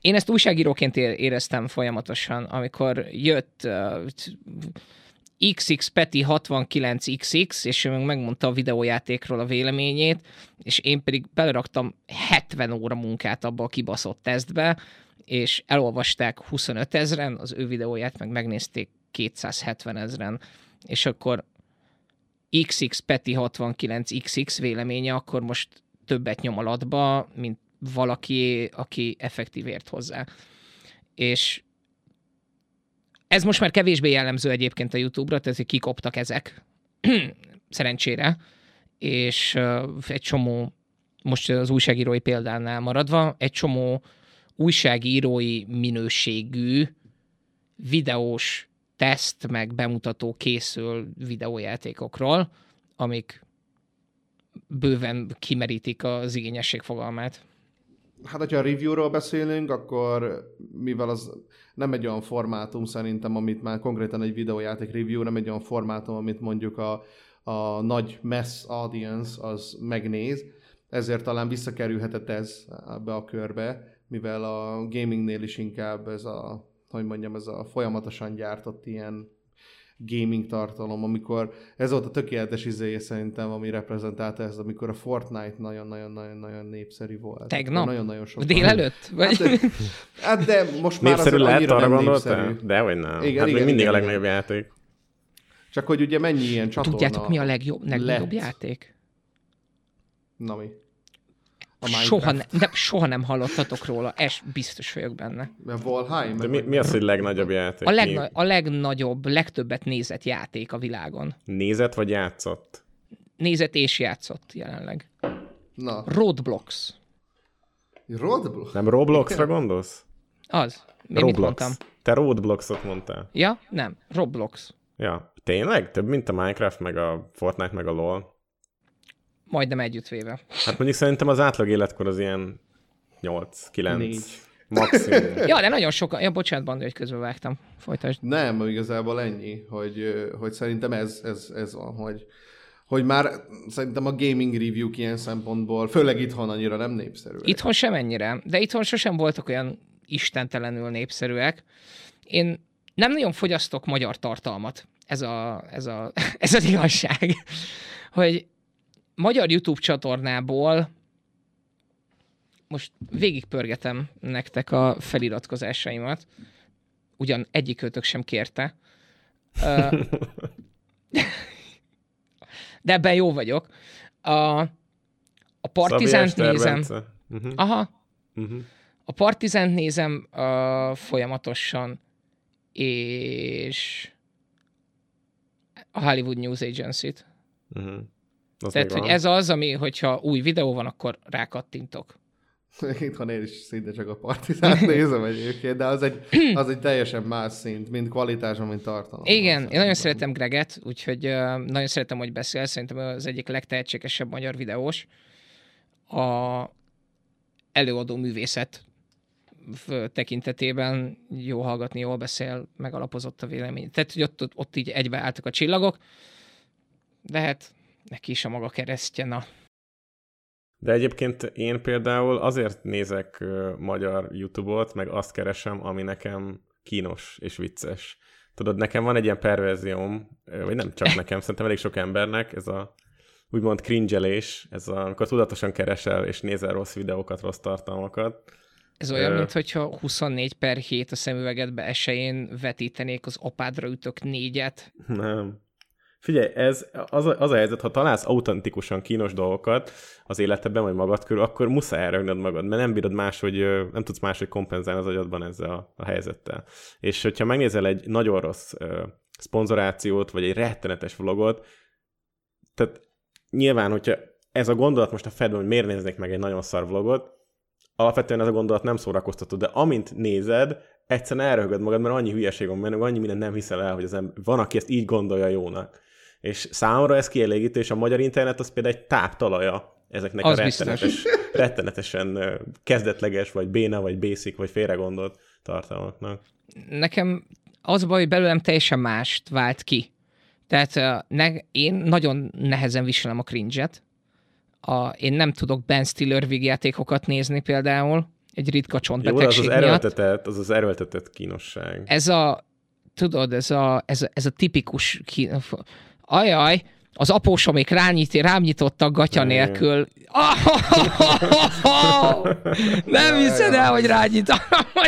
én ezt újságíróként éreztem folyamatosan, amikor jött uh, XX Peti 69XX, és ő meg megmondta a videójátékról a véleményét, és én pedig beleraktam 70 óra munkát abba a kibaszott tesztbe, és elolvasták 25 ezeren, az ő videóját meg megnézték 270 ezeren, és akkor XX Peti 69XX véleménye akkor most többet nyom alatba, mint valaki, aki effektív ért hozzá. És ez most már kevésbé jellemző egyébként a YouTube-ra, tehát kikoptak ezek, szerencsére, és egy csomó, most az újságírói példánál maradva, egy csomó újságírói minőségű videós teszt, meg bemutató készül videójátékokról, amik bőven kimerítik az igényesség fogalmát. Hát, hogyha a review-ról beszélünk, akkor mivel az nem egy olyan formátum szerintem, amit már konkrétan egy videójáték review, nem egy olyan formátum, amit mondjuk a, a nagy mass audience az megnéz, ezért talán visszakerülhetett ez ebbe a körbe, mivel a gamingnél is inkább ez a, hogy mondjam, ez a folyamatosan gyártott ilyen gaming tartalom, amikor ez volt a tökéletes izéje szerintem, ami reprezentálta ezt, amikor a Fortnite nagyon-nagyon-nagyon népszerű volt. Tegnap? Nagyon-nagyon sok. Délelőtt? Vagy? Hát, hát de most már Népszerű azért lehet, arra gondoltál? De vagy nem. Igen, hát még igen, mindig igen, a igen. legnagyobb játék. Csak hogy ugye mennyi ilyen csatorna Tudjátok, mi a legjobb, legnagyobb lett. játék? Na mi? A Soha, Minecraft. ne, de soha nem hallottatok róla, es, biztos vagyok benne. A Valheim? De mi, mi az, hogy legnagyobb játék? A, legna, a legnagyobb, legtöbbet nézett játék a világon. Nézett vagy játszott? Nézett és játszott jelenleg. Na, Roadblocks. Roadblock? Nem Robloxra gondolsz? Az. Én mit mondtam? Te Robloxot mondtál. Ja? Nem. Roblox. Ja. Tényleg? Több, mint a Minecraft, meg a Fortnite, meg a LoL? Majdnem együttvéve. Hát mondjuk szerintem az átlag életkor az ilyen 8, 9, Négy. maximum. Ja, de nagyon sokan... Ja, bocsánat, Bandi, hogy közbevágtam. Folytasd. Nem, igazából ennyi, hogy, hogy szerintem ez, ez, ez van, hogy, hogy már szerintem a gaming review ilyen szempontból, főleg itthon annyira nem népszerű. Itthon sem ennyire, de itthon sosem voltak olyan istentelenül népszerűek. Én nem nagyon fogyasztok magyar tartalmat. Ez, a, ez, a, ez az igazság. Hogy magyar YouTube csatornából most végigpörgetem nektek a feliratkozásaimat. Ugyan egyikőtök sem kérte. De ebben jó vagyok. A, a Partizánt nézem. Uh-huh. Aha, Uh-huh. a Partizánt nézem uh, folyamatosan, és a Hollywood News Agency-t. Uh-huh. Az Tehát, hogy van. ez az, ami, hogyha új videó van, akkor rákattintok. Itthon én is szinte csak a partizát nézem egyébként, de az egy, az egy teljesen más szint, mint kvalitáson, mint tartalom. Igen, én nagyon szeretem Greget, úgyhogy uh, nagyon szeretem, hogy beszél. Szerintem az egyik legtehetségesebb magyar videós. A előadó művészet tekintetében jó hallgatni, jól beszél, megalapozott a vélemény. Tehát, hogy ott, ott, ott így egybeálltak a csillagok, de hát neki is a maga keresztje, na. De egyébként én például azért nézek magyar YouTube-ot, meg azt keresem, ami nekem kínos és vicces. Tudod, nekem van egy ilyen perverzióm, vagy nem csak nekem, szerintem elég sok embernek, ez a úgymond cringelés, ez a, amikor tudatosan keresel és nézel rossz videókat, rossz tartalmakat. Ez olyan, Ö. mint hogyha 24 per 7 a szemüvegedbe esején vetítenék az apádra ütök négyet. Nem. Figyelj, ez az a, az a helyzet, ha találsz autentikusan kínos dolgokat az életedben, vagy magad körül, akkor muszáj elragnod magad, mert nem bírod máshogy, ö, nem tudsz máshogy kompenzálni az agyadban ezzel a, a helyzettel. És hogyha megnézel egy nagyon rossz ö, szponzorációt, vagy egy rettenetes vlogot, tehát nyilván, hogyha ez a gondolat most a fedben, hogy miért néznék meg egy nagyon szar vlogot, alapvetően ez a gondolat nem szórakoztató, de amint nézed, egyszerűen elröhögöd magad, mert annyi hülyeség van benne, annyi minden nem hiszel el, hogy az ember, van, aki ezt így gondolja jónak. És számomra ez kielégítő, és a magyar internet az például egy táptalaja ezeknek Az a rettenetes, rettenetesen kezdetleges, vagy béna, vagy basic, vagy félregondolt tartalmaknak. nekem az baj, hogy belőlem teljesen mást vált ki. Tehát ne, én nagyon nehezen viselem a cringe-et. A, én nem tudok Ben Stiller vígjátékokat nézni például, egy ritka Jó, de az csontbetegség az miatt. erőltetett, az az erőltetett kínosság. Ez a, tudod, ez a, ez a, ez a tipikus, ki, ajaj, az apósomék rányít, rám nyitottak gatya nélkül. Nem hiszed el, hogy rányít.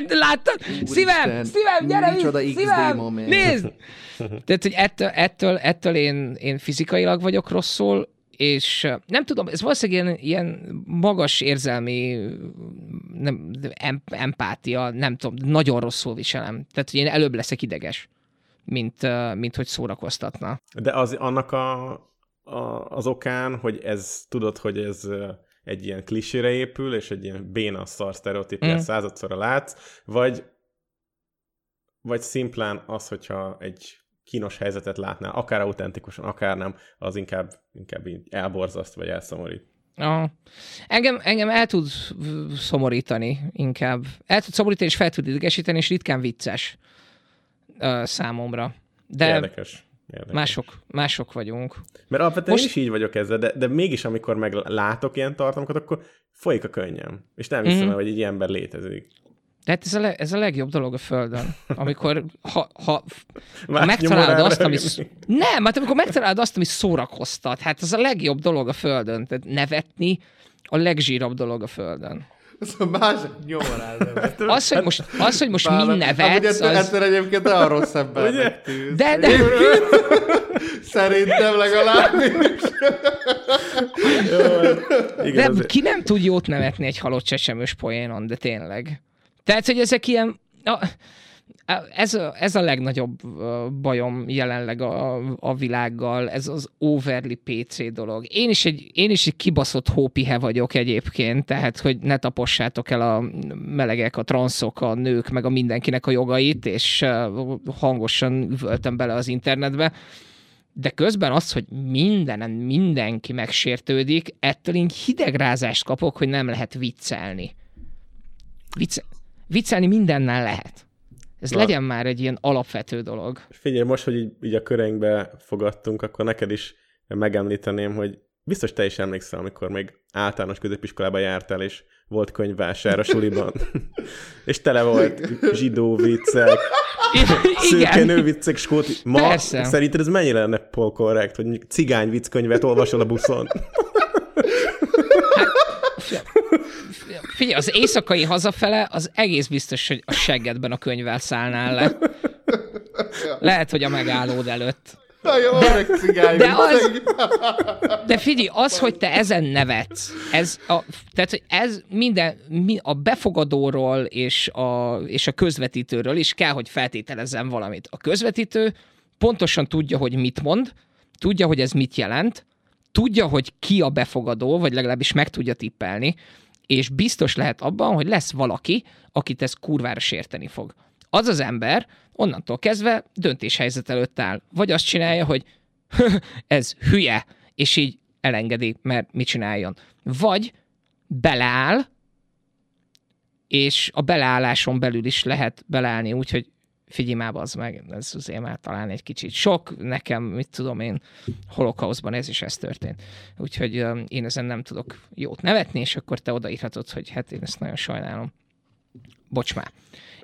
Láttad? Szívem, szívem, gyere itt, szívem, nézd! Tehát, hogy ettől, ettől, ettől én, én fizikailag vagyok rosszul, és nem tudom, ez valószínűleg ilyen, ilyen magas érzelmi nem, em, empátia, nem tudom, nagyon rosszul viselem. Tehát, hogy én előbb leszek ideges, mint, mint hogy szórakoztatna. De az annak a, a, az okán, hogy ez, tudod, hogy ez egy ilyen klisére épül, és egy ilyen béna szar sztereotípiát mm. századszorra látsz, vagy, vagy szimplán az, hogyha egy kínos helyzetet látnál, akár autentikusan, akár nem, az inkább, inkább így elborzaszt, vagy elszomorít. Aha. Engem, engem el tud szomorítani inkább. El tud szomorítani, és fel tud idegesíteni, és ritkán vicces uh, számomra. De Érdekes. Érdekes. mások, mások vagyunk. Mert alapvetően Most- is így vagyok ezzel, de, de mégis amikor meg látok ilyen tartalmakat, akkor folyik a könnyem. És nem hiszem, Mhm. mm. hogy egy ilyen ember létezik. De hát ez a, le, ez a legjobb dolog a Földön. Amikor, ha, ha, ha megtalálod azt, ami... röhögni. Nem, hát amikor megtalálod azt, ami szórakoztat, hát ez a legjobb dolog a Földön. Tehát nevetni a legzsírabb dolog a Földön. Ez a másik nyomorán. Az, hogy most, az, hogy most mi Amúgy nevetsz, ettől, az... ettől egyébként olyan rossz embernek tűz. De, de, Szerintem legalábbis. De azért- ki nem tud jót nevetni egy halott csecsemős poénon, de tényleg. Tehát, hogy ezek ilyen... A, ez, a, ez a legnagyobb bajom jelenleg a, a világgal, ez az overly PC dolog. Én is egy, én is egy kibaszott hópihe vagyok egyébként, tehát, hogy ne tapossátok el a melegek, a transzok, a nők, meg a mindenkinek a jogait, és hangosan üvöltem bele az internetbe. De közben az, hogy mindenen mindenki megsértődik, ettől én hidegrázást kapok, hogy nem lehet viccelni. Vicce, viccelni mindennel lehet. Ez Na. legyen már egy ilyen alapvető dolog. Figyelj, most, hogy így, így a köreinkbe fogadtunk, akkor neked is megemlíteném, hogy biztos te is emlékszel, amikor még általános középiskolába jártál, és volt könyvvásár a suliban. és tele volt zsidó viccek, szőke Igen. nő viccek, skóti. Ma Persze. szerinted ez mennyire lenne pol korrekt, hogy cigány vicckönyvet olvasol a buszon? Figyelj, az éjszakai hazafele az egész biztos, hogy a seggedben a könyvvel szállnál le. Lehet, hogy a megállód előtt. Nagyon öreg cigány. De az-. De figyelj, az, hogy te ezen nevetsz, ez a, tehát, hogy ez minden, mi, a befogadóról és a, és a közvetítőről is kell, hogy feltételezzen valamit. A közvetítő pontosan tudja, hogy mit mond, tudja, hogy ez mit jelent, tudja, hogy ki a befogadó, vagy legalábbis meg tudja tippelni, és biztos lehet abban, hogy lesz valaki, akit ez kurvára sérteni fog. Az az ember onnantól kezdve döntéshelyzet előtt áll. Vagy azt csinálja, hogy ez hülye, és így elengedi, mert mit csináljon. Vagy beleáll, és a beleálláson belül is lehet beleállni, úgyhogy figyelj már, az meg, ez azért már talán egy kicsit sok, nekem, mit tudom én, holokauszban ez is ez történt. Úgyhogy öm, én ezen nem tudok jót nevetni, és akkor te odaírhatod, hogy hát én ezt nagyon sajnálom. Bocs már.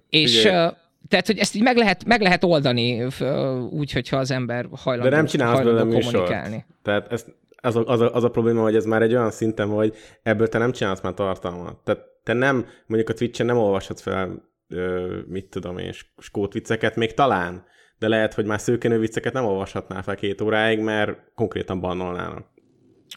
És ö, tehát, hogy ezt így meg lehet, meg lehet oldani ö, úgy, hogyha az ember hajlandó, De nem csinálsz belőle kommunikálni. Tehát ez, az, a, az, a, az a probléma, hogy ez már egy olyan szinten, hogy ebből te nem csinálsz már tartalmat. Tehát te nem, mondjuk a Twitch-en nem olvashatsz fel, ö, mit tudom én, skót vicceket, még talán, de lehet, hogy már szőkenő vicceket nem olvashatnál fel két óráig, mert konkrétan bannolnának.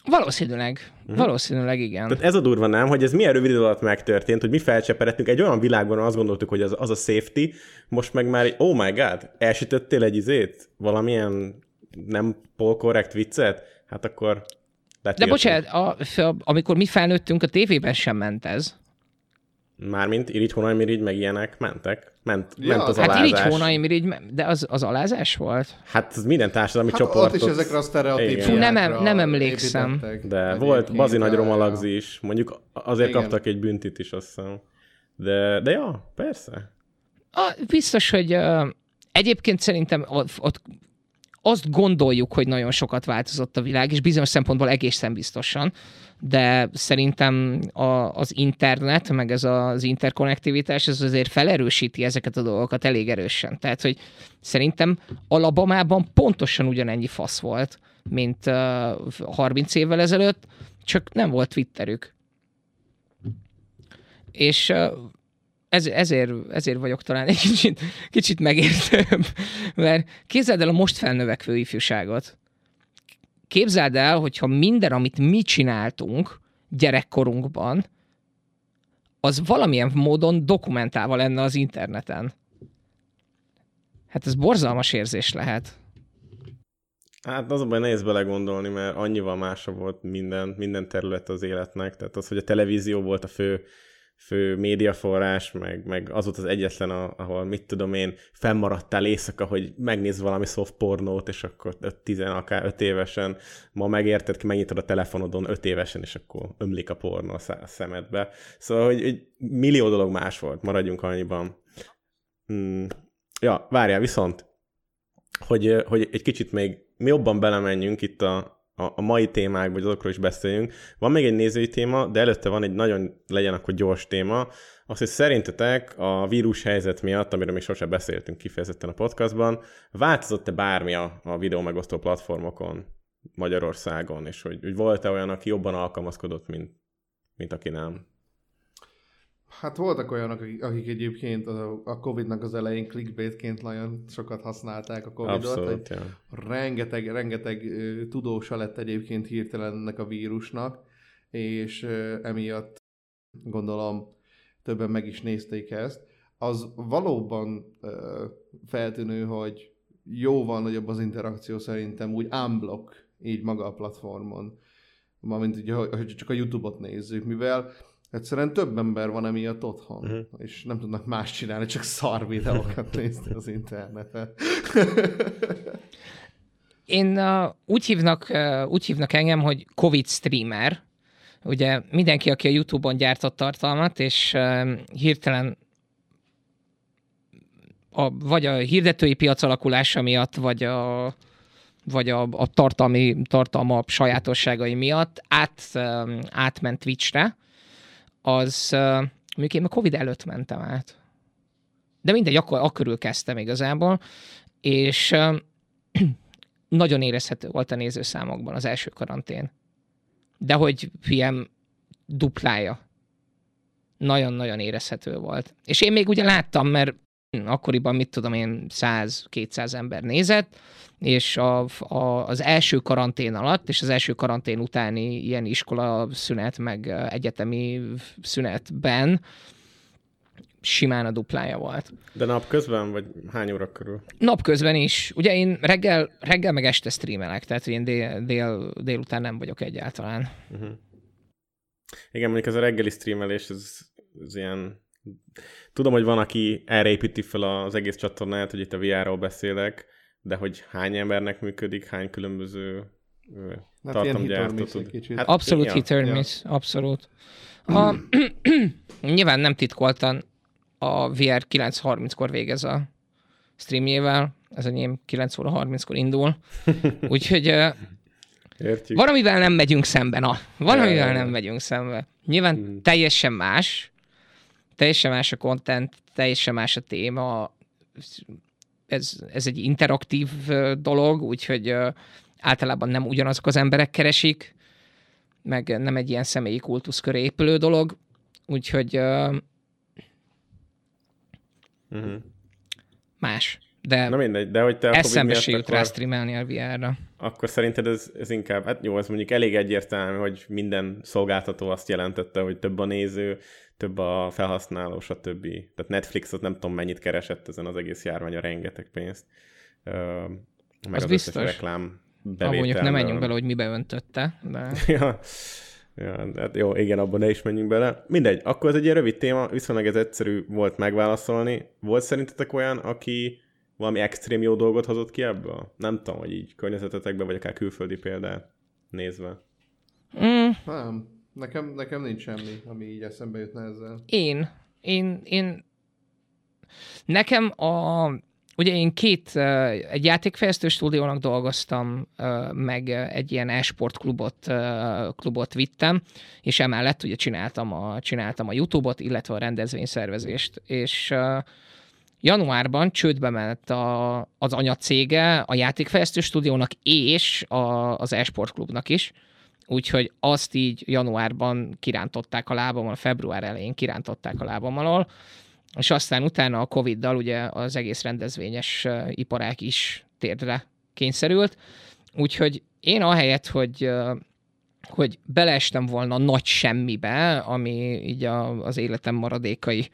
Valószínűleg. Uh-huh. Valószínűleg igen. Tehát ez a durva nem, hogy ez milyen rövid idő alatt megtörtént, hogy mi felcseperedtünk egy olyan világban, azt gondoltuk, hogy az, az a safety, most meg már, egy, oh my god, elsütöttél egy izét? Valamilyen nem polkorrekt viccet? Hát akkor De bocsánat, a, amikor mi felnőttünk, a tévében sem ment ez. Mármint irigy, honaj, mirigy, meg ilyenek mentek. Ment, Ja, ment az Hát alázás. irigy hónaim, irigy, de az, az alázás volt? Hát ez minden társadalmi Hát csoportot. ott is ezekre a sztereotípiákra nem em- nem emlékszem. építettek. De Egyébként, volt bazi nagy is. Mondjuk azért Igen. kaptak egy büntit is, azt hiszem. De, de ja, persze. A, biztos, hogy uh, egyébként szerintem ott, ott azt gondoljuk, hogy nagyon sokat változott a világ, és bizonyos szempontból egészen biztosan, de szerintem a, az internet, meg ez az interkonnektivitás, ez azért felerősíti ezeket a dolgokat elég erősen. Tehát, hogy szerintem Alabamában pontosan ugyanennyi fasz volt, mint uh, 30 évvel ezelőtt, csak nem volt Twitterük. És uh, ez, ezért, ezért vagyok talán egy kicsit, kicsit megértőbb, mert képzeld el a most felnövekvő ifjúságot. Képzeld el, hogyha minden, amit mi csináltunk gyerekkorunkban, az valamilyen módon dokumentálva lenne az interneten. Hát ez borzalmas érzés lehet. Hát az a baj, nehéz belegondolni, mert annyival másabb volt minden, minden terület az életnek. Tehát az, hogy a televízió volt a fő fő médiaforrás, meg, meg az volt az egyetlen, ahol mit tudom én, fennmaradtál éjszaka, hogy megnéz valami soft pornót, és akkor 10, akár 5 évesen, ma megérted ki, megnyitod a telefonodon 5 évesen, és akkor ömlik a pornó a szemedbe. Szóval, hogy, hogy millió dolog más volt, maradjunk annyiban. Hmm. Ja, várjál, viszont, hogy, hogy egy kicsit még mi jobban belemenjünk itt a, a, mai témák, vagy azokról is beszéljünk. Van még egy nézői téma, de előtte van egy nagyon legyen akkor gyors téma, az, hogy szerintetek a vírus helyzet miatt, amiről még sosem beszéltünk kifejezetten a podcastban, változott-e bármi a, a videó megosztó platformokon Magyarországon, és hogy, hogy volt-e olyan, aki jobban alkalmazkodott, mint, mint aki nem? Hát voltak olyanok, akik egyébként a Covid-nak az elején clickbaitként nagyon sokat használták a Covid-ot. Abszolút, ja. Rengeteg, rengeteg tudósa lett egyébként hirtelen ennek a vírusnak, és emiatt gondolom többen meg is nézték ezt. Az valóban feltűnő, hogy jóval nagyobb az interakció szerintem úgy unblock így maga a platformon, mint ugye, hogy csak a YouTube-ot nézzük, mivel Egyszerűen több ember van emiatt otthon, uh-huh. és nem tudnak más csinálni, csak szar videókat nézni az interneten. Én uh, úgy, hívnak, uh, úgy hívnak engem, hogy Covid streamer. Ugye mindenki, aki a YouTube-on gyártott tartalmat, és uh, hirtelen a, vagy a hirdetői piac alakulása miatt, vagy a, vagy a, a tartalmi, tartalma sajátosságai miatt át, um, átment Twitchre, az mondjuk én a Covid előtt mentem át. De mindegy, akkor, akkor kezdtem igazából, és nagyon érezhető volt a nézőszámokban az első karantén. De hogy fiam duplája. Nagyon-nagyon érezhető volt. És én még ugye láttam, mert akkoriban mit tudom én 100-200 ember nézett, és a, a, az első karantén alatt, és az első karantén utáni ilyen iskola szünet, meg egyetemi szünetben simán a duplája volt. De napközben, vagy hány óra körül? Napközben is. Ugye én reggel, reggel meg este streamelek, tehát én dél, dél, délután nem vagyok egyáltalán. Uh-huh. Igen, mondjuk ez a reggeli streamelés, ez, ez ilyen... Tudom, hogy van, aki erre építi fel az egész csatornát, hogy itt a VR-ról beszélek, de hogy hány embernek működik, hány különböző hát tartalomgyártó tud. Hát, abszolút hit or miss, abszolút. A, nyilván nem titkoltan a VR 9.30-kor végez a streamjével, ez enyém 9 óra 30-kor indul, úgyhogy Értjük. valamivel nem megyünk szembe, na, valamivel nem megyünk szembe. Nyilván hmm. teljesen más, teljesen más a content, teljesen más a téma, ez, ez egy interaktív dolog, úgyhogy általában nem ugyanazok az emberek keresik, meg nem egy ilyen személyi kultusz köré épülő dolog, úgyhogy uh, uh-huh. más. De, Na mindegy, de hogy te eszembe se jut rá streamelni a VR-ra. Akkor szerinted ez, ez inkább, hát jó, ez mondjuk elég egyértelmű, hogy minden szolgáltató azt jelentette, hogy több a néző, több a felhasználó, stb. Tehát Netflix az nem tudom mennyit keresett ezen az egész járvány, a rengeteg pénzt. meg az, az biztos. reklám bevétel. Mondjuk nem menjünk bele, hogy mibe öntötte, de... ja. Ja, hát jó, igen, abban ne is menjünk bele. Mindegy, akkor ez egy ilyen rövid téma, viszonylag ez egyszerű volt megválaszolni. Volt szerintetek olyan, aki valami extrém jó dolgot hozott ki ebből? Nem tudom, hogy így környezetetekben, vagy akár külföldi példát nézve. Mm. Nem. Nekem, nekem nincs semmi, ami így eszembe jutna ezzel. Én, én, én, nekem a, ugye én két, egy játékfejlesztő stúdiónak dolgoztam, meg egy ilyen e-sport klubot, klubot vittem, és emellett ugye csináltam a, csináltam a YouTube-ot, illetve a rendezvényszervezést, és januárban csődbe ment a, az anyacége a játékfejlesztő stúdiónak és a, az e-sport klubnak is, úgyhogy azt így januárban kirántották a lábam, február elején kirántották a lábam alól, és aztán utána a Covid-dal ugye az egész rendezvényes iparák is térdre kényszerült, úgyhogy én ahelyett, hogy hogy beleestem volna nagy semmibe, ami így a, az életem maradékai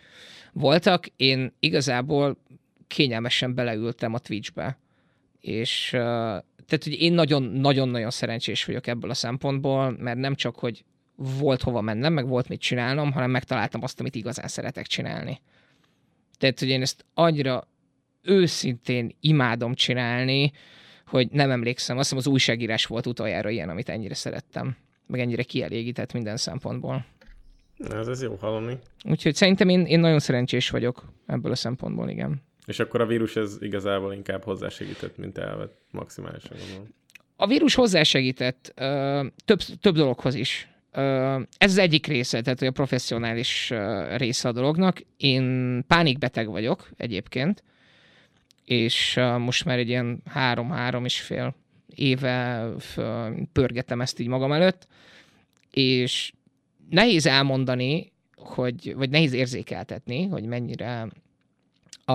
voltak, én igazából kényelmesen beleültem a Twitchbe, és tehát, hogy én nagyon-nagyon-nagyon szerencsés vagyok ebből a szempontból, mert nem csak, hogy volt hova mennem, meg volt mit csinálnom, hanem megtaláltam azt, amit igazán szeretek csinálni. Tehát, hogy én ezt annyira őszintén imádom csinálni, hogy nem emlékszem, azt hiszem az újságírás volt utoljára ilyen, amit ennyire szerettem, meg ennyire kielégített minden szempontból. Na, Ez, ez jó hallani. Úgyhogy szerintem én, én nagyon szerencsés vagyok ebből a szempontból, igen. És akkor a vírus ez igazából inkább hozzásegített, mint elvett maximálisan. A vírus hozzásegített ö, több, több dologhoz is. Ö, ez az egyik része, tehát hogy a professzionális ö, része a dolognak. Én pánikbeteg vagyok egyébként, és ö, most már egy ilyen három-három és fél éve ö, pörgetem ezt így magam előtt, és nehéz elmondani, hogy, vagy nehéz érzékeltetni, hogy mennyire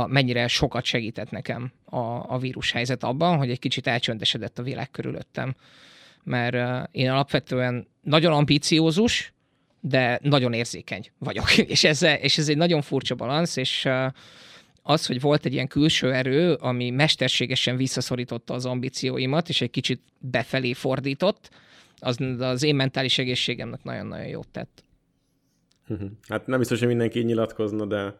a, mennyire sokat segített nekem a, a vírushelyzet abban, hogy egy kicsit elcsöndesedett a világ körülöttem. Mert uh, én alapvetően nagyon ambiciózus, de nagyon érzékeny vagyok. és, ez, és ez egy nagyon furcsa balansz, és uh, az, hogy volt egy ilyen külső erő, ami mesterségesen visszaszorította az ambícióimat, és egy kicsit befelé fordított, az az én mentális egészségemnek nagyon-nagyon jót tett. Hát nem biztos, hogy mindenki így nyilatkozna, de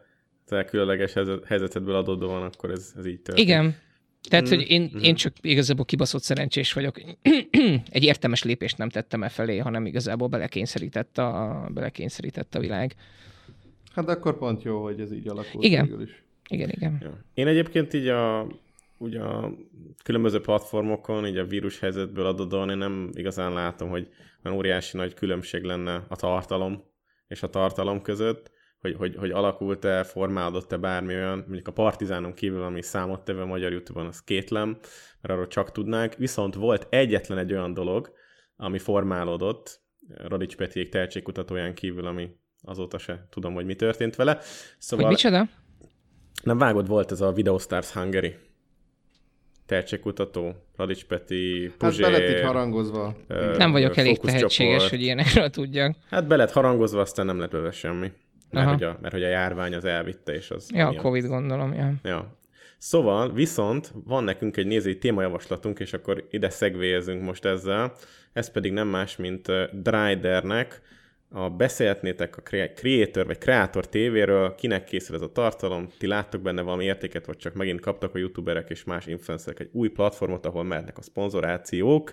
te különleges helyzet- helyzetedből adódóan, akkor ez, ez így történt. Igen. Tehát, hogy én, én csak igazából kibaszott szerencsés vagyok. Egy értelmes lépést nem tettem e felé, hanem igazából belekényszerített a, belekényszerített a világ. Hát akkor pont jó, hogy ez így alakult Igen. is. Igen, igen. Ja. Én egyébként így a, ugye a különböző platformokon, így a vírus helyzetből adódóan én nem igazán látom, hogy olyan óriási nagy különbség lenne a tartalom és a tartalom között, hogy, hogy, hogy alakult-e, formálódott-e bármi olyan, mondjuk a Partizánon kívül, ami számottevő a magyar YouTube-on, az kétlem, mert arról csak tudnánk. Viszont volt egyetlen egy olyan dolog, ami formálódott, Radics Petiék tehetségkutatóján kívül, ami azóta se tudom, hogy mi történt vele. Szóval... Hogy micsoda? Nem vágod, volt ez a Videostars Hungary tehetségkutató, Radics Peti, Hát Puzsé, be lett így harangozva. ö, Nem vagyok elég tehetséges, hogy ilyenekről tudjak. Hát be lett harangozva, aztán nem lett semmi. Mert Aha. hogy, a, mert hogy a járvány az elvitte, és az... Ja, a Covid gondolom, ja. Ja. Szóval, viszont van nekünk egy nézői témajavaslatunk, és akkor ide szegvélyezünk most ezzel. Ez pedig nem más, mint Drydernek a Beszélhetnétek a Crea- Creator vagy Creator TV-ről, kinek készül ez a tartalom, ti láttok benne valami értéket, vagy csak megint kaptak a youtuberek és más influencerek egy új platformot, ahol mehetnek a szponzorációk,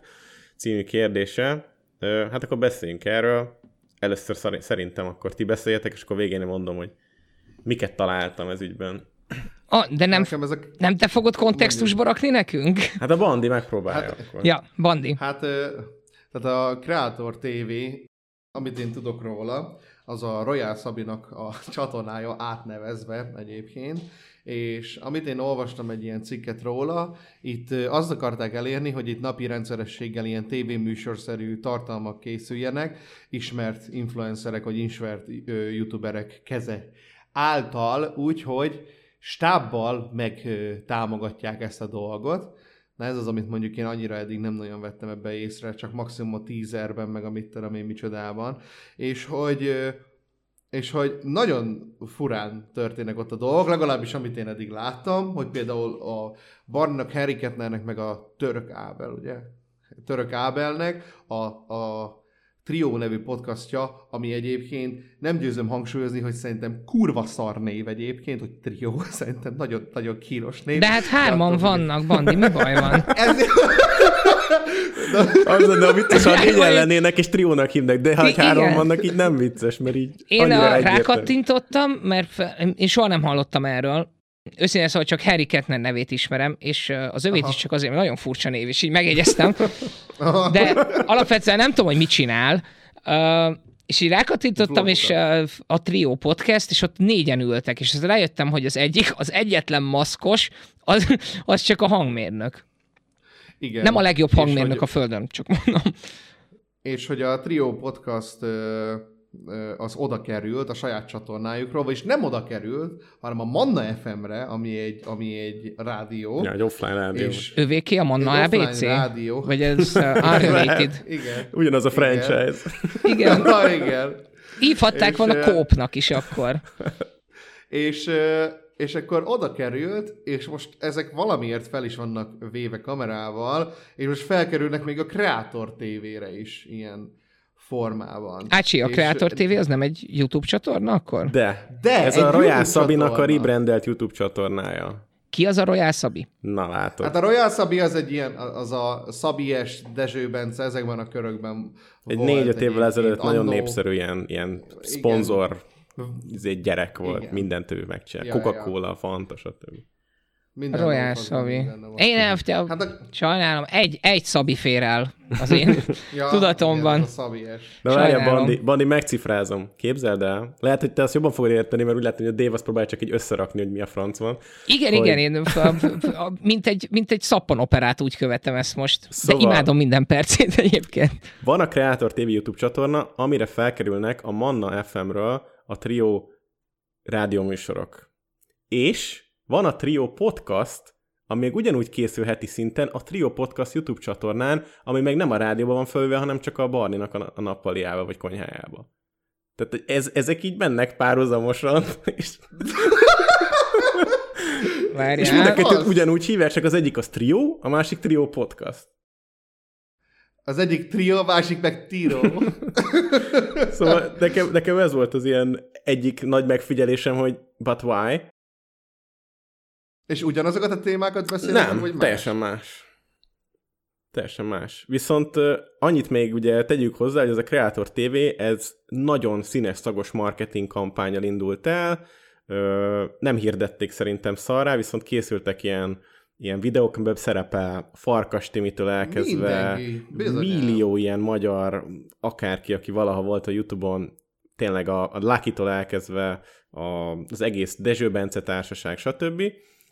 című kérdése. Hát akkor beszéljünk erről. Először szerintem akkor ti beszéljetek, és akkor végén én mondom, hogy miket találtam ez ügyben. Ah, de nem, Nekem ezek, nem te fogod kontextusba rakni nekünk? Hát a Bandi megpróbálja hát, akkor. Ja, Bandi. hát, tehát a Creator TV, amit én tudok róla, az a Royal Szabinak a csatornája átnevezve egyébként, és amit én olvastam egy ilyen cikket róla, itt azt akarták elérni, hogy itt napi rendszerességgel ilyen tévéműsorszerű tartalmak készüljenek, ismert influencerek vagy ismert ö, youtuberek keze által, úgyhogy stábbal meg ö, támogatják ezt a dolgot. Na ez az, amit mondjuk én annyira eddig nem nagyon vettem ebbe észre, csak maximum a teaserben, meg a mit tudom én micsodában. És hogy, és hogy nagyon furán történnek ott a dolgok, legalábbis amit én eddig láttam, hogy például a Barnak, Harry Kettnernek, meg a Török Ábel, ugye? Török Ábelnek a, a Trio nevű podcastja, ami egyébként nem győzöm hangsúlyozni, hogy szerintem kurva szar név egyébként, hogy Trio, szerintem nagyon, nagyon kínos név. De hát hárman függ- vannak, Bandi, mi baj van? Ez... Az lenne a vicces, ha négyen lennének és triónak hívnak, de ha három vannak, így nem vicces, mert így Én a, rákattintottam, mert én soha nem hallottam erről. Őszintén szóval csak Harry Kettner nevét ismerem, és az övét Aha. is csak azért, mert nagyon furcsa név, és így megjegyeztem. Aha. De alapvetően nem tudom, hogy mit csinál. Uh, és így rákattintottam, és uh, a Trio podcast, és ott négyen ültek, és rájöttem, hogy az egyik, az egyetlen maszkos, az, az csak a hangmérnök. Igen. Nem a legjobb hangmérnök hogy- a földön, csak mondom. és hogy a Trio Podcast az oda került a saját csatornájukról, vagyis nem oda került, hanem a Manna FM-re, ami egy, ami egy rádió. Ja, egy offline rádió. és Ővéké a Manna egy offline ABC? rádió. Vagy ez uh, unrelated? Igen. Ugyanaz a Igen. franchise. Igen. Na, igen. Hívhatták volna kópnak is akkor. És, és akkor oda került, és most ezek valamiért fel is vannak véve kamerával, és most felkerülnek még a Creator TV-re is ilyen formában. Ácsi, a És- Creator TV az nem egy YouTube csatorna akkor? De, De, ez a Royal Szabinak a rebrandelt YouTube csatornája. Ki az a Royal Szabi? Na látod. Hát a Royal Szabi az egy ilyen, az a Szabies, Dezső Bence, ezekben a körökben egy volt négy-öt évvel ezelőtt nagyon Annó- népszerű ilyen, ilyen szponzor, ez egy gyerek volt, Igen. mindent ő megcsinál. Ja, ja. Coca-Cola, Fanta, stb. Minden Royal Szabi. Én nem, te, Hát a- sajnálom, egy, egy Szabi fér el az én Ja, tudatomban. igen, Szabies. Na várjál. Bandi, Bandi, megcifrázom. Képzeld el. Lehet, hogy te azt jobban fogod érteni, mert úgy látom, hogy a Dave azt próbálja csak így összerakni, hogy mi a franc van. Igen, Hogy- igen, én mint egy, mint egy szappanoperát úgy követem ezt most. De Szóval- imádom minden percét egyébként. Van a Creator TV YouTube csatorna, amire felkerülnek a Manna FM-ről a Trio rádióműsorok. És van a Trio Podcast, ami még ugyanúgy készül heti szinten a Trio Podcast YouTube csatornán, ami meg nem a rádióban van fölve, hanem csak a Barninak a, a nappaliába vagy konyhájába. Tehát ez, ezek így mennek párhuzamosan, és, és mind a Várjál. kettőt ugyanúgy hívják, csak az egyik az Trio, a másik Trio Podcast. Az egyik trio, a másik meg tiro. Szóval nekem, nekem ez volt az ilyen egyik nagy megfigyelésem, hogy but why? És ugyanazokat a témákat beszélnek, Nem, vagy más? teljesen más. Teljesen más. Viszont annyit még ugye tegyük hozzá, hogy ez a Creator TV, ez nagyon színes szagos marketing kampányal indult el, nem hirdették szerintem szarrá, viszont készültek ilyen, ilyen videók, amiben szerepel Farkas Timitől elkezdve millió ilyen magyar, akárki, aki valaha volt a Youtube-on, tényleg a, a Lucky-tól elkezdve a, az egész Dezső Bence társaság, stb.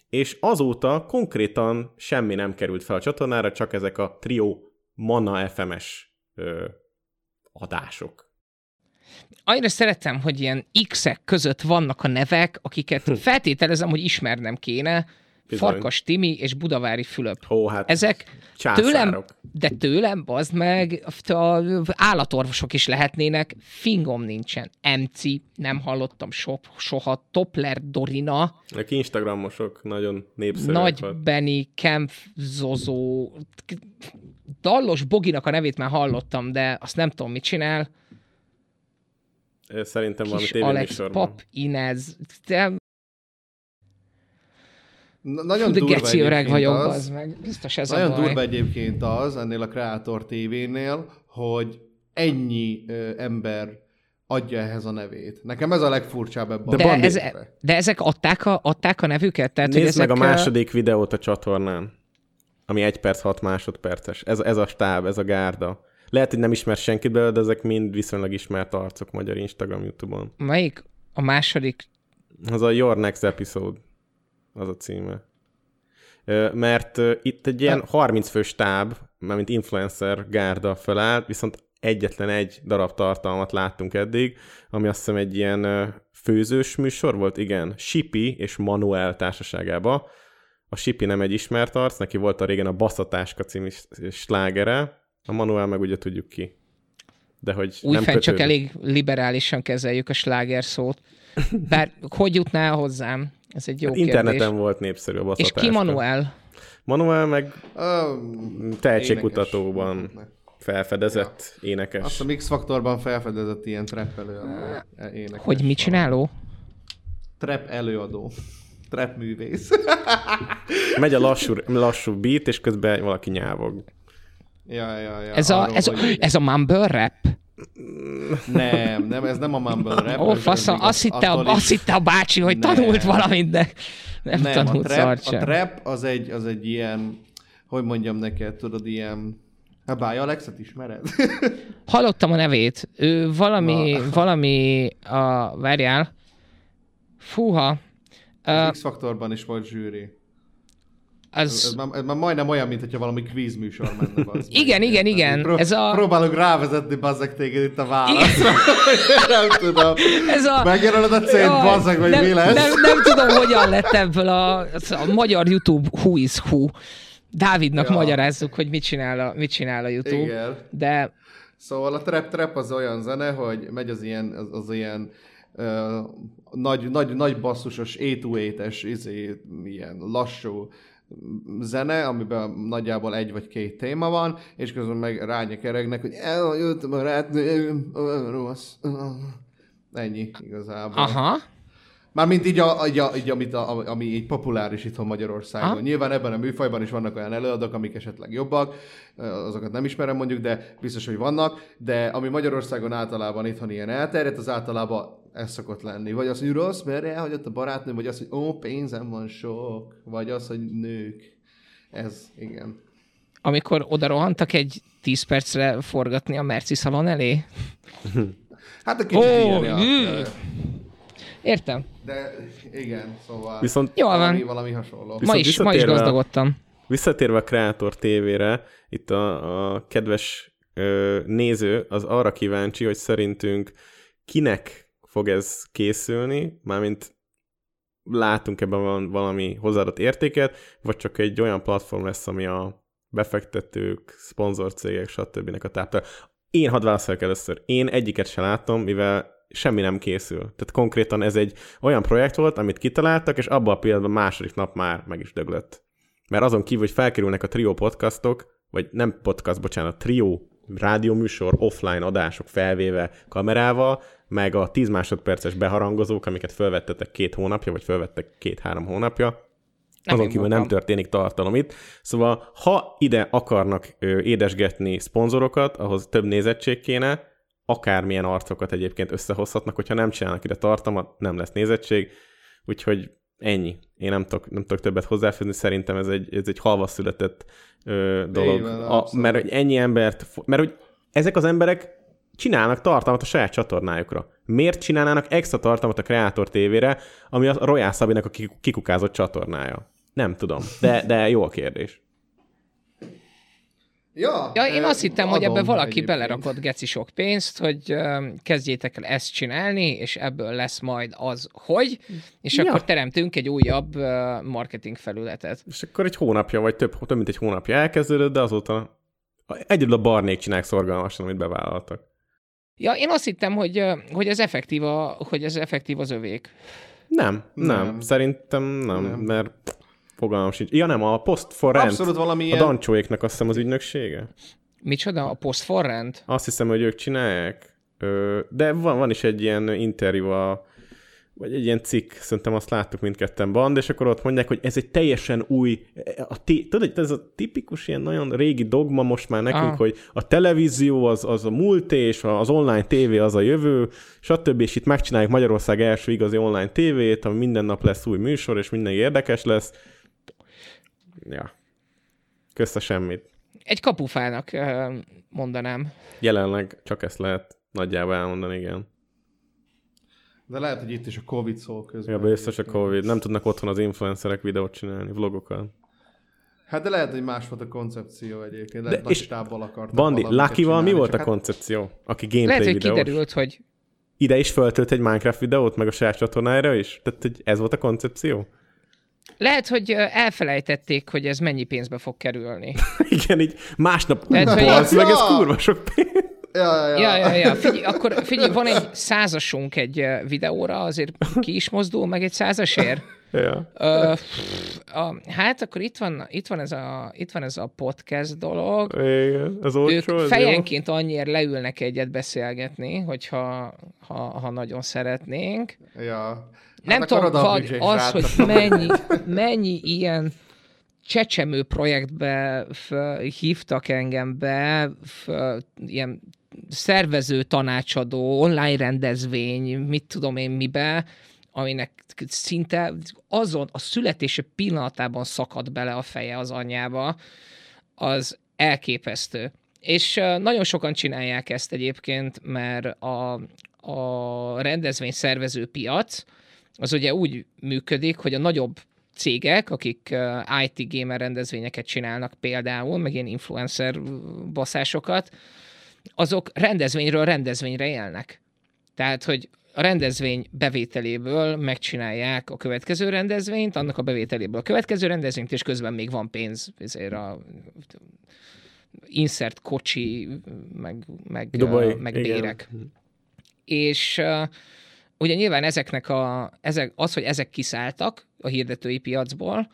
És azóta konkrétan semmi nem került fel a csatornára, csak ezek a Trio Mana FM-es ö, adások. Annyira szeretem, hogy ilyen X-ek között vannak a nevek, akiket feltételezem, hogy ismernem kéne. Bizony. Farkas Timi és Budavári Fülöp. Ó, hát Ezek császárok. tőlem, de tőlem, bazd meg, a állatorvosok is lehetnének, fingom nincsen. MC, nem hallottam so, soha, Topler Dorina, A instagramosok nagyon népszerűek. Nagy volt. Benny, Kempf, Zozó, Dallos Boginak a nevét már hallottam, de azt nem tudom, mit csinál. Szerintem valami Kis Alex, tévéműsorban. Pap, Inez, de, Nagyon de durva geci öreg vagyok, az, az meg. Biztos ez a Nagyon baj. durva egyébként az, ennél a Creator TV-nél, hogy ennyi ö, ember adja ehhez a nevét. Nekem ez a legfurcsább ebben. De a Bandi- ez, de ezek adták a, adták a nevüket? Tehát, hogy Nézd meg a ezek, második videót a csatornán, ami 1 perc 6 másodperces. Ez, ez a stáb, ez a gárda. Lehet, hogy nem ismer senkit belőle, de ezek mind viszonylag ismert arcok magyar Instagram, Youtube-on. Melyik a második? Az a Your Next Episode, az a címe. Mert itt egy ilyen 30 fő stáb, mármint influencer gárda felállt, viszont egyetlen egy darab tartalmat láttunk eddig, ami azt hiszem egy ilyen főzős műsor volt, igen, Sipi és Manuel társaságába. A Sipi nem egy ismert arc, neki volt a régen a Baszatáska című slágere, a Manuel meg ugye tudjuk ki. De hogy nem Újfent csak kötődik. elég liberálisan kezeljük a sláger szót. Bár hogy jutnál hozzám? Ez egy jó Hát kérdés. Interneten volt népszerű a És ki Manuel? Manuel meg Ö, tehetségkutatóban énekes. felfedezett énekes. Azt a X-faktorban felfedezett ilyen trap előadó. e- énekes. Hogy mit csináló? Trap előadó. Trap művész. Megy a lassú, lassú beat, és közben valaki nyávog. ja, ja, ja. Ez a, arról, ez a, hogy- ez a mumble rap? Nem, nem, ez nem a mumble rap. Ó, faszom, azt hitte, a, azt hitte a bácsi, hogy Nem. tanult valamit, de nem, Nem, a tanult trap, szart a trap az egy, az egy ilyen, hogy mondjam neked, tudod, ilyen... Hát Báj Alexet ismered? Hallottam a nevét. Ő valami, Na. valami, a, várjál. Fúha. Az Uh, X-faktorban is volt zsűri. Ez, ez, az, már, ez már majdnem olyan, mint hogyha valami quiz műsor menne. meg. Igen, igen, igen. Pró- Ez a- Próbálok rávezetni bazzeg téged itt a válaszra. nem tudom. ez a... Megjelölöd a célt, Jaj, bazzeg, vagy nem, mi lesz? Nem, nem tudom, hogyan lett ebből a, a magyar YouTube who is who. Dávidnak Ja. magyarázzuk, hogy mit csinál a, mit csinál a YouTube. Igen. De Szóval a trap trap az olyan zene, hogy megy az ilyen, az, az ilyen uh, nagy, nagy, nagy basszusos 8 es izé, ilyen lassú zene, amiben nagyjából egy vagy két téma van, és közben meg rányekeregnek, hogy eljöttem a rátnő, rossz. Ennyi igazából. Aha. Mármint így, a, így, a, így amit a, ami így populáris itthon Magyarországon. Aha. Nyilván ebben a műfajban is vannak olyan előadók, amik esetleg jobbak, azokat nem ismerem mondjuk, de biztos, hogy vannak, de ami Magyarországon általában itthon ilyen elterjedt, az általában ez szokott lenni. Vagy az, hogy rossz, mert elhagyott a barátnő, vagy az, hogy ó, pénzem van sok, vagy az, hogy nők. Ez, igen. Amikor oda rohantak egy 10 percre forgatni a Merci szalon elé? Hát a kicsit Ó, ilyen, ja. Értem. De igen, szóval Viszont, Jól valami, van. valami hasonló. Ma Viszont is, ma is visszatérve- gazdagodtam. visszatérve a Kreator TV-re, itt a, a kedves ö, néző az arra kíváncsi, hogy szerintünk kinek fog ez készülni, mármint látunk ebben val- valami hozzáadott értéket, vagy csak egy olyan platform lesz, ami a befektetők, szponzorcégek, stb. a táptal. Én hadd válaszoljak először. Én egyiket sem látom, mivel semmi nem készül. Tehát konkrétan ez egy olyan projekt volt, amit kitaláltak, és abban a pillanatban második nap már meg is döglött. Mert azon kívül, hogy felkerülnek a Trio podcastok, vagy nem podcast, bocsánat, Trio rádióműsor, offline adások felvéve kamerával, meg a 10 másodperces beharangozók, amiket felvettetek két hónapja, vagy felvettek két-három hónapja, Nem azon kívül nem történik tartalom itt. Szóval, ha ide akarnak ö, édesgetni szponzorokat, ahhoz több nézettség kéne, akármilyen arcokat egyébként összehozhatnak, hogyha nem csinálnak ide tartalmat, nem lesz nézettség, úgyhogy ennyi. Én nem tudok, nem tudok többet hozzáfűzni, szerintem ez egy, ez egy halva született ö, dolog. van, a, mert hogy ennyi embert, mert hogy ezek az emberek csinálnak tartalmat a saját csatornájukra. Miért csinálnának extra tartalmat a Creator TV-re, ami a Royal Szabinek a kik- kikukázott csatornája? Nem tudom, de, de jó a kérdés. Ja, Ja, én azt hittem, hogy ebbe valaki egyébként. belerakott geci sok pénzt, hogy kezdjétek el ezt csinálni, és ebből lesz majd az, hogy, és Ja. akkor teremtünk egy újabb marketing felületet. És akkor egy hónapja, vagy több, több mint egy hónapja elkezdődött, de azóta egyedül a barnék csinálják szorgalmasan, amit bevállaltak. Ja, én azt hittem, hogy, hogy ez effektív, a, hogy ez effektív az övék. Nem, nem, Nem. szerintem Nem. nem, mert fogalmam sincs. Ja nem, a Post for Rent, Abszolút valami a. Dancsóéknak azt hiszem az ügynöksége. Micsoda? A post for rent? Azt hiszem, hogy ők csinálják. De van, van is egy ilyen interjú a vagy egy ilyen cikk, szerintem azt láttuk mindketten band, és akkor ott mondják, hogy ez egy teljesen új, a ti, tudod, ez a tipikus ilyen nagyon régi dogma most már nekünk, Ah. hogy a televízió az, az a múlt, és az online tévé az a jövő, stb. És itt megcsináljuk Magyarország első igazi online tévét, ami minden nap lesz új műsor, és minden érdekes lesz. Ja. Kösz a semmit. Egy kapufának mondanám. Jelenleg csak ezt lehet nagyjából elmondani, igen. De lehet, hogy itt is a Covid szól közben. Ja, biztos a Covid. Nem tudnak otthon az influencerek videót csinálni, vlogokat. Hát de lehet, hogy más volt a koncepció egyébként. Lehet, De és stábbal akartak Bandi, Lucky-val mi volt a hát- koncepció? Aki gameplay Lehet, hogy videós? kiderült, hogy Ide is föltölt egy Minecraft videót, meg a saját csatornájára is? Tehát, hogy ez volt a koncepció? Lehet, hogy elfelejtették, hogy ez mennyi pénzbe fog kerülni. Igen, így másnap, Lehet, hogy- balsz meg, ez kurva sok pénz. Ja, ja, Ja, ja, ja. Figyelj, akkor figyelj, van egy százasunk egy videóra, azért ki is mozdul meg egy százasért. Ja. Ö, pff, a, hát akkor itt van, itt, van ez a, itt van ez a podcast dolog. Igen, az Ők olcsó, ez fejenként annyiért leülnek egyet beszélgetni, hogyha ha, ha nagyon szeretnénk. ja. Nem Hát tudom, vagy az, hogy mennyi, mennyi ilyen csecsemő projektbe f- hívtak engem be, f- ilyen szervező tanácsadó, online rendezvény, mit tudom én mibe, aminek szinte azon a születése pillanatában szakadt bele a feje az anyjába, az elképesztő. És nagyon sokan csinálják ezt egyébként, mert a, a rendezvény szervező piac az ugye úgy működik, hogy a nagyobb cégek, akik ö, IT gamer rendezvényeket csinálnak például, meg ilyen influencer baszásokat, azok rendezvényről rendezvényre élnek. Tehát, hogy a rendezvény bevételéből megcsinálják a következő rendezvényt, annak a bevételéből a következő rendezvényt, és közben még van pénz ezért a insert kocsi, meg, meg, Dubai, Dubai, meg igen. bérek. És uh, ugye nyilván ezeknek a, ezek, az, hogy ezek kiszálltak a hirdetői piacból,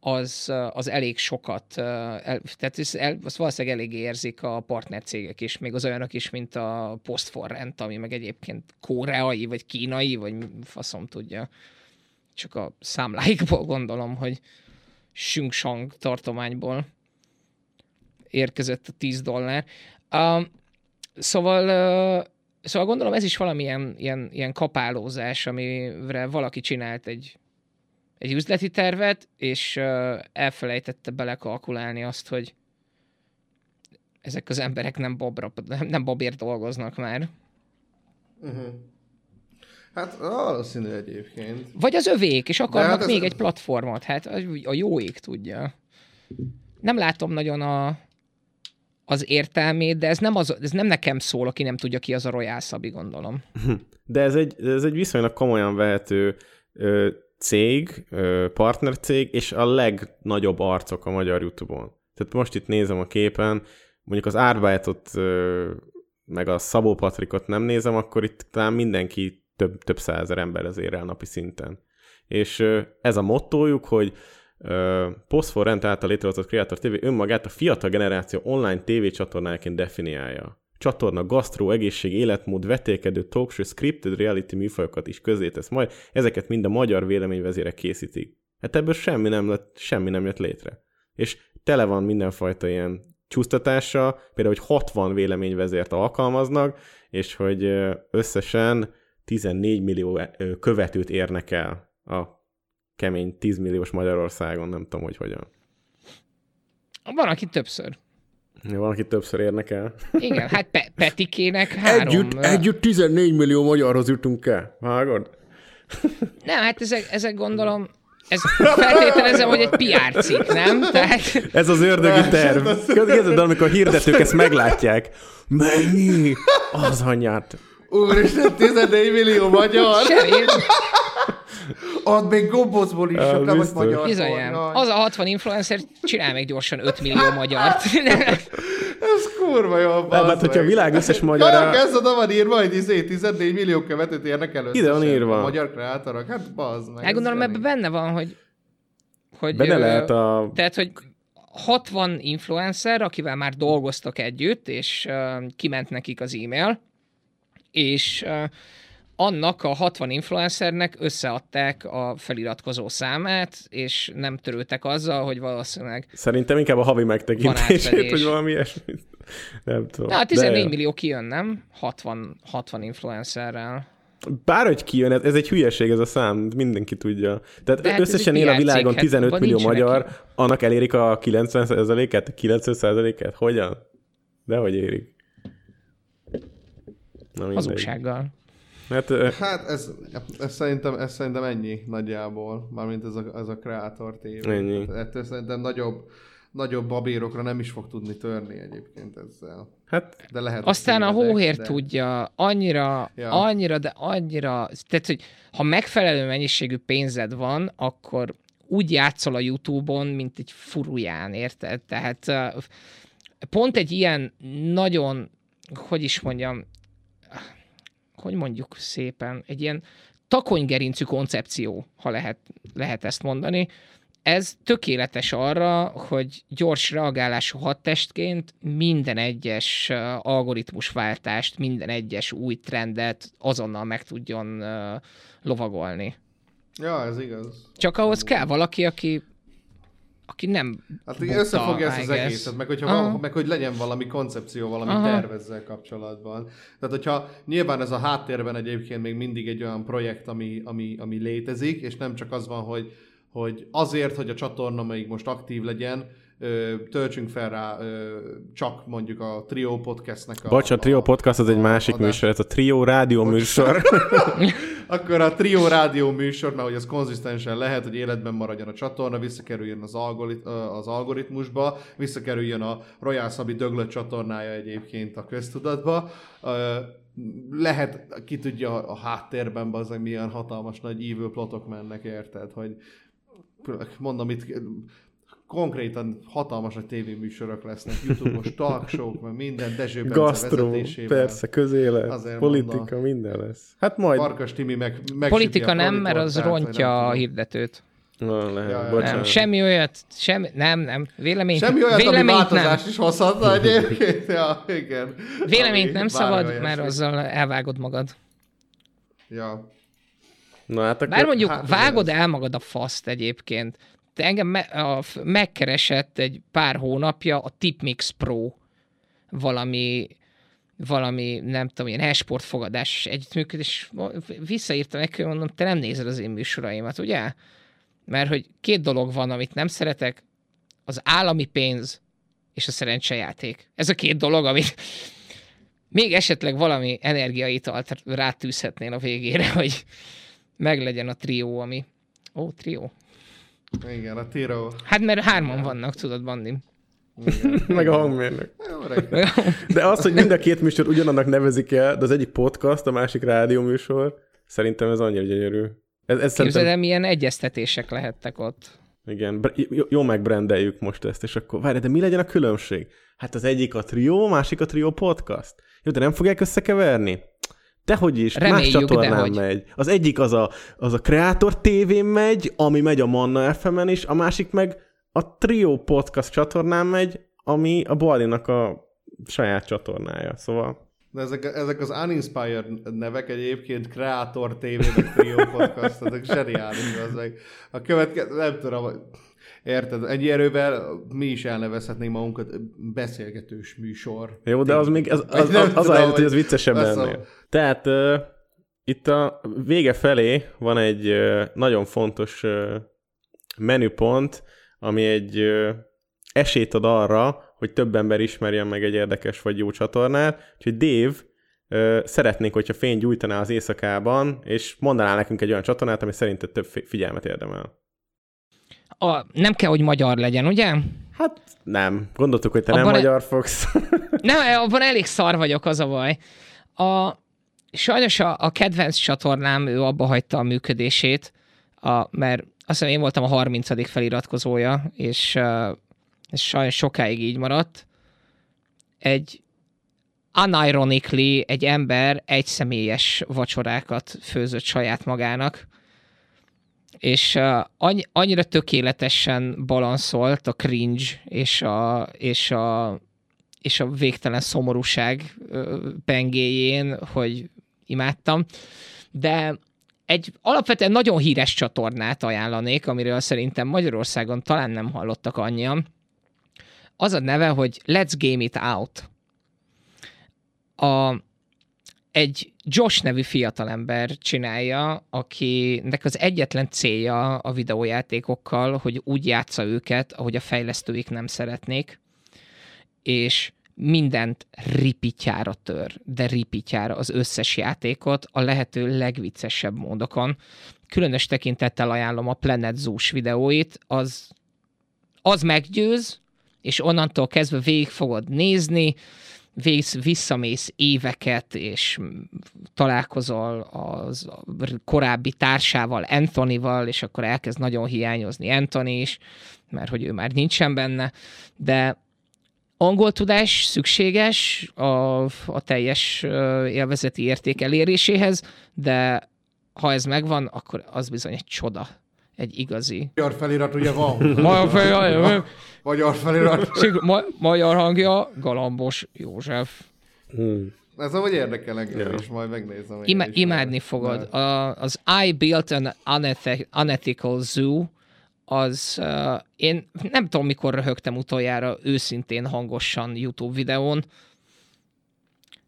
az, az elég sokat, el, tehát ez, el, azt valószínűleg elég érzik a partnercégek is, még az olyanok is, mint a Postforrent, ami meg egyébként koreai, vagy kínai, vagy faszom tudja. Csak a számláikból gondolom, hogy Sungsang tartományból érkezett a 10 dollár. Uh, szóval, uh, szóval gondolom ez is valamilyen ilyen, ilyen kapálózás, amire valaki csinált egy egy üzleti tervet, és uh, elfelejtette belekalkulálni azt, hogy ezek az emberek nem, bobra, nem bobért dolgoznak már. Uh-huh. Hát valószínű egyébként. Vagy az övék, és akarnak hát még ez... egy platformot. Hát a jó ég tudja. Nem látom nagyon a, az értelmét, de ez nem, az, ez nem nekem szól, aki nem tudja ki az a Royal Szabi, gondolom. De ez egy, ez egy viszonylag komolyan vehető ö, cég, partnercég, és a legnagyobb arcok a magyar YouTube-on. Tehát most itt nézem a képen, mondjuk az Árbájtot, meg a Szabó Patrikot nem nézem, akkor itt talán mindenki több, több százer ember az ér el napi szinten. És ez a mottójuk, hogy Post for Rent által létrehozott Creator TV önmagát a fiatal generáció online tévécsatornájaként definiálja csatorna, gasztró, egészség, életmód, vetélkedő, talkshow, scripted reality műfajokat is közé tesz majd, ezeket mind a magyar véleményvezérek készítik. Hát ebből semmi nem, lett, semmi nem jött létre. És tele van mindenfajta ilyen csúsztatása, például, hogy 60 véleményvezért alkalmaznak, és hogy összesen 14 millió követőt érnek el a kemény 10 milliós Magyarországon, nem tudom, hogy hogyan. Van, aki többször. Van, aki többször érnek el. Igen, hát Pe- Petikének három... Együtt, együtt 14 millió magyarhoz jutunk el. Vágod? Nem, hát ezek, ezek gondolom, ez feltételezem, hogy egy PR cikk, nem? Tehát... Ez az ördögi terv. Kezded, amikor hirdetők ezt meglátják. Mennyi? Az anyát. Úristen, 14 millió magyar! Semmi. Ott még gombócból is sok, nem az magyar. Bizonyám. Az a 60 influencer csinál még gyorsan 5 millió magyart. Ez kurva jó, Nem, hát hogyha a világ összes magyar... Karak, ez oda van írva, hogy izé 14 millió követőt érnek először. Ide van írva. A magyar kreátorok, hát bazd meg. Hát gondolom, ebben benne van, hogy... hogy benne ö, lehet a... Tehát, hogy 60 influencer, akivel már dolgoztak együtt, és uh, kiment nekik az e-mail, és uh, annak a 60 influencernek összeadták a feliratkozó számát, és nem törődtek azzal, hogy valószínűleg... Szerintem inkább a havi megtekintését, hogy valami ilyesmi. Nem tudom. Na, 14 de... millió kijön, nem? 60, 60 influencerrel. Bárhogy kijön, ez, ez egy hülyeség ez a szám, mindenki tudja. Tehát hát összesen él a világon 15 hát, millió magyar, neki. annak elérik a 90%-át, 90%-át? Hogyan? Dehogy érik. Hazugsággal. Hát, hát ez, ez, szerintem, ez szerintem ennyi nagyjából, mármint ez a, ez a kreátor tévé. Ennyi. Ettől szerintem nagyobb, nagyobb babérokra nem is fog tudni törni egyébként ezzel. Hát, de lehet, aztán a hóhér de... tudja, annyira, ja. annyira, de annyira, tehát, hogy ha megfelelő mennyiségű pénzed van, akkor úgy játszol a YouTube-on, mint egy furuján, érted? Tehát pont egy ilyen nagyon, hogy is mondjam, hogy mondjuk szépen, egy ilyen takonygerincű koncepció, ha lehet, lehet ezt mondani. Ez tökéletes arra, hogy gyors reagálású hadtestként minden egyes algoritmusváltást, minden egyes új trendet azonnal meg tudjon lovagolni. Ja, ez igaz. Csak ahhoz kell valaki, aki aki nem Hát bukta, összefogja ezt az egészet, meg, hogyha van, meg hogy legyen valami koncepció, valami Aha. tervezzel kapcsolatban. Tehát, hogyha nyilván ez a háttérben egyébként még mindig egy olyan projekt, ami, ami, ami létezik, és nem csak az van, hogy, hogy azért, hogy a csatorna még most aktív legyen, töltsünk fel rá csak mondjuk a Trio Podcastnek a... Bocs, a Trio Podcast az egy másik adás. műsor, ez a Trio rádió műsor. Akkor a Trio rádió műsor, mert hogy ez konzisztensen lehet, hogy életben maradjon a csatorna, visszakerüljön az, algorit, az algoritmusba, visszakerüljön a Royal Szabi döglött csatornája egyébként a köztudatba. Lehet, ki tudja a háttérben, az milyen hatalmas nagy evil plotok mennek, érted, hogy mondom itt konkrétan hatalmas a tévéműsorok lesznek, YouTube-os talkshow meg minden, Dezső Bence Gastro, persze, közélet, Azért politika, mondom, minden lesz. Hát majd... Farkas Timi meg, Politika nem, mert az rontja a hirdetőt. Na, lehet, Ja, bocsánat. Nem, semmi olyat, semmi, nem, nem, véleményt, Semmi olyat, ami véleményt nem. változást is hozhatna egyébként. Ja, igen. Véleményt Ami nem szabad, olyasmi. mert azzal elvágod magad. Ja. Na, hát akkor... Bár mondjuk hát, vágod el magad a faszt egyébként. Te engem me- a, megkeresett egy pár hónapja a Tipmix Pro valami valami, nem tudom, ilyen e-sport fogadás együttműködés, visszaírtam neki, mondom, te nem nézed az én műsoraimat, ugye? Mert hogy két dolog van, amit nem szeretek, az állami pénz és a szerencsejáték. Ez a két dolog, amit még esetleg valami energiaitalt rátűzhetnél a végére, hogy meglegyen a trió, ami... Ó, trió. Igen, a Tiro. Hát mert hárman vannak, tudod, Bandi. Meg a hangmérnök. Jó. De az, hogy mind a két műsor ugyanannak nevezik el, de az egyik podcast, a másik rádió műsor, szerintem ez annyira gyönyörű. Ez, ez Képzeld szerintem, milyen egyeztetések lehettek ott. igen, jó, jó megbrendeljük most ezt, és akkor várj, de mi legyen a különbség? Hát az egyik a trió, másik a trió podcast. Jó, de nem fogják összekeverni? Dehogy is, Reméljük, más csatornán dehogy. megy. Az egyik az a, az a Creator TV-n megy, ami megy a Manna FM-en is, a másik meg a Trio Podcast csatornán megy, ami a Balinak a saját csatornája. Szóval De ezek, ezek az uninspired nevek egyébként, Creator TV, meg Trio Podcast, ezek zseniális, az meg. A következő, nem tudom, érted, ennyi erővel mi is elnevezhetnénk magunkat beszélgetős műsor. Jó, de az még, az, az, az, az tudom, a helyzet, hogy ez viccesebb lennél. mondom. Tehát uh, itt a vége felé van egy uh, nagyon fontos uh, menüpont, ami egy uh, esélyt ad arra, hogy több ember ismerjen meg egy érdekes vagy jó csatornát. Úgyhogy Dave, uh, szeretnénk, hogyha fény gyújtaná az éjszakában, és mondanál nekünk egy olyan csatornát, ami szerinted több fi- figyelmet érdemel. A, nem kell, hogy magyar legyen, ugye? Hát nem. Gondoltuk, hogy te nem Abban e- magyar fogsz. Nem, abban elég szar vagyok, az a baj. A, sajnos a, a kedvenc csatornám, ő abba hagyta a működését, a, mert azt hiszem én voltam a 30. feliratkozója, és ez sajnos sokáig így maradt. Egy unironically egy ember egyszemélyes vacsorákat főzött saját magának, és annyi, annyira tökéletesen balanszolt a cringe és a, és a, és a végtelen szomorúság pengéjén, hogy imádtam. De egy alapvetően nagyon híres csatornát ajánlanék, amiről szerintem Magyarországon talán nem hallottak annyian. Az a neve, hogy Let's Game It Out. A, egy Josh nevű fiatalember csinálja, akinek az egyetlen célja a videójátékokkal, hogy úgy játsza őket, ahogy a fejlesztőik nem szeretnék, és mindent ripityára tör, de ripityára az összes játékot a lehető legviccesebb módokon. Különös tekintettel ajánlom a Planet Zoo-s videóit, az, az meggyőz, és onnantól kezdve végig fogod nézni, végsz, visszamész éveket, és találkozol az korábbi társával, Anthonyval, és akkor elkezd nagyon hiányozni Anthony is, mert hogy ő már nincsen benne, de angol tudás szükséges a, a teljes élvezeti érték eléréséhez, de ha ez megvan, akkor az bizony egy csoda. Egy igazi. Magyar felirat ugye van. Magyar, fel, Magyar felirat. ma, magyar hangja, Galambos József. Hmm. Ez amúgy érdekel engem Ja. is, majd megnézem. Ima, is, imádni fogod. mert- A, az I built an uneth- unethical zoo, az uh, én nem tudom, mikor röhögtem utoljára őszintén hangosan YouTube videón.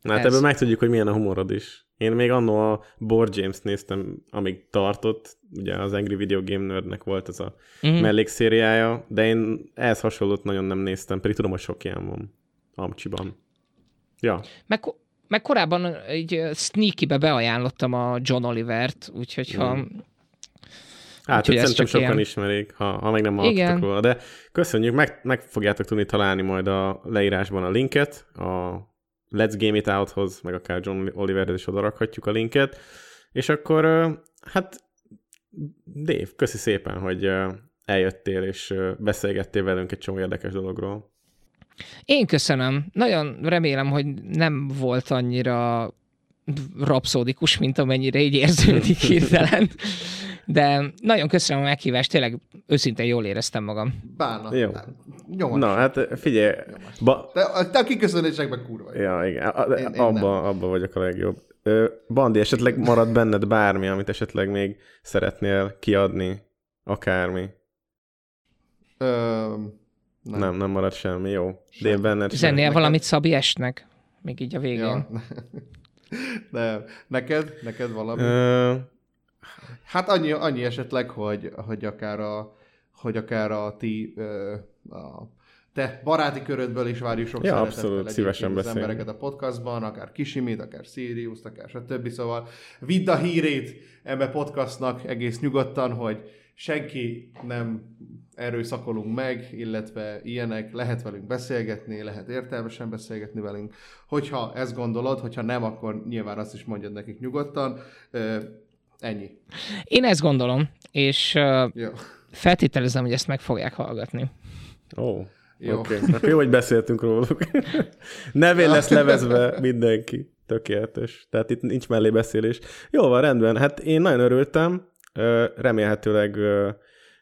Na hát Ez. ebből megtudjuk, hogy milyen a humorod is. Én még annó a Board James néztem, amíg tartott, ugye az Angry Video Game Nerdnek volt ez a Mhm. mellékszériája, de én ehhez hasonlót nagyon nem néztem, pedig tudom, hogy sok ilyen van Amcsiban. Ja, Meg, meg korábban egy ö, sneaky-be beajánlottam a John Olivert, úgyhogy ha... Mm. hát Úgyhogy szerintem sokan ilyen. ismerik, ha, ha meg nem hallottak róla, de köszönjük, meg, meg fogjátok tudni találni majd a leírásban a linket, a Let's Game It Out-hoz, meg akár John Oliverhez is odarakhatjuk a linket, és akkor hát Dave, köszi szépen, hogy eljöttél és beszélgettél velünk egy csomó érdekes dologról. Én köszönöm. Nagyon remélem, hogy nem volt annyira rapszódikus, mint amennyire így érződik hirtelen. De nagyon köszönöm a meghívást, tényleg őszintén jól éreztem magam. Bána. Jó. Nyomás. Na, hát figyelj, ba, Te, te a kiköszönésekben kurva. Ja, igen. A, Én- én abba, abba vagyok a legjobb. Bandi, esetleg marad benned bármi, amit esetleg még szeretnél kiadni? Akármi. Ö, Nem, nem, nem marad semmi, jó. Dél benned sem. Üzennél neked- valamit Szabi Estnek? Még így a végén. Ja. De neked, neked valami? Ö, Hát annyi, annyi esetleg, hogy, hogy akár a, hogy akár a ti a te baráti körödből is várjuk sok Ja, abszolút, szívesen az embereket a podcastban, akár Kisimit, akár sirius akár stb. Szóval vidd a hírét ebbe podcastnak egész nyugodtan, hogy senki nem erőszakolunk meg, illetve ilyenek, lehet velünk beszélgetni, lehet értelmesen beszélgetni velünk. Hogyha ezt gondolod, hogyha nem, akkor nyilván azt is mondjad nekik nyugodtan. Ennyi. Én ezt gondolom, és uh, Jó. feltételezem, hogy ezt meg fogják hallgatni. Ó, Jó. oké. Okay. Akkor jó, hogy beszéltünk róluk. Nevén lesz levezve mindenki. Tökéletes. Tehát itt nincs mellé beszélés. Jó van, rendben. Hát én nagyon örültem. Remélhetőleg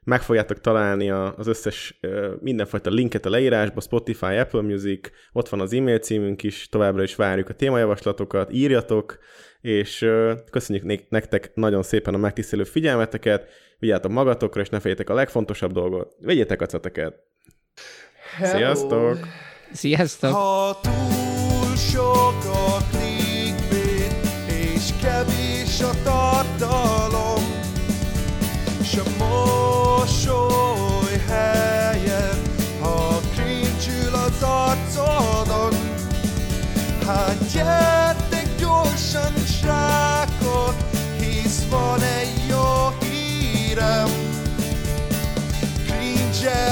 meg fogjátok találni a- az összes mindenfajta linket a leírásba, Spotify, Apple Music, ott van az e-mail címünk is, továbbra is várjuk a témajavaslatokat, írjatok, és köszönjük nektek nagyon szépen a megtisztelő figyelmeteket, vigyázzatok magatokra, és ne fejétek a legfontosabb dolgot, vegyétek a ceteket. Sziasztok! Sziasztok! Ha túl sok Jazz.